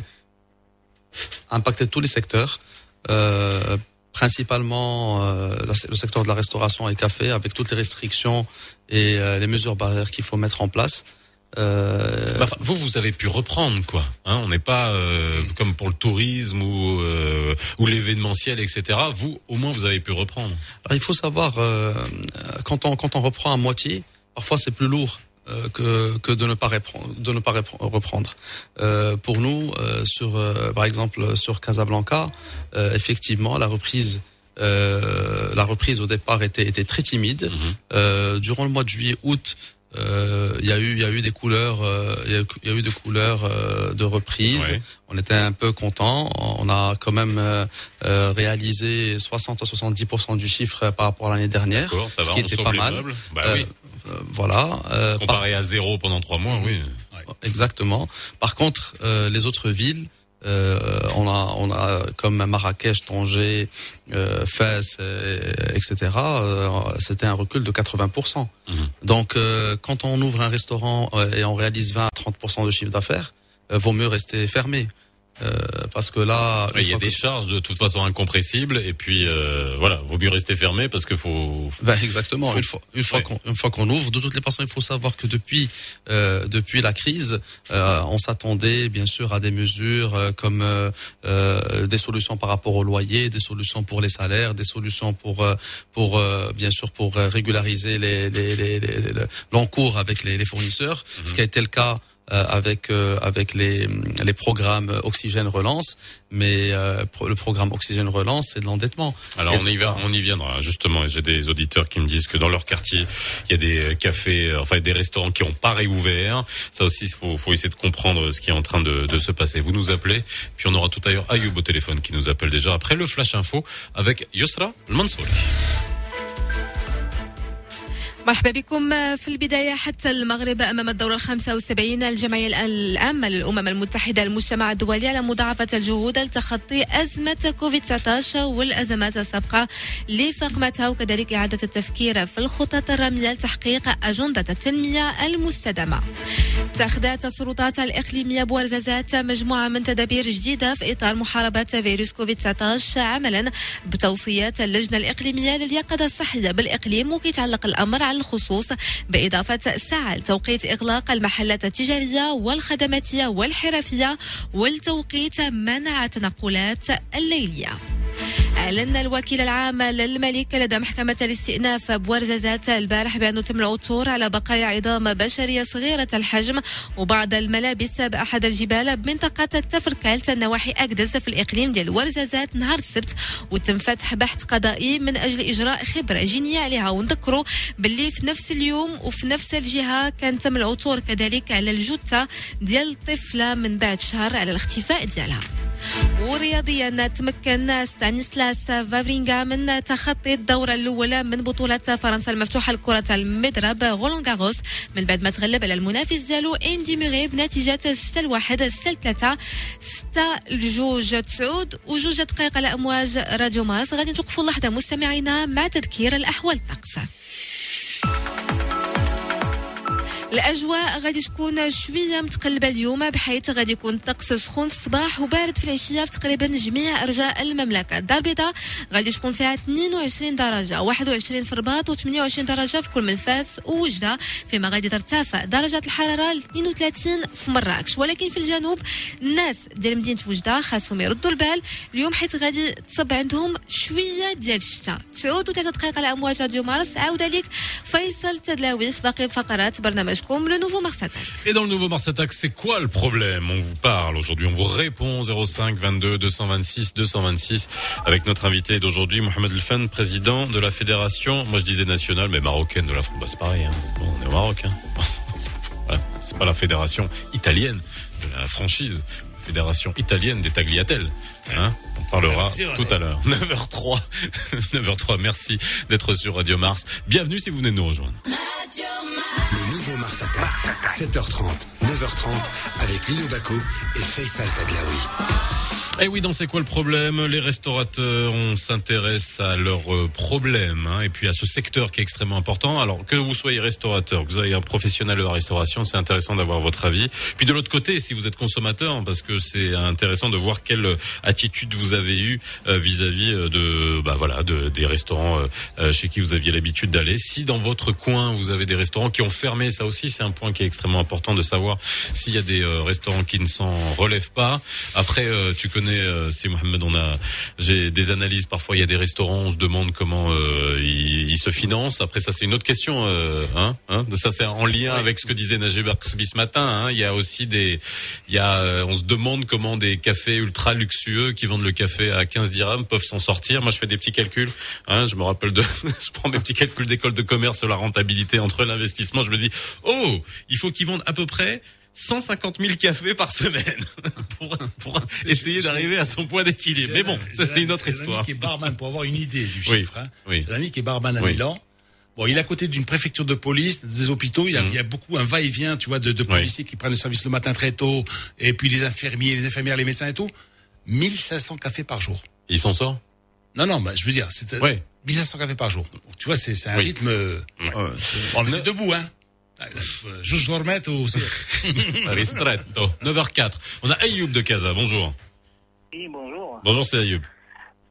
S12: impacté tous les secteurs. Euh, principalement euh, le secteur de la restauration et café avec toutes les restrictions et euh, les mesures barrières qu'il faut mettre en place. Euh,
S2: Bah, vous, vous avez pu reprendre, quoi. Hein, on n'est pas euh, comme pour le tourisme ou, euh, ou l'événementiel, etc. Vous, au moins, vous avez pu reprendre.
S12: Alors, il faut savoir, euh, quand on quand on reprend à moitié, parfois c'est plus lourd que que de ne pas reprendre. De ne pas repre- reprendre. Euh, pour nous, euh, sur euh, par exemple sur Casablanca, euh, effectivement, la reprise. euh, la reprise au départ était, était très timide. Euh, durant le mois de juillet, août, euh, il y a eu il y a eu des couleurs euh, il y, a eu- y a eu des couleurs euh, de reprise.
S2: Ouais.
S12: On était un peu content. On a quand même euh, euh, réalisé 60 à 70% du chiffre par rapport à l'année dernière, ce
S2: va,
S12: qui était pas mal.
S2: Bah
S12: Euh,
S2: oui.
S12: Euh, voilà. euh, par-
S2: Comparé à zéro pendant trois mois, oui.
S12: Exactement. Par contre, euh, les autres villes, euh, on a, on a comme Marrakech, Tanger, euh, Fès, euh, etc. euh, C'était un recul de 80%.
S2: Mhm.
S12: Donc, euh, quand on ouvre un restaurant et on réalise 20 à 30% de chiffre d'affaires, vaut mieux rester fermé. Euh, parce que là,
S2: Ouais, Il y a des charges de toute façon incompressibles et puis euh, voilà, vaut mieux rester fermé parce qu'il faut.
S12: Ben exactement.
S2: Faut-
S12: Une fois, une fois
S2: Ouais.
S12: qu'on une fois qu'on ouvre, de toutes les façons, il faut savoir que depuis euh, depuis la crise, euh, on s'attendait bien sûr à des mesures euh, comme euh, euh, des solutions par rapport au loyer, des solutions pour les salaires, des solutions pour pour euh, bien sûr pour régulariser les les les- les- les- l'encours avec les, fournisseurs, ce qui a été le cas avec euh, avec les les programmes Oxygène Relance, mais euh, le programme Oxygène Relance, c'est de l'endettement.
S2: Alors on y va, on y viendra justement. J'ai des auditeurs qui me disent que dans leur quartier, il y a des euh, cafés, euh, enfin des restaurants qui ont pas réouvert. Ça aussi, il faut, faut essayer de comprendre ce qui est en train de, de se passer. Vous nous appelez, puis on aura tout à l'heure Ayoub au téléphone qui nous appelle déjà après le flash info avec Yusra Mansouri.
S5: مرحبا بكم. في البداية حتى المغرب أمام الدورة الخامسة والسبعين الجمعية العامة للأمم المتحدة المجتمع الدولي على مضاعفة الجهود لتخطي أزمة كوفيد-19 والأزمات السابقة لفقمتها وكذلك إعادة التفكير في الخطط الرامية لتحقيق أجندة التنمية المستدامة. اتخذت السلطات الإقليمية بورزازات مجموعة من تدابير جديدة في إطار محاربة فيروس كوفيد-19 عملا بتوصيات اللجنة الإقليمية لليقظة الصحية بالإقليم وكيتعلق الأمر على الخصوص بإضافة ساعة لتوقيت إغلاق المحلات التجارية والخدماتية والحرفية والتوقيت منع التنقلات الليلية. أعلن الوكيل العام للملك لدى محكمة الاستئناف بورزازات البارح بأنه تم العثور على بقايا عظام بشرية صغيرة الحجم وبعض الملابس بأحد الجبال بمنطقة تفركالت نواحي أقدس في الإقليم ديال ورزازات نهار السبت وتم فتح بحث قضائي من أجل إجراء خبرة جينية عليها ونذكروا باللي في نفس اليوم وفي نفس الجهة كان تم العثور كذلك على الجثة ديال الطفلة من بعد شهر على الاختفاء ديالها. ورياضيا تمكن ستانيسلاس فافرينغا من تخطي الدورة الأولى من بطولة فرنسا المفتوحة لكرة المضرب غولون غاروس. من بعد ما تغلب على المنافس ديالو إندي ميغي بنتيجة 6 لواحد 6 3 6 لجوج تسعود وجوج دقائق على أمواج راديو مارس. غادي نتوقفوا لحظة مستمعينا مع تذكير الأحوال الطقس. الأجواء غادي تكون شوية متقلبة اليوم بحيث غادي يكون الطقس سخون في الصباح وبارد في العشية في تقريبا جميع أرجاء المملكة. الدار البيضاء غادي تكون فيها 22 درجة 21 في الرباط و28 درجة في كل من فاس ووجدة فيما غادي ترتفع درجه الحرارة ل 32 في مراكش. ولكن في الجنوب الناس ديال مدينة وجدة خاصهم يردوا البال اليوم حيت غادي تصب عندهم شوية ديال الشتاء. تعود وثلاثة دقائق على أمواج راديو مارس. عاود عليك فيصل تدلاوي في باقي فقرات Strom, le nouveau Mars Attack.
S2: Et dans le nouveau Mars Attack, c'est quoi le problème? On vous parle aujourd'hui, on vous répond 05 22 226 226 avec notre invité d'aujourd'hui, Mohamed Elfen, président de la fédération, moi je disais nationale, mais marocaine de la France. Bah, c'est pareil, hein. on est au Maroc. Hein. voilà. C'est pas la fédération italienne de la franchise, la fédération italienne des tagliatelles. Hein on parlera tout à l'heure. 9h03. 9h03. Merci d'être sur Radio Mars. Bienvenue si vous venez de nous rejoindre.
S1: Le nouveau Mars Attack, 7h30, 9h30, avec Lino Baco et Faisal Tadlaoui.
S2: Eh oui, dans c'est quoi le problème? Les restaurateurs, on s'intéresse à leurs euh, problèmes hein, et puis à ce secteur qui est extrêmement important. Alors que vous soyez restaurateur, que vous soyez un professionnel de la restauration, c'est intéressant d'avoir votre avis. Puis de l'autre côté, si vous êtes consommateur, parce que c'est intéressant de voir quelle euh, attitude vous avez eue euh, vis-à-vis de, bah voilà, de, des restaurants euh, chez qui vous aviez l'habitude d'aller. Si dans votre coin vous avez des restaurants qui ont fermé, ça aussi c'est un point qui est extrêmement important de savoir s'il y a des restaurants qui ne s'en relèvent pas. Après, tu connais, euh, c'est Mohamed, on a, j'ai des analyses. Parfois, il y a des restaurants, on se demande comment euh, ils, ils se financent. Après, ça c'est une autre question, euh, hein, hein. Ça c'est en lien avec ce que disait Najib Arksbi ce matin. Hein. Il y a aussi des, il y a, euh, on se demande comment des cafés ultra luxueux qui vendent le café à 15 dirhams peuvent s'en sortir. Moi, je fais des petits calculs. Hein, je me rappelle de, je prends mes petits calculs d'école de commerce sur la rentabilité entre l'investissement. Je me dis, oh, il faut qu'ils vendent à peu près 150 000 cafés par semaine pour, pour essayer d'arriver à son point d'équilibre. Mais bon, ça c'est une autre histoire.
S3: qui est barman pour avoir une idée du
S2: Oui,
S3: chiffre. Hein.
S2: oui.
S3: J'ai un ami qui est barman à
S2: Oui.
S3: Milan. Bon, il est à côté d'une préfecture de police, des hôpitaux. Il y a,
S2: Mhm.
S3: il y a beaucoup un va-et-vient, tu vois, de, de policiers qui prennent le service le matin très tôt, et puis les infirmiers, les infirmières, les médecins et tout. 1500 cafés par jour.
S2: Il s'en sort
S3: Non, non, bah, je veux dire, c'est euh,
S2: Ouais.
S3: 1500 cafés par jour. Donc, tu vois, c'est un
S2: Oui.
S3: rythme. euh, bon, mais c'est debout, hein. Euh, Je dormais aussi.
S2: Ristretto. 9h04. On a Ayoub de Casa. Bonjour.
S13: Oui, bonjour.
S2: Bonjour, c'est Ayoub.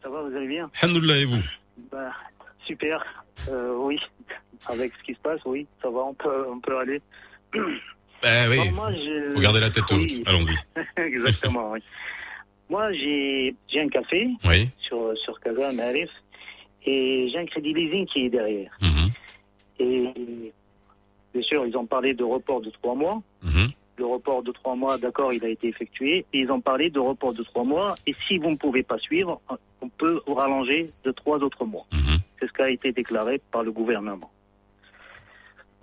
S13: Ça va, vous allez bien?
S2: Alhamdoulilah et vous?
S13: Bah, Super. Euh, oui, avec ce qui se passe, oui, ça va, on peut, on peut aller.
S2: Ben oui.
S13: Bon, moi, je-
S2: Faut garder la tête haute.
S13: Oui.
S2: Allons-y.
S13: Exactement, oui. Moi, j'ai j'ai un café
S2: Oui.
S13: sur, sur Casa, Marif, et j'ai un crédit leasing qui est derrière.
S2: Mhm.
S13: Et bien sûr, ils ont parlé de report de trois mois.
S2: Mhm.
S13: Le report de trois mois, d'accord, il a été effectué. Et ils ont parlé de report de trois mois. Et si vous ne pouvez pas suivre, on peut rallonger de trois autres mois. C'est ce qui a été déclaré par le gouvernement.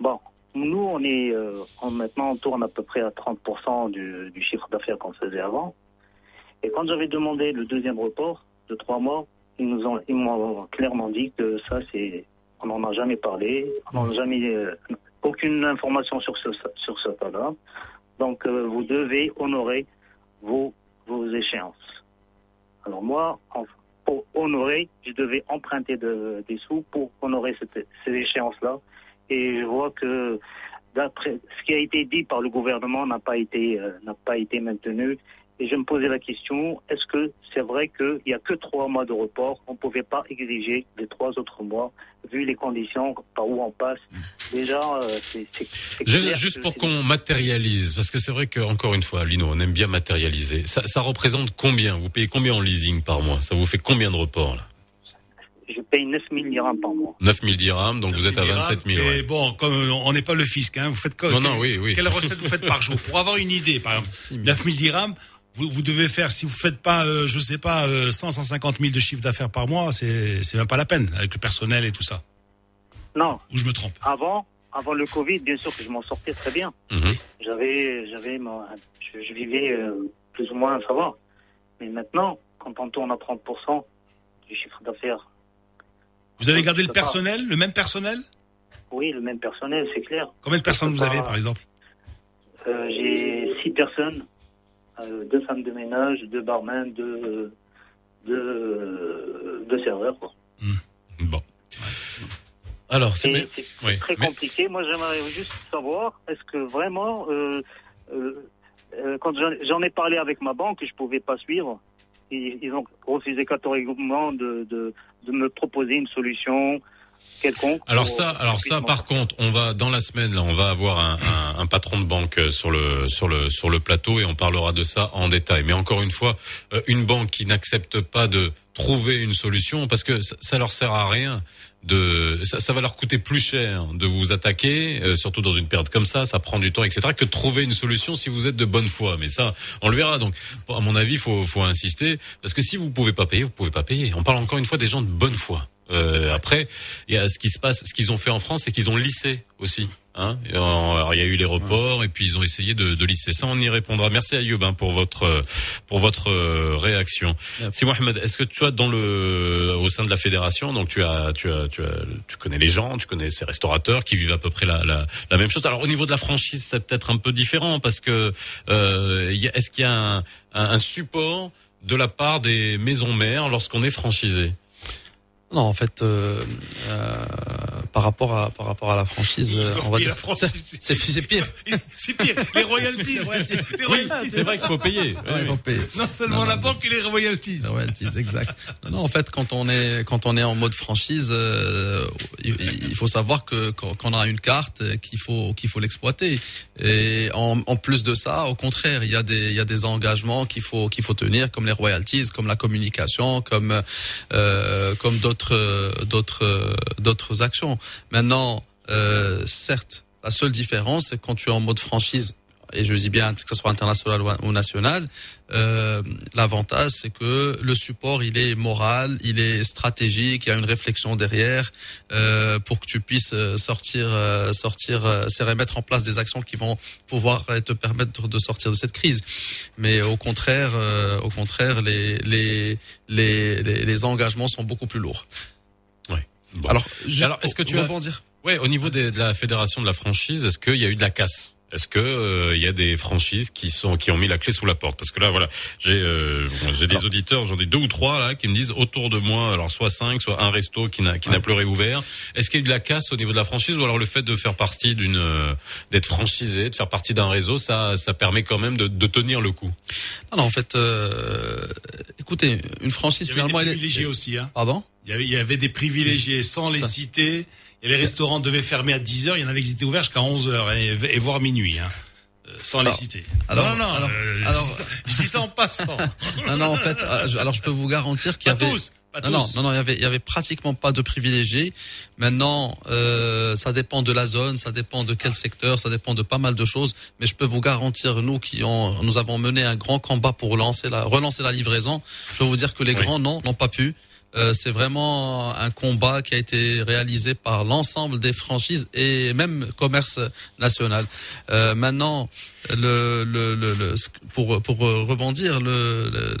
S13: Bon, nous, on est euh, on- maintenant, on tourne à peu près à 30% du, du chiffre d'affaires qu'on faisait avant. Et quand j'avais demandé le deuxième report de trois mois, ils nous ont, ils m'ont clairement dit que ça, c'est, on n'en a jamais parlé, on n'a jamais euh, aucune information sur ce sur ce cas-là. Donc, euh, vous devez honorer vos vos échéances. Alors moi, pour honorer, je devais emprunter de- des sous pour honorer ces échéances-là. Et je vois que d'après ce qui a été dit par le gouvernement n'a pas été euh, n'a pas été maintenu. Et je me posais la question est-ce que c'est vrai qu'il n'y a que trois mois de report On ne pouvait pas exiger les trois autres mois, vu les conditions par où on passe? Déjà, euh, c'est
S2: Juste,
S13: clair
S2: juste pour qu'on matérialise, parce que c'est vrai que encore une fois, Lino, on aime bien matérialiser. Ça, ça représente combien? Vous payez combien en leasing par mois? Ça vous fait combien de reports là?
S13: Je paye 9 000 dirhams par mois.
S2: 9000 dirhams, donc vous êtes à 27 000.
S3: Et
S2: ouais.
S3: bon, comme on n'est pas le fisc, hein, vous faites quoi?
S2: Non,
S3: quelle,
S2: non, oui, oui.
S3: Quelle recette vous faites par jour? Pour avoir une idée, par exemple, 9000 dirhams, vous, vous devez faire, si vous faites pas, euh, je sais pas, euh, 100, 150 000 de chiffre d'affaires par mois, c'est c'est même pas la peine, avec le personnel et tout ça.
S13: Non.
S3: Ou je me trompe
S13: Avant, avant le Covid, bien sûr que je m'en sortais très bien.
S2: Mhm.
S13: J'avais, je, je vivais euh, plus ou moins, ça va. Mais maintenant, quand on tourne à 30% du chiffre d'affaires,
S3: Vous avez gardé le personnel, le même personnel?
S13: Oui, le même personnel, c'est clair.
S3: Combien de personnes vous
S13: peux
S3: avez,
S13: pas-
S3: par exemple?
S13: Euh, J'ai six personnes, deux femmes de ménage, deux barmen, deux, deux, deux serveurs. Quoi.
S2: Bon. Alors, c'est oui,
S13: très
S2: mais-
S13: compliqué. Moi, j'aimerais juste savoir, est-ce que vraiment, euh, euh, euh, quand j'en j'en ai parlé avec ma banque, je pouvais pas suivre. Ils, ils ont refusé catégoriquement de, de, de me proposer une solution quelconque.
S2: Alors ça, alors ça, par contre, on va dans la semaine là, on va avoir un, un, un patron de banque euh, sur le sur le sur le plateau et on parlera de ça en détail. Mais encore une fois, euh, une banque qui n'accepte pas de trouver une solution parce que ça, ça leur sert à rien de ça, ça va leur coûter plus cher de vous attaquer euh, surtout dans une période comme ça ça prend du temps etc que de trouver une solution si vous êtes de bonne foi mais ça on le verra donc à mon avis faut faut insister parce que si vous pouvez pas payer vous pouvez pas payer on parle encore une fois des gens de bonne foi euh, après, il y a ce qui se passe, ce qu'ils ont fait en France, c'est qu'ils ont lissé aussi. Hein en- alors il y a eu les reports et puis ils ont essayé de, de lisser. Ça, on y répondra. Merci Ayoub hein, pour votre pour votre euh, réaction. Si Mohamed, est-ce que tu as dans le au sein de la fédération, donc tu as tu as tu as tu connais les gens, tu connais ces restaurateurs qui vivent à peu près la la, la même chose? Alors au niveau de la franchise, c'est peut-être un peu différent parce que euh, est-ce qu'il y a un, un, un support de la part des maisons mères lorsqu'on est franchisé?
S12: Non, en fait, euh, euh, par rapport à par rapport à la franchise, euh, on va dire c'est pire.
S3: C'est pire, les royalties. les royalties.
S2: c'est vrai qu'il faut payer.
S12: Ouais, il faut payer.
S3: Non seulement
S12: Non,
S3: la
S12: non,
S3: banque et les royalties.
S12: Les royalties, exact. Non, en fait, quand on est quand on est en mode franchise, euh, il, il faut savoir que quand, quand on a une carte, euh, qu'il faut qu'il faut l'exploiter. Et en, en plus de ça, au contraire, il y a des il y a des engagements qu'il faut qu'il faut tenir, comme les royalties, comme la communication, comme euh, comme d'autres euh, d'autres euh, d'autres actions. Maintenant, euh, certes, la seule différence, c'est quand tu es en mode franchise et je dis bien que ce soit international ou- national, euh, l'avantage c'est que le support il est moral, il est stratégique, il y a une réflexion derrière euh, pour que tu puisses euh, sortir, euh, sortir, euh, c'est remettre en place des actions qui vont pouvoir te permettre de sortir de cette crise. Mais au contraire, euh, au contraire, les les, les les les engagements sont beaucoup plus lourds.
S2: Bon.
S12: Alors,
S2: Alors, est-ce que tu as
S12: rebondir
S2: Ouais, au niveau des- de la fédération de la franchise, est-ce qu'il y a eu de la casse? Est-ce que euh, il y a des franchises qui sont qui ont mis la clé sous la porte? Parce que là, voilà, j'ai euh, j'ai des auditeurs, j'en ai deux ou trois là qui me disent autour de moi, alors soit cinq, soit un resto qui n'a qui n'a plus réouvert. Est-ce qu'il y a eu de la casse au niveau de la franchise ou alors le fait de faire partie d'une euh, d'être franchisé, de faire partie d'un réseau, ça ça permet quand même de, de tenir le coup?
S12: Non, non, en fait, euh, écoutez, une franchise
S3: Il y avait
S12: finalement,
S3: des
S12: elle est.
S3: privilégiés aussi. Hein.
S12: Pardon?
S3: Il y avait, il y avait des privilégiés sans les
S12: Ça.
S3: citer. Et les restaurants devaient fermer à 10 heures. Il y en avait qui étaient ouverts jusqu'à 11 heures et, et voire minuit. Hein. Euh, sans les citer.
S12: alors-
S3: non, non,
S12: alors-
S3: euh,
S12: alors-
S3: je, dis ça, en passant.
S12: Non, non, en fait, euh, alors je peux vous garantir qu'il y avait.
S3: tous,
S12: non, non, non, non, il y avait, il y avait pratiquement pas de privilégiés. Maintenant, euh, ça dépend de la zone, ça dépend de quel secteur, ça dépend de pas mal de choses. Mais je peux vous garantir, nous qui ont, nous avons mené un grand combat pour lancer la, relancer la livraison. Je peux vous dire que les grands non, n'ont pas pu. Euh, c'est vraiment un combat qui a été réalisé par l'ensemble des franchises et même commerce national. Euh, maintenant, le, le, le, le- pour pour rebondir, le, le,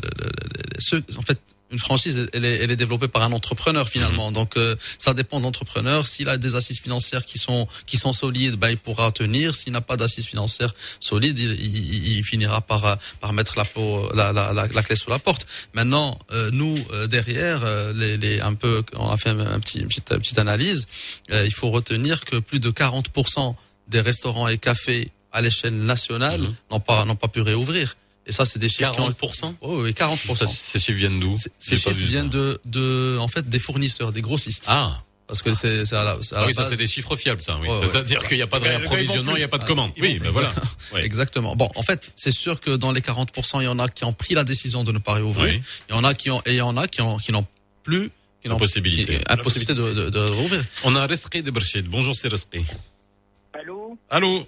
S12: le- en fait. Une franchise, elle est, elle est développée par un entrepreneur finalement. Donc euh, ça dépend de l'entrepreneur. S'il a des assises financières qui sont qui sont solides, ben il pourra tenir. S'il n'a pas d'assises financières solides, il, il- il finira par par mettre la, peau, la, la, la, la clé sous la porte. Maintenant, euh, nous euh, derrière, euh, les, les un peu, on a fait un, petit une petite, analyse. Euh, il faut retenir que plus de 40% des restaurants et cafés à l'échelle nationale n'ont pas n'ont pas pu réouvrir. Et ça, c'est des chiffres. qui ont-
S2: 40%
S12: Oh, oui, 40%.
S2: Ça, Ces chiffres viennent d'où?
S12: Ces chiffres viennent de, de, en fait, des fournisseurs, des grossistes.
S2: Ah.
S12: Parce que c'est, c'est à la, à
S2: Ah
S12: la
S2: oui, ça c'est des chiffres fiables, ça. Oui.
S12: Ouais.
S2: C'est-à-dire qu'il n'y a pas de
S12: vend
S2: réapprovisionnement, il n'y a pas de commande.
S12: Ah,
S2: Oui, ben voilà. Ouais.
S12: Exactement. Bon, en fait, c'est sûr que dans les 40%, il y en a qui ont pris la décision de ne pas réouvrir.
S2: Oui.
S12: Il y en a qui ont, et il y en a qui ont, qui n'ont plus, qui n'ont
S2: Impossibilité.
S12: qui- impossibilité de, de, de rouvrir.
S2: On a Resqi de Berchid. Bonjour, c'est Resqi.
S14: Allô?
S2: Allô,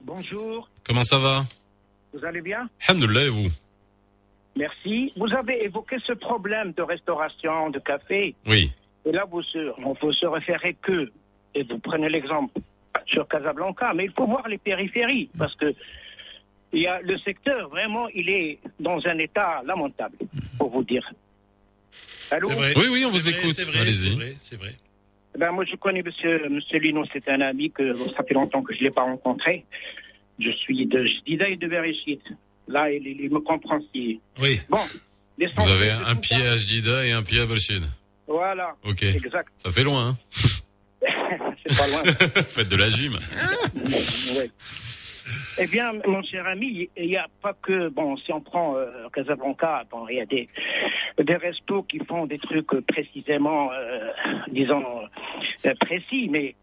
S14: Bonjour,
S2: comment ça va?
S14: Vous allez bien
S2: Alhamdoulilah, et vous
S14: Merci. Vous avez évoqué ce problème de restauration, de café.
S2: Oui.
S14: Et là, vous se, on peut se référer que, et vous prenez l'exemple sur Casablanca, mais il faut voir les périphéries, parce que il y a le secteur, vraiment, il est dans un état lamentable, pour vous dire. Allô
S3: vrai.
S2: Oui, oui, on vous
S3: vrai,
S2: écoute.
S3: C'est vrai,
S2: Allez-y.
S3: c'est vrai, c'est vrai.
S14: Ben, moi, je connais Monsieur, monsieur Lino, c'est un ami que ça fait longtemps que je ne l'ai pas rencontré. Je suis de Jdida et de Bereshit. Là, il, il me comprend si.
S3: Oui.
S14: Bon,
S2: Vous avez un pied à Jdida et un pied à Berchid.
S14: Voilà.
S2: Ok.
S14: Exact.
S2: Ça fait loin, hein
S14: c'est pas loin.
S2: Faites de la gym.
S14: Ouais. Eh bien, mon cher ami, il n'y a pas que, bon, si on prend euh, Casablanca, bon, il y a des, des restos qui font des trucs précisément, euh, disons, euh, précis, mais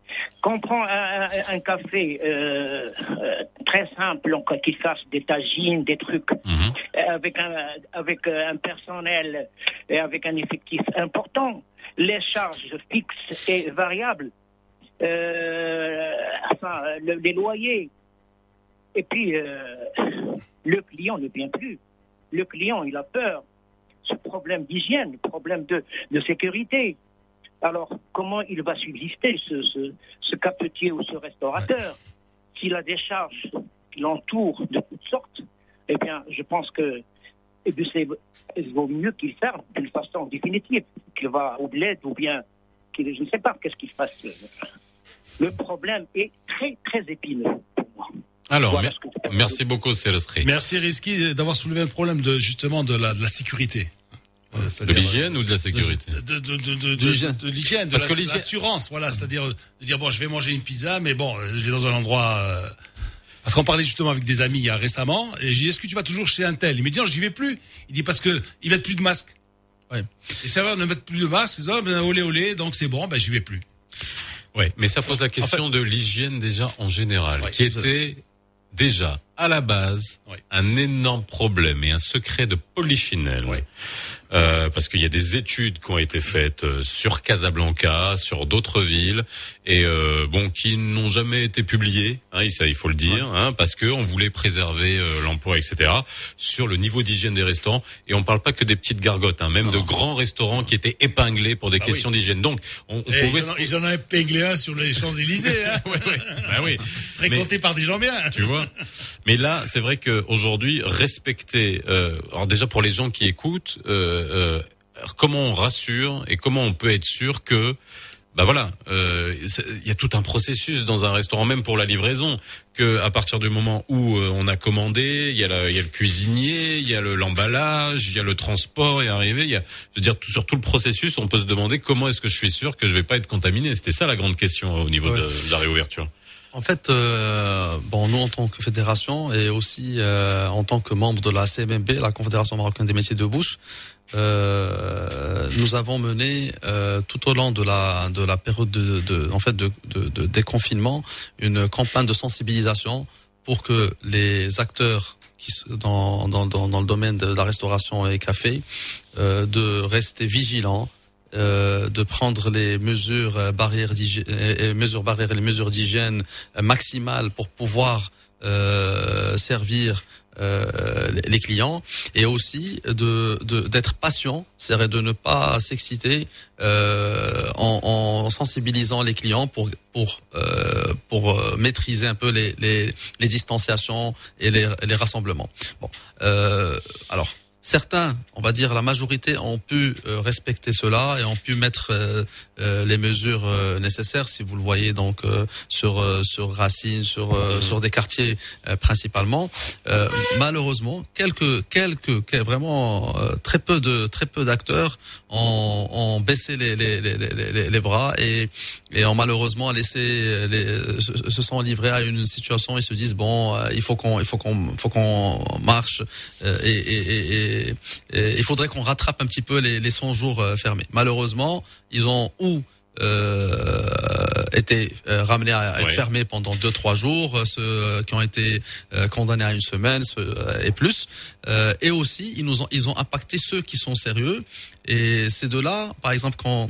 S14: quand on prend un, café euh, très simple, on- qui fasse des tagines, des trucs,
S2: Mhm.
S14: avec, un, avec un personnel et avec un effectif important, les charges fixes et variables, enfin, le- les loyers, et puis euh, le client ne vient plus. Le client, il a peur. Ce problème d'hygiène, le problème de, de sécurité. Alors, comment il va subsister, ce, ce, ce cafetier ou ce restaurateur S'il a des charges qui l'entourent de toutes sortes, eh bien, je pense que eh bien, il vaut mieux qu'il ferme d'une façon définitive, qu'il va au bled ou bien qu'il, je ne sais pas qu'est-ce qui se passe. Le problème est très, très épineux.
S2: Alors,
S14: Voilà
S2: merci beaucoup, c'est Resqi.
S3: Merci Rizky d'avoir soulevé un problème de justement de la, de la sécurité. Euh,
S2: De l'hygiène ou de la sécurité
S3: de, de, de, de, de,
S12: De l'hygiène.
S3: de l'assurance, voilà, c'est-à-dire de dire bon, je vais manger une pizza, mais bon, euh, je vais dans un endroit. euh, Parce qu'on parlait justement avec des amis il y a récemment, et j'ai dit est-ce que tu vas toujours chez un tel? Il me dit non, j'y vais plus. Il dit parce que ils mettent plus de masque.
S12: Ouais.
S3: Et ça va ne mettre plus de masque, ils disent, oh, ben, olé olé, donc c'est bon, ben j'y vais plus.
S2: Ouais, mais ça pose la question de l'hygiène déjà en général, qui était déjà à la base un énorme problème et un secret de polichinelle. Euh, parce qu'il y a des études qui ont été faites euh, sur Casablanca, sur d'autres villes, et euh, bon, qui n'ont jamais été publiées. Hein, ça, il faut le dire, hein, parce que on voulait préserver euh, l'emploi, etc. Sur le niveau d'hygiène des restaurants, et on parle pas que des petites gargotes, hein, même de grands restaurants qui étaient épinglés pour des
S3: Ah
S2: questions
S3: oui.
S2: d'hygiène. Donc, on, on
S3: Et
S2: pouvait
S3: ils, en, ont- ils en ont épinglé un sur les Champs-Élysées, hein,
S2: bah oui.
S3: fréquenté par des gens bien.
S2: tu vois. Mais là, c'est vrai qu'aujourd'hui, respecter, euh, alors déjà pour les gens qui écoutent, euh, euh, comment on rassure et comment on peut être sûr que, bah voilà, euh, il y a tout un processus dans un restaurant, même pour la livraison, que à partir du moment où euh, on a commandé, il y a, y le cuisinier, il y a le- l'emballage, il y a le transport et arrivé, il y a, je veux dire, tout, sur tout le processus, on peut se demander comment est-ce que je suis sûr que je vais pas être contaminé. C'était ça la grande question euh, au niveau
S12: Ouais.
S2: de, de la réouverture.
S12: En fait, euh, bon, nous en tant que fédération et aussi euh, en tant que membre de la CMMB, la Confédération marocaine des métiers de bouche, euh, nous avons mené euh, tout au long de la de la période de, de en fait de, de, de déconfinement une campagne de sensibilisation pour que les acteurs qui dans, dans, dans, dans le domaine de la restauration et café euh, de rester vigilants, euh, de prendre les mesures euh, barrières euh, mesures barrières et les mesures d'hygiène maximales pour pouvoir euh, servir euh, les- clients et aussi de d'être patient, c'est-à-dire de ne pas s'exciter euh, en, en sensibilisant les clients pour pour euh, pour maîtriser un peu les les, les distanciations et les, les rassemblements. Bon, alors certains, on va dire la majorité, ont pu euh, respecter cela et ont pu mettre euh, euh, les mesures euh, nécessaires. Si vous le voyez donc euh, sur euh, sur Racine, sur euh, sur des quartiers euh, principalement. Euh, malheureusement, quelques quelques que- vraiment euh, très peu de très peu d'acteurs ont, ont baissé les les, les, les, les- les bras et et ont malheureusement laissé les, se, se sont livrés à une situation. Ils se disent bon, euh, il faut qu'on il faut qu'on faut qu'on marche euh, et, et, et, et- il faudrait qu'on rattrape un petit peu les, les 100 jours euh, fermés. Malheureusement, ils ont ou euh, été euh, ramenés à être
S2: Ouais.
S12: fermés pendant deux trois jours, euh, ceux euh, qui ont été euh, condamnés à une semaine ceux, euh, et plus, Euh, et aussi ils nous ont ils ont impacté ceux qui sont sérieux. Et c'est de là, par exemple, quand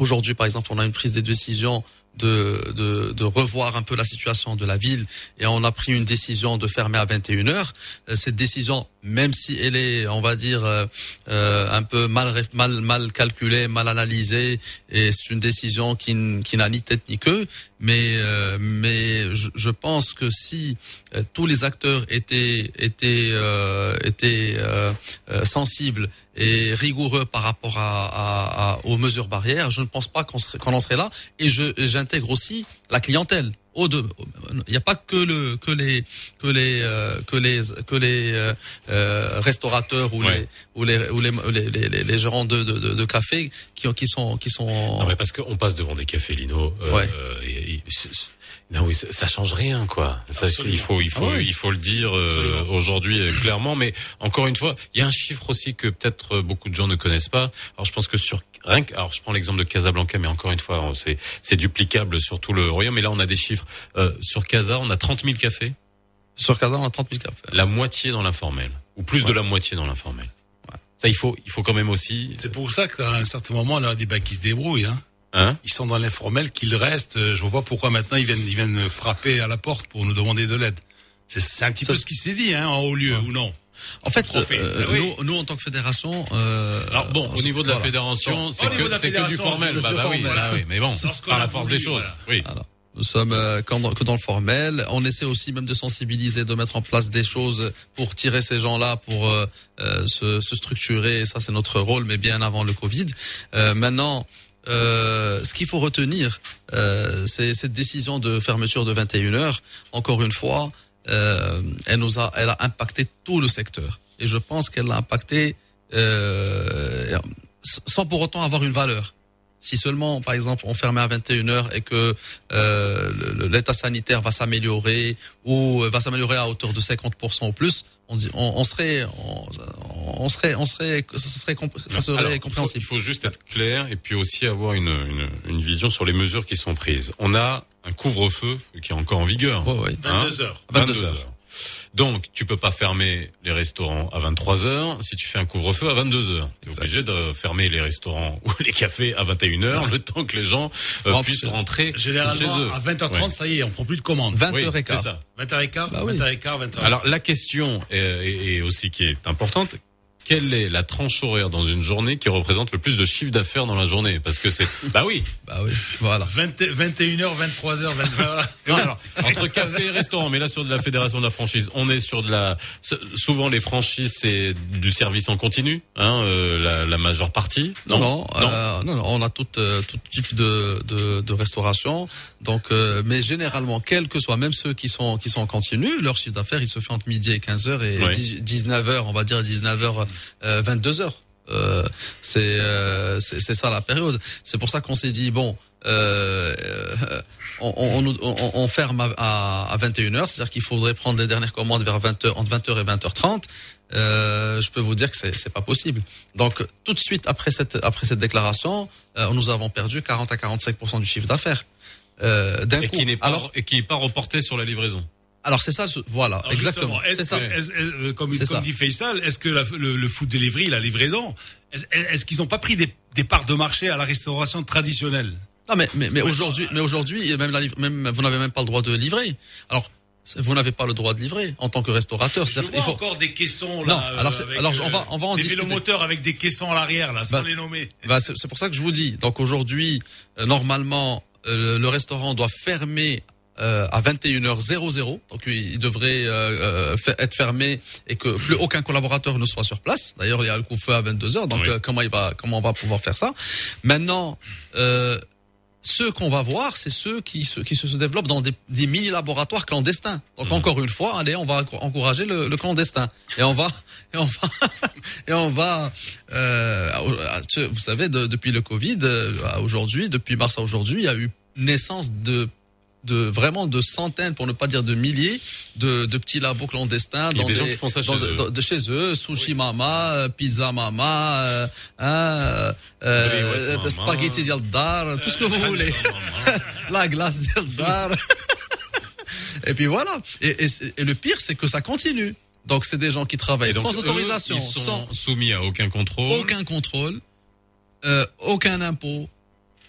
S12: aujourd'hui, par exemple, on a une prise de décision de, de, de revoir un peu la situation de la ville et on a pris une décision de fermer à 21 heures. Euh, Cette décision, même si elle est, on va dire, euh, euh, un peu mal, mal, mal calculée, mal analysée, et c'est une décision qui, qui n'a ni tête ni queue, mais, euh, mais je, je pense que si euh, tous les acteurs étaient, étaient, euh, étaient euh, euh, sensibles et rigoureux par rapport à, à- aux mesures barrières, je ne pense pas qu'on qu'on en serait là. Et je j'intègre aussi la clientèle. Il n'y a pas que le que les que les euh, que les que les euh, euh, restaurateurs ou
S2: Ouais.
S12: les ou les ou les les, les, les- les gérants de, de, de, de café qui ont- qui sont qui sont
S2: Non mais parce qu'on passe devant des cafés Lino. euh,
S12: Ouais.
S2: euh, et- et- non oui, ça, ça change rien quoi. Ça, il faut il faut
S12: Ah
S2: il faut le dire euh, aujourd'hui euh, clairement. Mais encore une fois, il y a un chiffre aussi que peut-être beaucoup de gens ne connaissent pas. Alors je pense que sur rien que, alors je prends l'exemple de Casablanca, mais encore une fois, hein, c'est c'est duplicable sur tout le royaume. Mais là, on a des chiffres Euh, sur Casa, on a 30 000 cafés,
S12: sur Kazan on a 30 000 cafés.
S2: la moitié dans l'informel ou plus de
S12: Ouais.
S2: la moitié dans l'informel. Ça, il faut il faut quand même aussi.
S3: C'est pour ça qu'à un certain moment, on a des bacs qui se débrouillent. Hein.
S2: Hein?
S3: Ils sont dans l'informel, qu'ils restent. Euh, Je vois pas pourquoi maintenant ils viennent, ils viennent frapper à la porte pour nous demander de l'aide. C'est c'est un petit
S12: Ça-
S3: peu ce qui s'est dit hein, en haut lieu, ou non?
S12: En fait, euh,
S3: oui.
S12: nous, nous en tant que fédération. Euh,
S2: Alors bon, au niveau de la
S12: voilà.
S2: fédération, c'est que que du formel.
S3: c'est
S2: Bah,
S3: du
S2: bah oui,
S3: formel.
S2: bah oui, mais bon, par
S3: a
S2: la force des choses.
S3: voilà.
S2: Oui.
S12: Alors, nous sommes euh, que dans le formel. On essaie aussi même de sensibiliser, de mettre en place des choses pour tirer ces gens-là, pour euh, euh, se, se structurer. Et ça, c'est notre rôle, mais bien avant le Covid. Euh, maintenant, euh, ce qu'il faut retenir, euh, c'est cette décision de fermeture de 21 heures. Encore une fois, euh, elle nous a, elle a impacté tout le secteur. Et je pense qu'elle a impacté euh, sans pour autant avoir une valeur. Si seulement, par exemple, on fermait à 21 heures et que euh, l'état sanitaire va s'améliorer ou euh, va s'améliorer à hauteur de 50% ou plus, on, dit, on, on serait, on, on serait, on serait, ça serait, ça serait
S2: Alors, il faut-
S12: compréhensible.
S2: Il faut, juste être clair et puis aussi avoir une, une, une vision sur les mesures qui sont prises. On a un couvre-feu qui est encore en vigueur.
S12: Ouais, ouais.
S3: 22 heures.
S12: 22 heures.
S2: Donc, tu peux pas fermer les restaurants à 23 heures si tu fais un couvre-feu à 22 heures. Tu es
S12: Exact.
S2: obligé de fermer les restaurants ou les cafés à 21 heures, le temps que les gens euh,
S12: Rentre
S2: puissent rentrer chez
S3: Généralement,
S2: eux.
S3: à 20h30,
S2: Ouais.
S3: ça y est, on prend plus de commandes.
S12: 20
S2: Oui,
S12: heures et
S2: c'est
S12: quart.
S2: ça.
S3: 20h15,
S12: Bah oui.
S3: 20h15, 20h.
S2: Alors la question est, est- est aussi qui est importante. Quelle est la tranche horaire dans une journée qui représente le plus de chiffre d'affaires dans la journée? Parce que c'est bah oui.
S12: Bah oui, voilà.
S3: 20 21h, 23h, 20 voilà.
S2: Non, alors, entre café et restaurant, mais là sur de la fédération de la franchise, on est sur de la. Souvent les franchises c'est du service en continu, hein, euh, la, la majeure partie.
S12: Non, non, euh, non, non, on a tout, euh, tout type de, de, de restauration. Donc, euh, mais généralement, quels que soient, même ceux qui sont qui sont en continu, leur chiffre d'affaires, il se fait entre midi et 15 heures et
S2: Ouais.
S12: 19 heures, on va dire 19 heures, euh, 22 heures. Euh, c'est euh, c'est ça la période. C'est pour ça qu'on s'est dit bon. Euh, euh, on, on, on, on- on ferme à, à, à 21 heures, c'est-à-dire qu'il faudrait prendre les dernières commandes vers 20 heures, entre 20 heures et 20h30. Euh, je peux vous dire que c'est pas possible. Donc tout de suite après cette après cette déclaration, euh, nous avons perdu 40 à 45% du chiffre d'affaires. Euh, D'un
S2: Et
S12: coup.
S2: qui n'est pas
S12: Alors
S2: et qui n'est pas reporté sur la livraison.
S12: Alors c'est ça, voilà,
S3: Alors,
S12: exactement.
S3: est-ce
S12: C'est ça.
S3: est-ce- est-ce- comme,
S12: C'est
S3: comme
S12: ça.
S3: dit Faisal, est-ce que la- le, le food delivery, la livraison, est-ce, qu'ils n'ont pas pris des, des parts de marché à la restauration traditionnelle?
S12: Non, mais, mais, mais
S3: que-
S12: aujourd'hui, mais aujourd'hui, même, la, livre- même, vous n'avez même pas le droit de livrer. Alors, vous n'avez pas le droit de livrer en tant que restaurateur.
S3: Je vois
S12: il faut,
S3: encore des caissons
S12: Non,
S3: là.
S12: alors c'est-
S3: avec,
S12: alors, on
S3: euh,
S12: va- on va en
S3: des
S12: discuter.
S3: vélomoteurs avec des caissons à l'arrière là, sans
S12: Bah,
S3: les nommer.
S12: Bah, c'est c'est pour ça que je vous dis. Donc aujourd'hui, euh, normalement, euh, le restaurant doit fermer euh, à 21h00. Donc il devrait euh, euh, être fermé et que plus aucun collaborateur ne soit sur place. D'ailleurs, il y a le coup-feu à 22h. Donc
S2: Oui.
S12: euh, comment il va comment on va pouvoir faire ça? Maintenant, euh, ceux qu'on va voir, c'est ceux qui se, qui se développent dans des, des mini laboratoires clandestins. Donc encore une fois, allez, on va enco- encourager le, le clandestin et on va et on va et on va. euh, vous savez, de- depuis le Covid aujourd'hui, depuis mars à aujourd'hui, il y a eu naissance de de vraiment de centaines, pour ne pas dire de milliers, de, petits labos clandestins dans
S2: des, gens qui font ça chez, eux.
S12: De, chez eux, sushi mama, euh, pizza mama, euh, hein, euh, spaghetti d'Yaldar, tout ce que vous voulez, la glace d'Yaldar. et puis voilà. Et, le pire, c'est que ça continue. Donc c'est des gens qui travaillent sans autorisation, sans
S2: soumis à aucun contrôle,
S12: aucun contrôle, aucun impôt,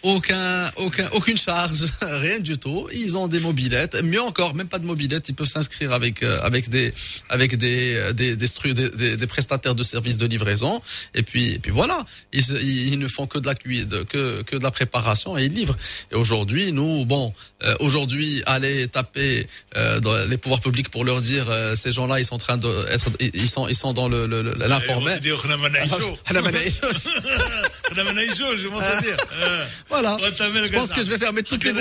S12: aucun, aucun, aucune charge, rien du tout. Ils ont des mobilettes, mieux encore, même pas de mobilettes. Ils peuvent s'inscrire avec euh, avec des avec des euh, des des, des, des- prestataires de services de livraison. Et puis et puis voilà, ils, ils, ne font que de la cuisine, que que de la préparation et ils livrent. Et aujourd'hui, nous, bon, euh, aujourd'hui, aller taper euh, dans les pouvoirs publics pour leur dire euh, ces gens-là, ils sont en train de être, ils sont ils sont dans le l'informel.
S3: Je vais m'en te dire.
S12: Voilà. Je pense que je vais fermer toutes les,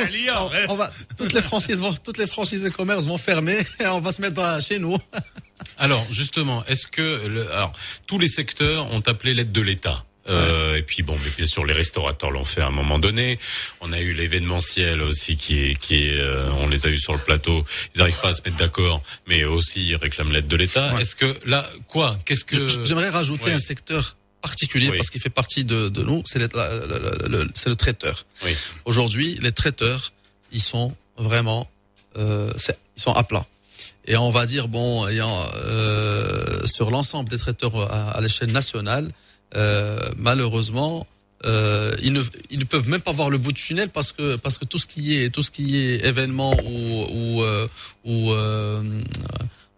S12: on- va, toutes les franchises vont, toutes les franchises de commerce vont fermer et on va se mettre à- chez nous.
S2: Alors justement, est-ce que le- alors tous les secteurs ont appelé l'aide de l'État? Euh, et puis bon, mais bien sûr, les restaurateurs l'ont fait à un moment donné. On a eu l'événementiel aussi qui est, qui est, euh, on les a eu sur le plateau. Ils n'arrivent pas à se mettre d'accord, mais aussi ils réclament l'aide de l'État.
S12: Ouais.
S2: Est-ce que là, quoi? Qu'est-ce que
S12: J'aimerais rajouter
S2: Ouais.
S12: un secteur particulier
S2: Oui.
S12: parce qu'il fait partie de, de nous, c'est le, le, le traiteur.
S2: Oui.
S12: Aujourd'hui, les traiteurs, ils sont vraiment, euh, ils sont à plat. Et on va dire bon, ayant euh, sur l'ensemble des traiteurs à, à l'échelle nationale, euh, malheureusement, euh, ils ne ils ne peuvent même pas voir le bout du tunnel parce que parce que tout ce qui est tout ce qui est événement ou ou euh, ou euh,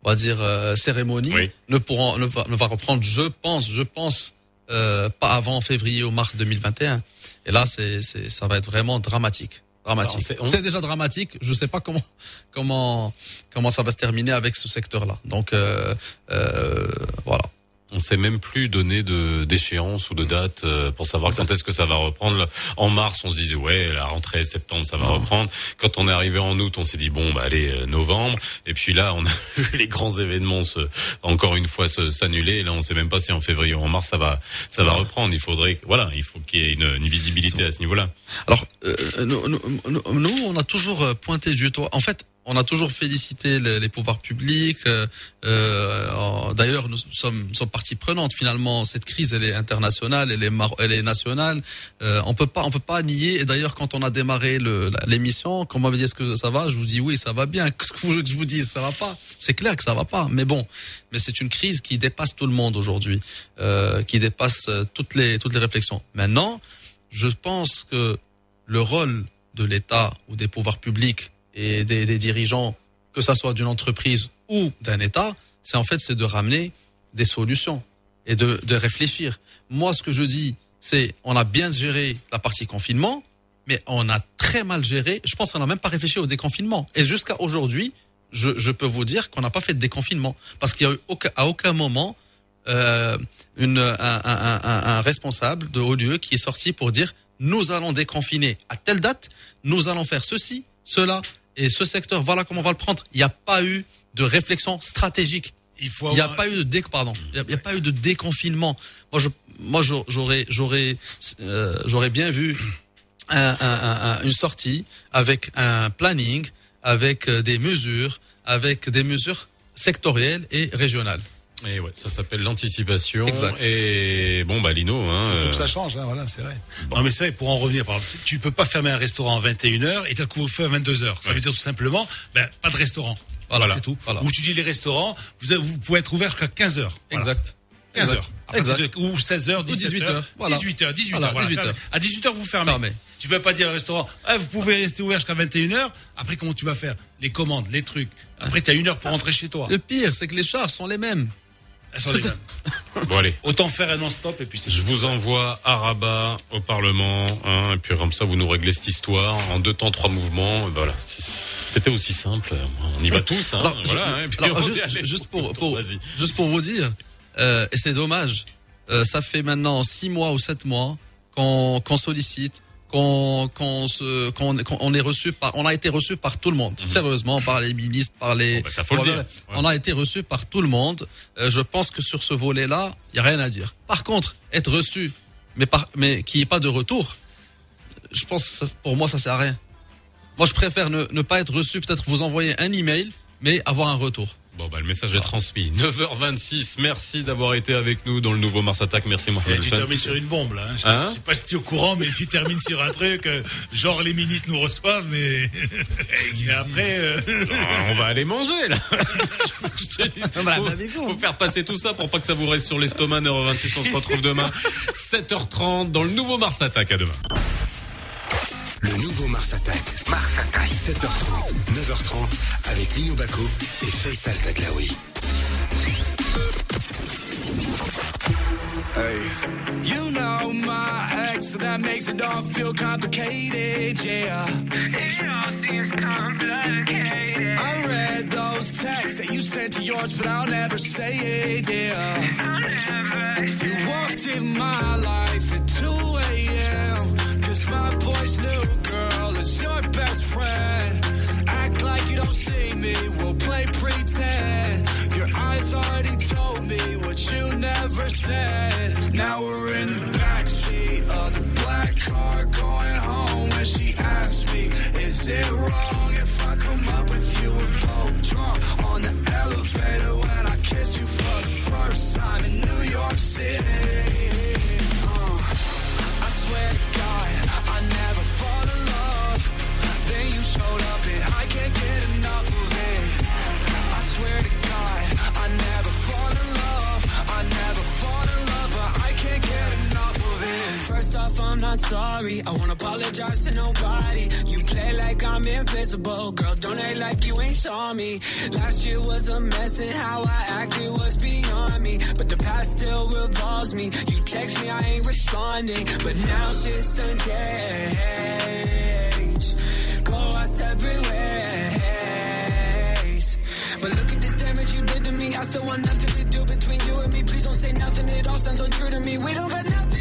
S12: on va dire cérémonie
S2: Oui.
S12: ne pourront ne va, ne va reprendre je pense je pense euh, pas avant février ou mars 2021 et là c'est c'est ça va être vraiment dramatique. Dramatique.
S2: C'est-
S12: déjà dramatique. Je sais pas comment comment comment ça va se terminer avec ce secteur là donc euh, euh, voilà
S2: On sait même plus donner de d'échéance ou de date euh, pour savoir quand est-ce que ça va reprendre. En mars, on se disait ouais, la rentrée septembre, ça va reprendre. Quand on est arrivé en août, on s'est dit bon, bah allez euh, novembre. Et puis là, on a vu les grands événements se, encore une fois s'annuler. Et Là, on sait même pas si en février ou en mars ça va ça va reprendre. Il faudrait voilà, il faut qu'il y ait une, une visibilité à ce niveau-là.
S12: Alors, euh, nous, nous, nous- nous, on a toujours euh, pointé du doigt. En fait, on a toujours félicité les, les pouvoirs publics. euh, euh, D'ailleurs, nous sommes, sommes partie prenante. Finalement, cette crise, elle est internationale, elle est, elle est nationale. Euh, on peut pas, on peut pas nier. Et d'ailleurs, quand on a démarré l'émission, quand on m'avait dit est-ce que ça va, je vous dis oui, ça va bien. Qu'est-ce que vous je vous dise? Ça va pas. C'est clair que ça va pas. Mais bon, mais c'est une crise qui dépasse tout le monde aujourd'hui, euh, qui dépasse euh, toutes les toutes les réflexions. Maintenant, je pense que le rôle de l'État ou des pouvoirs publics et des, dirigeants, que ça soit d'une entreprise ou d'un État, c'est en fait c'est de ramener des solutions et de, de réfléchir. Moi, ce que je dis, c'est on a bien géré la partie confinement, mais on a très mal géré. Je pense qu'on n'a même pas réfléchi au déconfinement. Et jusqu'à aujourd'hui, je, je peux vous dire qu'on n'a pas fait de déconfinement parce qu'il y a eu à aucun moment euh, une, un, un, un, un- un responsable de haut lieu qui est sorti pour dire nous allons déconfiner à telle date, nous allons faire ceci, cela et ce secteur. Voilà comment on va le prendre. Il n'y a pas eu de réflexion stratégique.
S3: Il
S12: n'y a pas eu de dé, pardon. Il y a- il y a, pas eu de déconfinement. Moi, je, moi, j'aurais, j'aurais, j'aurais, euh, j'aurais bien vu un- un- un- un- une sortie avec un planning, avec euh, des mesures, avec des mesures sectorielles et régionales.
S2: Et ouais, ça s'appelle l'anticipation.
S12: Exact.
S2: Et bon, bah Lino, hein,
S3: Surtout
S2: euh,
S3: que ça change, hein, voilà, c'est vrai. Non, mais c'est vrai, pour en revenir, par exemple, tu peux pas fermer un restaurant à 21h et t'as le couvre-feu à 22h. Ça veut dire tout simplement, ben, pas de restaurant. Voilà, c'est tout. Ou tu dis les restaurants, vous, avez- vous pouvez être ouvert jusqu'à 15 heures.
S12: Exact.
S3: 15
S12: Exact.
S3: de- ou 16 heures,
S12: Ou
S3: 17
S12: 18
S3: heures.
S12: heures. Voilà.
S3: 18 heures, 18
S12: Voilà,
S3: heures. voilà,
S12: 18
S3: fermé.
S12: heures.
S3: À 18 heures, vous fermez. Tu peux pas dire au restaurant, Ah, vous pouvez rester ouvert jusqu'à 21 heures. Après, comment tu vas faire? Les commandes, les trucs. Après, tu as une heure pour rentrer chez toi.
S12: Le pire, c'est que les charges sont les mêmes.
S3: Elles sont les mêmes.
S2: Bon allez.
S3: Autant faire un non-stop et puis c'est
S2: Je vous envoie à Rabat au Parlement, hein, et puis comme ça vous nous réglez cette histoire en deux temps, trois mouvements. et Voilà. C'était aussi simple. On y va tous. Hein,
S12: Alors,
S2: voilà,
S12: je-
S2: hein, puis
S12: alors,
S2: allez,
S12: juste, pour, juste pour vous dire, euh, et c'est dommage, euh, ça fait maintenant six mois ou sept mois qu'on qu'on sollicite, qu'on qu'on se qu'on qu'on- on est reçu par, on a été reçu par tout le monde, sérieusement, par les ministres, par les.
S2: bah, ça faut le dire. Ouais.
S12: On a été reçu par tout le monde. Euh, je pense que sur ce volet-là, il y a rien à dire. Par contre, être reçu, mais par mais qui est pas de retour, je pense que ça- pour moi ça sert à rien. Moi, je préfère ne, ne pas être reçu, peut-être vous envoyer un email, mais avoir un retour.
S2: Bon bah le message est transmis. 9h26. Merci d'avoir été avec nous dans le nouveau Mars Attack. Merci Mohamed.
S3: tu termines sur une bombe là. Hein. Je,
S2: Hein
S3: sais pas si tu es au courant, mais tu termines sur un truc, euh, genre les ministres nous reçoivent, mais et après. euh,
S2: Ah, on va aller manger là. Je te dis, faut, faut faire passer tout ça pour pas que ça vous reste sur l'estomac. 9h26. On se retrouve demain. 7h30 dans le nouveau Mars Attack. À demain.
S1: Le nouveau Mars Attack. Mars Attack. 7h30, 9h30 avec Lino Baco et Faisal Taglaoui.
S11: Hey. You know my ex, so that makes it all feel complicated, yeah. It all seems complicated. I read those texts that you sent to yours, but I'll never say it, yeah. I'll never say You walked in my life at 2 a.m. your best friend. Act like you don't see me, we'll play pretend. Your eyes already told me what you never said. Now we're in the backseat of the black car going home. When she asked me, Is it wrong if I come up with you? We're both drunk on the elevator when I kiss you for the first time in New York City.
S15: First off, I'm not sorry. I won't apologize to nobody. You play like I'm invisible. Girl, don't act like you ain't saw me. Last year was a mess and how I acted was beyond me. But the past still revolves me. You text me, I ain't responding. But now shit's done changed. Go our separate ways. But look at this damage you did to me. I still want nothing to do between you and me. Please don't say nothing. It all sounds untrue to me. We don't got nothing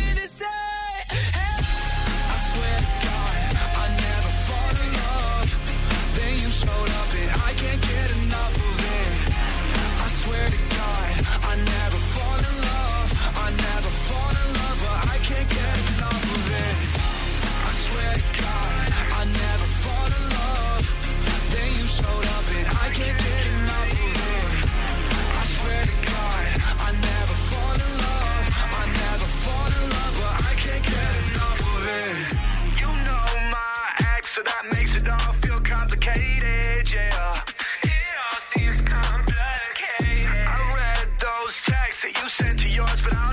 S15: say
S11: you sent to yours, but I